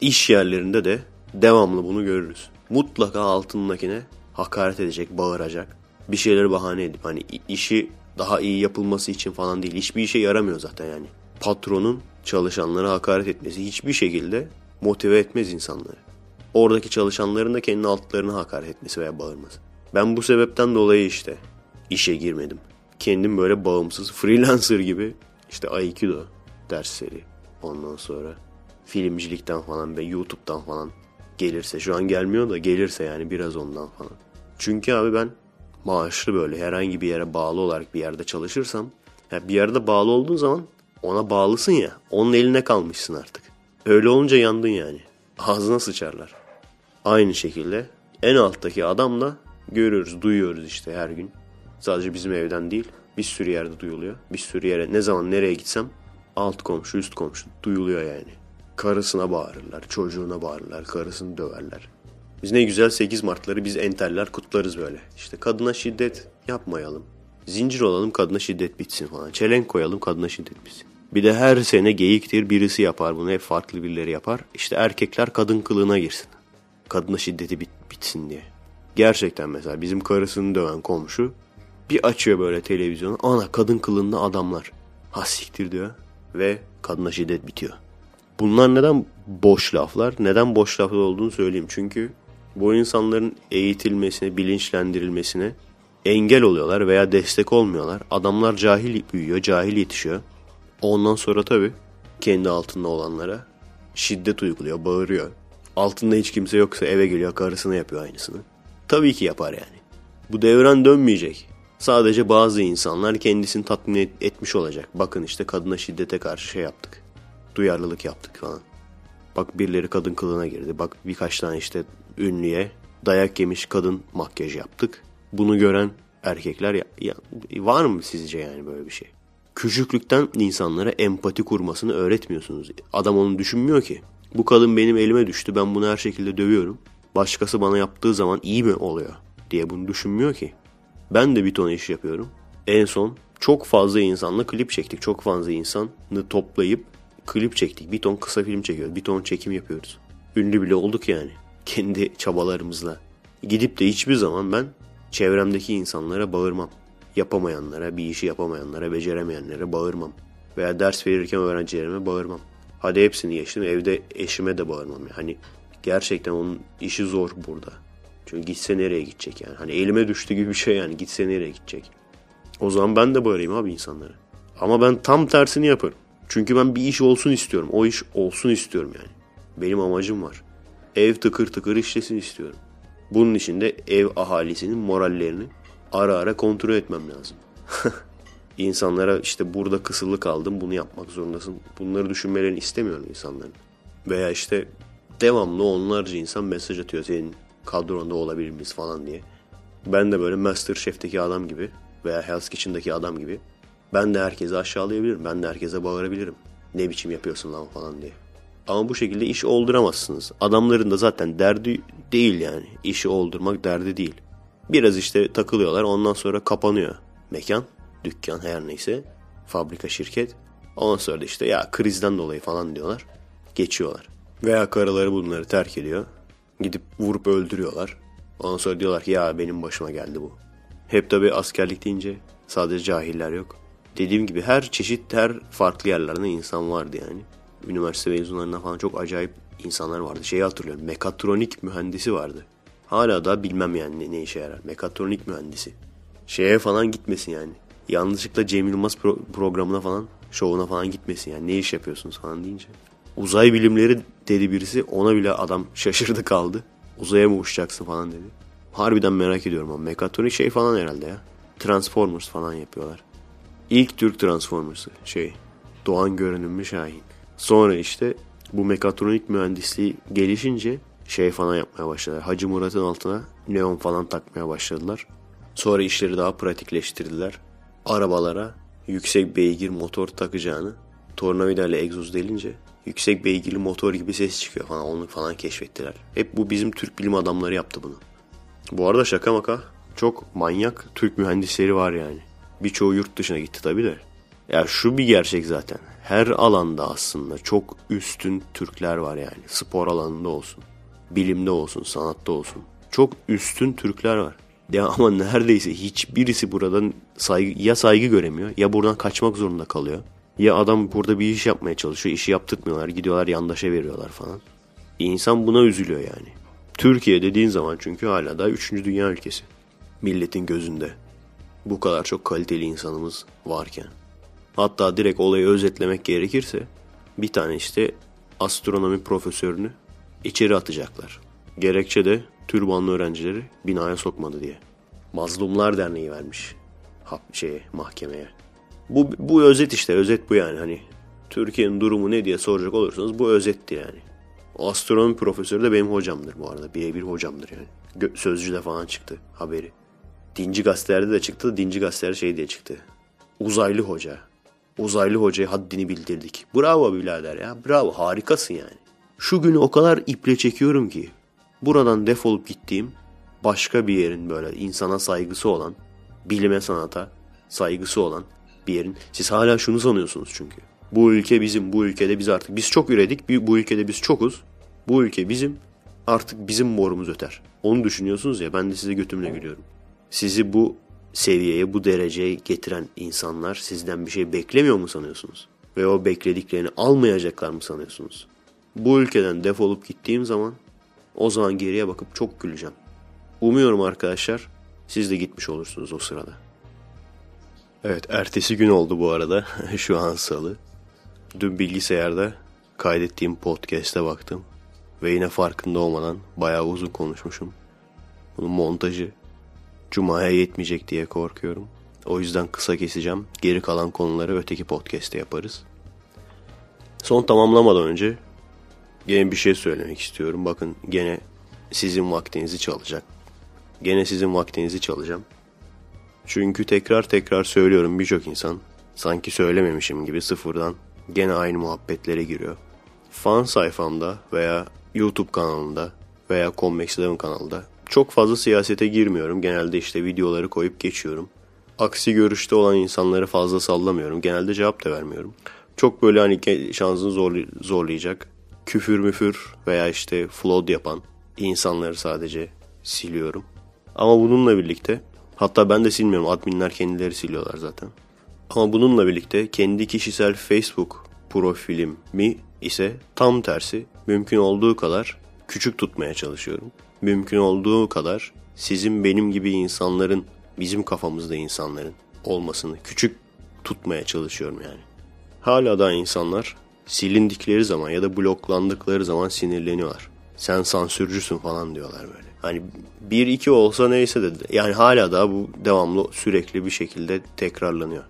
İş yerlerinde de devamlı bunu görürüz. Mutlaka altındakine hakaret edecek, bağıracak. Bir şeyleri bahane edip hani işi daha iyi yapılması için falan değil. Hiçbir işe yaramıyor zaten yani. Patronun çalışanlara hakaret etmesi hiçbir şekilde motive etmez insanları. Oradaki çalışanların da kendi altlarına hakaret etmesi veya bağırması. Ben bu sebepten dolayı işte işe girmedim. Kendim böyle bağımsız freelancer gibi işte Aikido dersleri ondan sonra filmcilikten falan ve YouTube'dan falan gelirse şu an gelmiyor da gelirse yani biraz ondan falan. Çünkü abi ben maaşlı böyle herhangi bir yere bağlı olarak bir yerde çalışırsam ya bir yerde bağlı olduğun zaman ona bağlısın ya onun eline kalmışsın artık. Öyle olunca yandın yani. Ağzına sıçarlar. Aynı şekilde en alttaki adamla görüyoruz, duyuyoruz işte her gün. Sadece bizim evden değil bir sürü yerde duyuluyor. Bir sürü yere ne zaman nereye gitsem alt komşu üst komşu duyuluyor yani. Karısına bağırırlar, çocuğuna bağırırlar, karısını döverler. Biz ne güzel 8 Mart'ları biz enteller kutlarız böyle. İşte kadına şiddet yapmayalım. Zincir olalım kadına şiddet bitsin falan. Çelenk koyalım kadına şiddet bitsin. Bir de her sene geyiktir birisi yapar bunu hep farklı birileri yapar. İşte erkekler kadın kılığına girsin. Kadına şiddeti bit, bitsin diye. Gerçekten mesela bizim karısını döven komşu bir açıyor böyle televizyonu. Ana kadın kılığında adamlar. Ha siktir diyor. Ve kadına şiddet bitiyor. Bunlar neden boş laflar? Neden boş laflar olduğunu söyleyeyim. Çünkü bu insanların eğitilmesine, bilinçlendirilmesine engel oluyorlar veya destek olmuyorlar. Adamlar cahil büyüyor, cahil yetişiyor. Ondan sonra tabii kendi altında olanlara şiddet uyguluyor, bağırıyor. Altında hiç kimse yoksa eve geliyor, karısına yapıyor aynısını. Tabii ki yapar yani. Bu devran dönmeyecek. Sadece bazı insanlar kendisini tatmin et- etmiş olacak. Bakın işte kadına şiddete karşı şey yaptık. Duyarlılık yaptık falan. Bak birileri kadın kılığına girdi. Bak birkaç tane işte ünlüye dayak yemiş kadın makyaj yaptık. Bunu gören erkekler ya, ya, var mı sizce yani böyle bir şey? Küçüklükten insanlara empati kurmasını öğretmiyorsunuz. Adam onu düşünmüyor ki. Bu kadın benim elime düştü ben bunu her şekilde dövüyorum. Başkası bana yaptığı zaman iyi mi oluyor diye bunu düşünmüyor ki. Ben de bir ton iş yapıyorum. En son çok fazla insanla klip çektik. Çok fazla insanı toplayıp klip çektik. Bir ton kısa film çekiyoruz. Bir ton çekim yapıyoruz. Ünlü bile olduk yani. Kendi çabalarımızla. Gidip de hiçbir zaman ben çevremdeki insanlara bağırmam. Yapamayanlara, bir işi yapamayanlara, beceremeyenlere bağırmam. Veya ders verirken öğrencilerime bağırmam. Hadi hepsini geçtim. Evde eşime de bağırmam. Yani. Hani gerçekten onun işi zor burada. Çünkü gitse nereye gidecek yani. Hani elime düştü gibi bir şey yani. Gitse nereye gidecek. O zaman ben de bağırayım abi insanlara. Ama ben tam tersini yaparım. Çünkü ben bir iş olsun istiyorum. O iş olsun istiyorum yani. Benim amacım var. Ev tıkır tıkır işlesin istiyorum. Bunun için de ev ahalisinin morallerini ara ara kontrol etmem lazım. İnsanlara işte burada kısılı kaldım bunu yapmak zorundasın. Bunları düşünmelerini istemiyorum insanların. Veya işte devamlı onlarca insan mesaj atıyor senin kadronda olabilir miyiz falan diye. Ben de böyle Masterchef'teki adam gibi veya Hell's Kitchen'daki adam gibi ben de herkese aşağılayabilirim. Ben de herkese bağırabilirim. Ne biçim yapıyorsun lan falan diye. Ama bu şekilde iş olduramazsınız. Adamların da zaten derdi değil yani. İşi oldurmak derdi değil. Biraz işte takılıyorlar ondan sonra kapanıyor mekan. dükkan her neyse fabrika şirket. Ondan sonra da işte ya krizden dolayı falan diyorlar. Geçiyorlar. Veya karıları bunları terk ediyor. Gidip vurup öldürüyorlar. Ondan sonra diyorlar ki ya benim başıma geldi bu. Hep tabi askerlik deyince sadece cahiller yok. Dediğim gibi her çeşit her farklı yerlerden insan vardı yani. Üniversite mezunlarından falan çok acayip insanlar vardı. Şeyi hatırlıyorum mekatronik mühendisi vardı. Hala da bilmem yani ne, ne işe yarar. Mekatronik mühendisi. Şeye falan gitmesin yani. Yanlışlıkla Cem Yılmaz pro- programına falan, şovuna falan gitmesin yani. Ne iş yapıyorsunuz falan deyince. Uzay bilimleri dedi birisi. Ona bile adam şaşırdı kaldı. Uzaya mı uçacaksın falan dedi. Harbiden merak ediyorum ama mekatronik şey falan herhalde ya. Transformers falan yapıyorlar. İlk Türk Transformers'ı şey. Doğan görünümlü Şahin. Sonra işte bu mekatronik mühendisliği gelişince şey falan yapmaya başladılar. Hacı Murat'ın altına neon falan takmaya başladılar. Sonra işleri daha pratikleştirdiler. Arabalara yüksek beygir motor takacağını tornavida ile egzoz delince yüksek beygirli motor gibi ses çıkıyor falan onu falan keşfettiler. Hep bu bizim Türk bilim adamları yaptı bunu. Bu arada şaka maka çok manyak Türk mühendisleri var yani. Birçoğu yurt dışına gitti tabi de. Ya şu bir gerçek zaten. Her alanda aslında çok üstün Türkler var yani. Spor alanında olsun, bilimde olsun, sanatta olsun. Çok üstün Türkler var. Ya ama neredeyse hiçbirisi buradan saygı, ya saygı göremiyor ya buradan kaçmak zorunda kalıyor. Ya adam burada bir iş yapmaya çalışıyor, işi yaptırtmıyorlar, gidiyorlar yandaşa veriyorlar falan. İnsan buna üzülüyor yani. Türkiye dediğin zaman çünkü hala da 3. dünya ülkesi. Milletin gözünde. Bu kadar çok kaliteli insanımız varken. Hatta direkt olayı özetlemek gerekirse bir tane işte astronomi profesörünü içeri atacaklar. Gerekçe de türbanlı öğrencileri binaya sokmadı diye. Mazlumlar Derneği vermiş hap şeye mahkemeye. Bu, bu özet işte özet bu yani hani Türkiye'nin durumu ne diye soracak olursanız bu özetti yani. Astronomi profesörü de benim hocamdır bu arada. Birebir hocamdır yani. Gö- Sözcü'de falan çıktı haberi. Dinci gazetelerde de çıktı. Dinci gazetelerde şey diye çıktı. Uzaylı hoca. Uzaylı hocaya haddini bildirdik. Bravo birader ya. Bravo harikasın yani. Şu günü o kadar iple çekiyorum ki. Buradan defolup gittiğim başka bir yerin böyle insana saygısı olan, bilime sanata saygısı olan bir yerin. Siz hala şunu sanıyorsunuz çünkü. Bu ülke bizim, bu ülkede biz artık, biz çok üredik, bu ülkede biz çokuz. Bu ülke bizim, artık bizim borumuz öter. Onu düşünüyorsunuz ya, ben de size götümle gülüyorum. Sizi bu seviyeye, bu dereceye getiren insanlar sizden bir şey beklemiyor mu sanıyorsunuz? Ve o beklediklerini almayacaklar mı sanıyorsunuz? Bu ülkeden defolup gittiğim zaman o zaman geriye bakıp çok güleceğim. Umuyorum arkadaşlar siz de gitmiş olursunuz o sırada. Evet ertesi gün oldu bu arada. Şu an salı. Dün bilgisayarda kaydettiğim podcast'e baktım. Ve yine farkında olmadan bayağı uzun konuşmuşum. Bunun montajı Cuma'ya yetmeyecek diye korkuyorum. O yüzden kısa keseceğim. Geri kalan konuları öteki podcast'te yaparız. Son tamamlamadan önce gene bir şey söylemek istiyorum. Bakın gene sizin vaktinizi çalacak. Gene sizin vaktinizi çalacağım. Çünkü tekrar tekrar söylüyorum birçok insan sanki söylememişim gibi sıfırdan gene aynı muhabbetlere giriyor. Fan sayfamda veya YouTube kanalında veya Convex Eleven kanalında çok fazla siyasete girmiyorum. Genelde işte videoları koyup geçiyorum. Aksi görüşte olan insanları fazla sallamıyorum. Genelde cevap da vermiyorum. Çok böyle hani şansını zorlay- zorlayacak küfür müfür veya işte flood yapan insanları sadece siliyorum. Ama bununla birlikte hatta ben de silmiyorum adminler kendileri siliyorlar zaten. Ama bununla birlikte kendi kişisel Facebook profilimi ise tam tersi mümkün olduğu kadar küçük tutmaya çalışıyorum. Mümkün olduğu kadar sizin benim gibi insanların, bizim kafamızda insanların olmasını küçük tutmaya çalışıyorum yani. Hala da insanlar silindikleri zaman ya da bloklandıkları zaman sinirleniyorlar. Sen sansürcüsün falan diyorlar böyle. Hani bir iki olsa neyse de yani hala da bu devamlı sürekli bir şekilde tekrarlanıyor.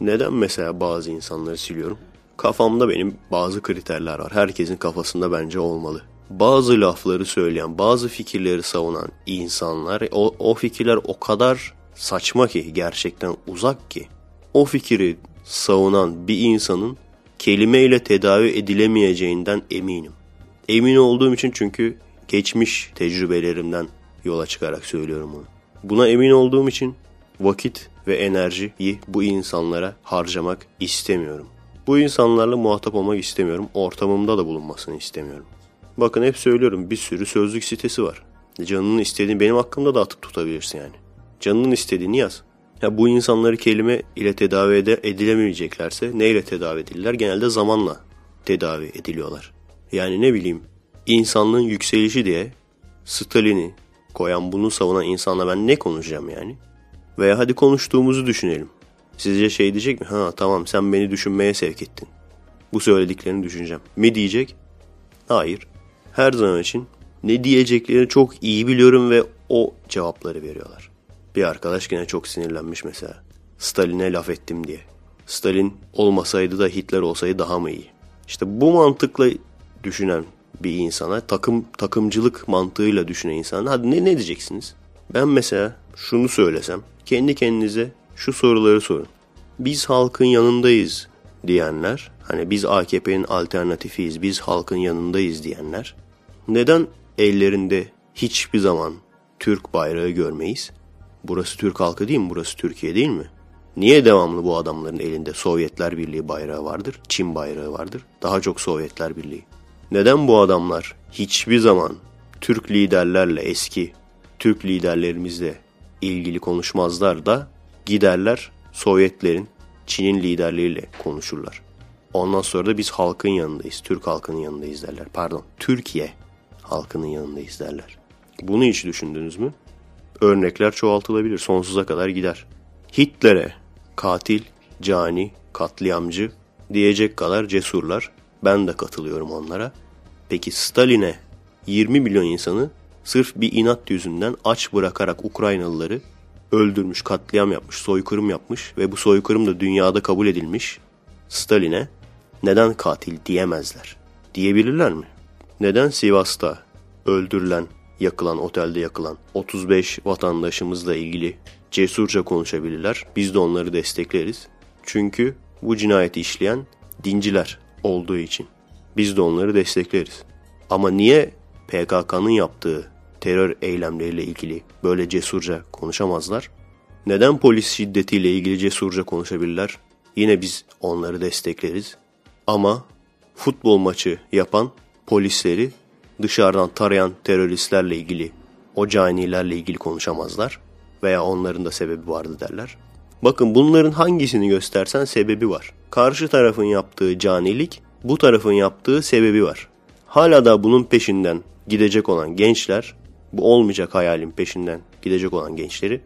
Neden mesela bazı insanları siliyorum? Kafamda benim bazı kriterler var. Herkesin kafasında bence olmalı. Bazı lafları söyleyen, bazı fikirleri savunan insanlar, o, o fikirler o kadar saçma ki, gerçekten uzak ki. O fikri savunan bir insanın kelimeyle tedavi edilemeyeceğinden eminim. Emin olduğum için çünkü geçmiş tecrübelerimden yola çıkarak söylüyorum bunu. Buna emin olduğum için vakit ve enerjiyi bu insanlara harcamak istemiyorum. Bu insanlarla muhatap olmak istemiyorum. Ortamımda da bulunmasını istemiyorum. Bakın hep söylüyorum bir sürü sözlük sitesi var. Canının istediğini benim hakkımda da atıp tutabilirsin yani. Canının istediğini yaz. Ya bu insanları kelime ile tedavi ede, edilemeyeceklerse neyle tedavi edilirler? Genelde zamanla tedavi ediliyorlar. Yani ne bileyim insanlığın yükselişi diye Stalin'i koyan bunu savunan insanla ben ne konuşacağım yani? Veya hadi konuştuğumuzu düşünelim. Sizce şey diyecek mi? Ha tamam sen beni düşünmeye sevk ettin. Bu söylediklerini düşüneceğim. Mi diyecek? Hayır. Her zaman için ne diyeceklerini çok iyi biliyorum ve o cevapları veriyorlar. Bir arkadaş gene çok sinirlenmiş mesela. Stalin'e laf ettim diye. Stalin olmasaydı da Hitler olsaydı daha mı iyi? İşte bu mantıkla düşünen bir insana, takım takımcılık mantığıyla düşünen insana hadi ne, ne diyeceksiniz? Ben mesela şunu söylesem, kendi kendinize şu soruları sorun. Biz halkın yanındayız diyenler, hani biz AKP'nin alternatifiyiz, biz halkın yanındayız diyenler, neden ellerinde hiçbir zaman Türk bayrağı görmeyiz? Burası Türk halkı değil mi? Burası Türkiye değil mi? Niye devamlı bu adamların elinde Sovyetler Birliği bayrağı vardır, Çin bayrağı vardır? Daha çok Sovyetler Birliği. Neden bu adamlar hiçbir zaman Türk liderlerle eski Türk liderlerimizle ilgili konuşmazlar da giderler Sovyetlerin, Çin'in liderleriyle konuşurlar. Ondan sonra da biz halkın yanındayız, Türk halkının yanındayız derler. Pardon, Türkiye halkının yanındayız derler. Bunu hiç düşündünüz mü? Örnekler çoğaltılabilir, sonsuza kadar gider. Hitler'e katil, cani, katliamcı diyecek kadar cesurlar. Ben de katılıyorum onlara. Peki Stalin'e 20 milyon insanı sırf bir inat yüzünden aç bırakarak Ukraynalıları öldürmüş, katliam yapmış, soykırım yapmış ve bu soykırım da dünyada kabul edilmiş. Stalin'e neden katil diyemezler? Diyebilirler mi? Neden Sivas'ta öldürülen, yakılan, otelde yakılan 35 vatandaşımızla ilgili cesurca konuşabilirler? Biz de onları destekleriz. Çünkü bu cinayeti işleyen dinciler olduğu için. Biz de onları destekleriz. Ama niye PKK'nın yaptığı terör eylemleriyle ilgili böyle cesurca konuşamazlar? Neden polis şiddetiyle ilgili cesurca konuşabilirler? Yine biz onları destekleriz. Ama futbol maçı yapan polisleri dışarıdan tarayan teröristlerle ilgili, o canilerle ilgili konuşamazlar veya onların da sebebi vardı derler. Bakın bunların hangisini göstersen sebebi var. Karşı tarafın yaptığı canilik, bu tarafın yaptığı sebebi var. Hala da bunun peşinden gidecek olan gençler, bu olmayacak hayalin peşinden gidecek olan gençleri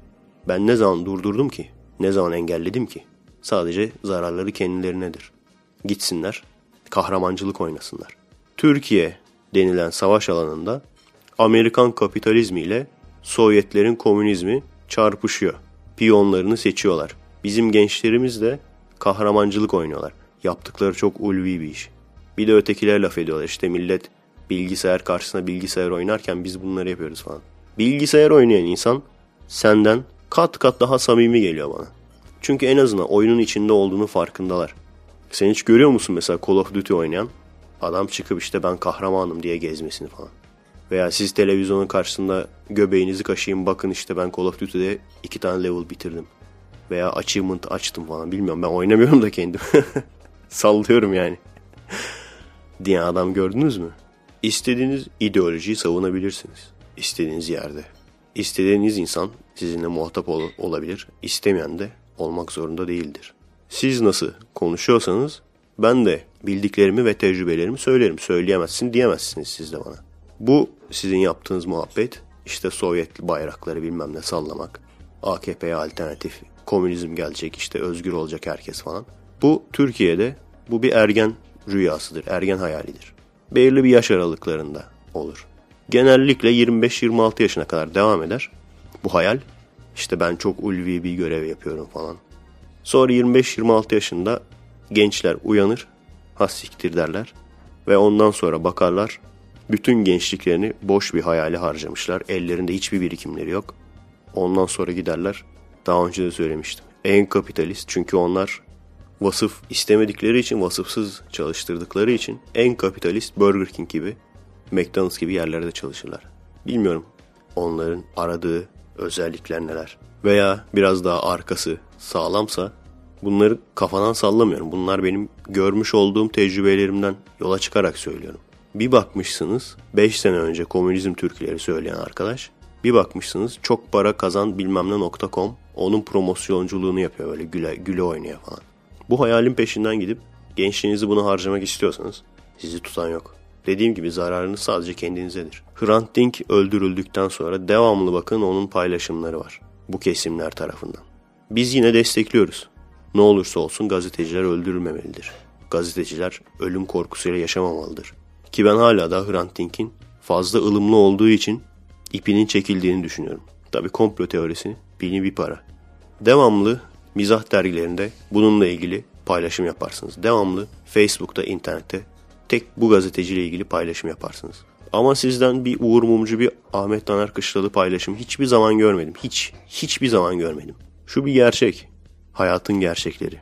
ben ne zaman durdurdum ki? Ne zaman engelledim ki? Sadece zararları kendilerinedir. Gitsinler, kahramancılık oynasınlar. Türkiye denilen savaş alanında Amerikan kapitalizmi ile Sovyetlerin komünizmi çarpışıyor. Piyonlarını seçiyorlar. Bizim gençlerimiz de kahramancılık oynuyorlar. Yaptıkları çok ulvi bir iş. Bir de ötekiler laf ediyorlar. İşte millet bilgisayar karşısında bilgisayar oynarken biz bunları yapıyoruz falan. Bilgisayar oynayan insan senden kat kat daha samimi geliyor bana. Çünkü en azından oyunun içinde olduğunu farkındalar. Sen hiç görüyor musun mesela Call of Duty oynayan? Adam çıkıp işte ben kahramanım diye gezmesini falan. Veya siz televizyonun karşısında göbeğinizi kaşıyın bakın işte ben Call of Duty'de iki tane level bitirdim. Veya achievement açtım falan bilmiyorum ben oynamıyorum da kendim. Sallıyorum yani. diye adam gördünüz mü? İstediğiniz ideolojiyi savunabilirsiniz. İstediğiniz yerde. İstediğiniz insan sizinle muhatap ol olabilir. İstemeyen de olmak zorunda değildir. Siz nasıl konuşuyorsanız ben de bildiklerimi ve tecrübelerimi söylerim. Söyleyemezsin diyemezsiniz siz de bana. Bu sizin yaptığınız muhabbet işte Sovyet bayrakları bilmem ne sallamak. AKP'ye alternatif komünizm gelecek işte özgür olacak herkes falan. Bu Türkiye'de bu bir ergen rüyasıdır, ergen hayalidir. Belirli bir yaş aralıklarında olur. Genellikle 25-26 yaşına kadar devam eder bu hayal. İşte ben çok ulvi bir görev yapıyorum falan. Sonra 25-26 yaşında gençler uyanır, hassiktir derler. Ve ondan sonra bakarlar, bütün gençliklerini boş bir hayali harcamışlar. Ellerinde hiçbir birikimleri yok. Ondan sonra giderler, daha önce de söylemiştim. En kapitalist çünkü onlar vasıf istemedikleri için, vasıfsız çalıştırdıkları için en kapitalist Burger King gibi, McDonald's gibi yerlerde çalışırlar. Bilmiyorum onların aradığı özellikler neler? Veya biraz daha arkası sağlamsa bunları kafadan sallamıyorum. Bunlar benim görmüş olduğum tecrübelerimden yola çıkarak söylüyorum. Bir bakmışsınız 5 sene önce komünizm türküleri söyleyen arkadaş. Bir bakmışsınız çok para kazan bilmem ne.com onun promosyonculuğunu yapıyor böyle güle, güle oynaya falan. Bu hayalin peşinden gidip gençliğinizi bunu harcamak istiyorsanız sizi tutan yok. Dediğim gibi zararınız sadece kendinizedir. Hrant Dink öldürüldükten sonra devamlı bakın onun paylaşımları var. Bu kesimler tarafından. Biz yine destekliyoruz. Ne olursa olsun gazeteciler öldürülmemelidir. Gazeteciler ölüm korkusuyla yaşamamalıdır. Ki ben hala da Hrant Dink'in fazla ılımlı olduğu için ipinin çekildiğini düşünüyorum. Tabi komplo teorisi bini bir para. Devamlı mizah dergilerinde bununla ilgili paylaşım yaparsınız. Devamlı Facebook'ta, internette tek bu gazeteciyle ilgili paylaşım yaparsınız. Ama sizden bir Uğur Mumcu, bir Ahmet Taner Kışlalı paylaşım hiçbir zaman görmedim. Hiç, hiçbir zaman görmedim. Şu bir gerçek. Hayatın gerçekleri.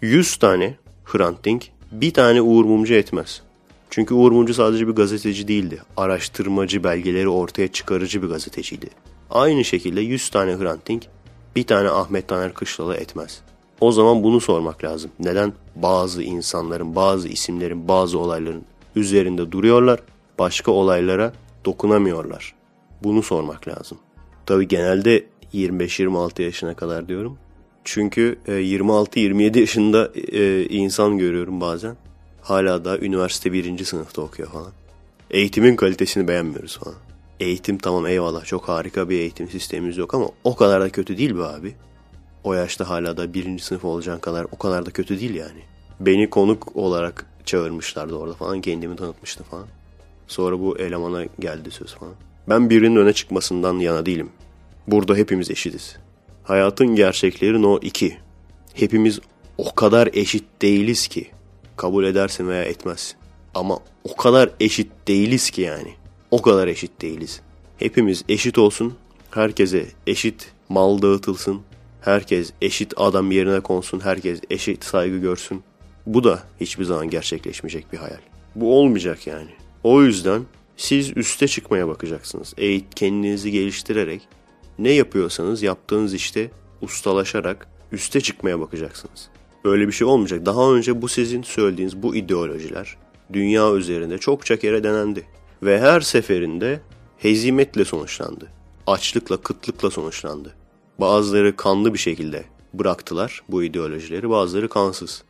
100 tane Hrant Dink bir tane Uğur Mumcu etmez. Çünkü Uğur Mumcu sadece bir gazeteci değildi. Araştırmacı, belgeleri ortaya çıkarıcı bir gazeteciydi. Aynı şekilde 100 tane Hrant Dink bir tane Ahmet Taner Kışlalı etmez. O zaman bunu sormak lazım. Neden bazı insanların, bazı isimlerin, bazı olayların üzerinde duruyorlar, başka olaylara dokunamıyorlar? Bunu sormak lazım. Tabi genelde 25-26 yaşına kadar diyorum. Çünkü 26-27 e, yaşında e, insan görüyorum bazen. Hala da üniversite birinci sınıfta okuyor falan. Eğitimin kalitesini beğenmiyoruz falan. Eğitim tamam eyvallah çok harika bir eğitim sistemimiz yok ama o kadar da kötü değil be abi. O yaşta hala da birinci sınıf olacağın kadar o kadar da kötü değil yani. Beni konuk olarak çağırmışlardı orada falan kendimi tanıtmıştı falan. Sonra bu elemana geldi söz falan. Ben birinin öne çıkmasından yana değilim. Burada hepimiz eşitiz. Hayatın gerçekleri no 2. Hepimiz o kadar eşit değiliz ki. Kabul edersin veya etmezsin. Ama o kadar eşit değiliz ki yani. O kadar eşit değiliz. Hepimiz eşit olsun. Herkese eşit mal dağıtılsın. Herkes eşit adam yerine konsun. Herkes eşit saygı görsün. Bu da hiçbir zaman gerçekleşmeyecek bir hayal. Bu olmayacak yani. O yüzden siz üste çıkmaya bakacaksınız. Eğit kendinizi geliştirerek ne yapıyorsanız yaptığınız işte ustalaşarak üste çıkmaya bakacaksınız. Öyle bir şey olmayacak. Daha önce bu sizin söylediğiniz bu ideolojiler dünya üzerinde çokça kere denendi. Ve her seferinde hezimetle sonuçlandı. Açlıkla, kıtlıkla sonuçlandı. Bazıları kanlı bir şekilde bıraktılar bu ideolojileri, bazıları kansız.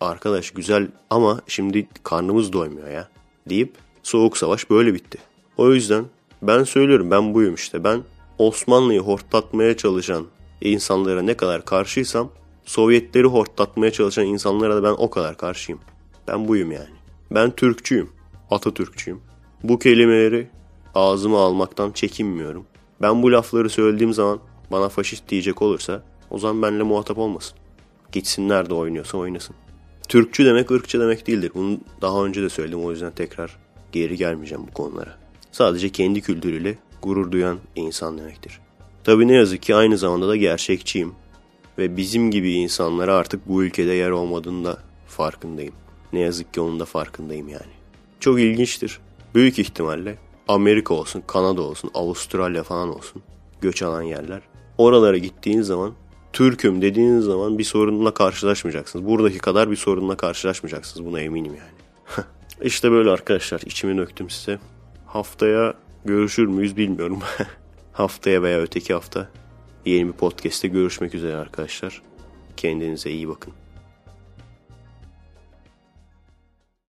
Arkadaş güzel ama şimdi karnımız doymuyor ya deyip soğuk savaş böyle bitti. O yüzden ben söylüyorum ben buyum işte. Ben Osmanlı'yı hortlatmaya çalışan insanlara ne kadar karşıysam Sovyetleri hortlatmaya çalışan insanlara da ben o kadar karşıyım. Ben buyum yani. Ben Türkçüyüm. Atatürkçüyüm. Bu kelimeleri ağzıma almaktan çekinmiyorum. Ben bu lafları söylediğim zaman bana faşist diyecek olursa o zaman benimle muhatap olmasın. Gitsin nerede oynuyorsa oynasın. Türkçü demek ırkçı demek değildir. Bunu daha önce de söyledim o yüzden tekrar geri gelmeyeceğim bu konulara. Sadece kendi kültürüyle gurur duyan insan demektir. Tabi ne yazık ki aynı zamanda da gerçekçiyim. Ve bizim gibi insanlara artık bu ülkede yer olmadığında farkındayım. Ne yazık ki onun da farkındayım yani. Çok ilginçtir. Büyük ihtimalle Amerika olsun, Kanada olsun, Avustralya falan olsun göç alan yerler. Oralara gittiğiniz zaman Türk'üm dediğiniz zaman bir sorunla karşılaşmayacaksınız. Buradaki kadar bir sorunla karşılaşmayacaksınız. Buna eminim yani. İşte böyle arkadaşlar. içimi döktüm size. Haftaya görüşür müyüz bilmiyorum. Haftaya veya öteki hafta yeni bir podcast'te görüşmek üzere arkadaşlar. Kendinize iyi bakın.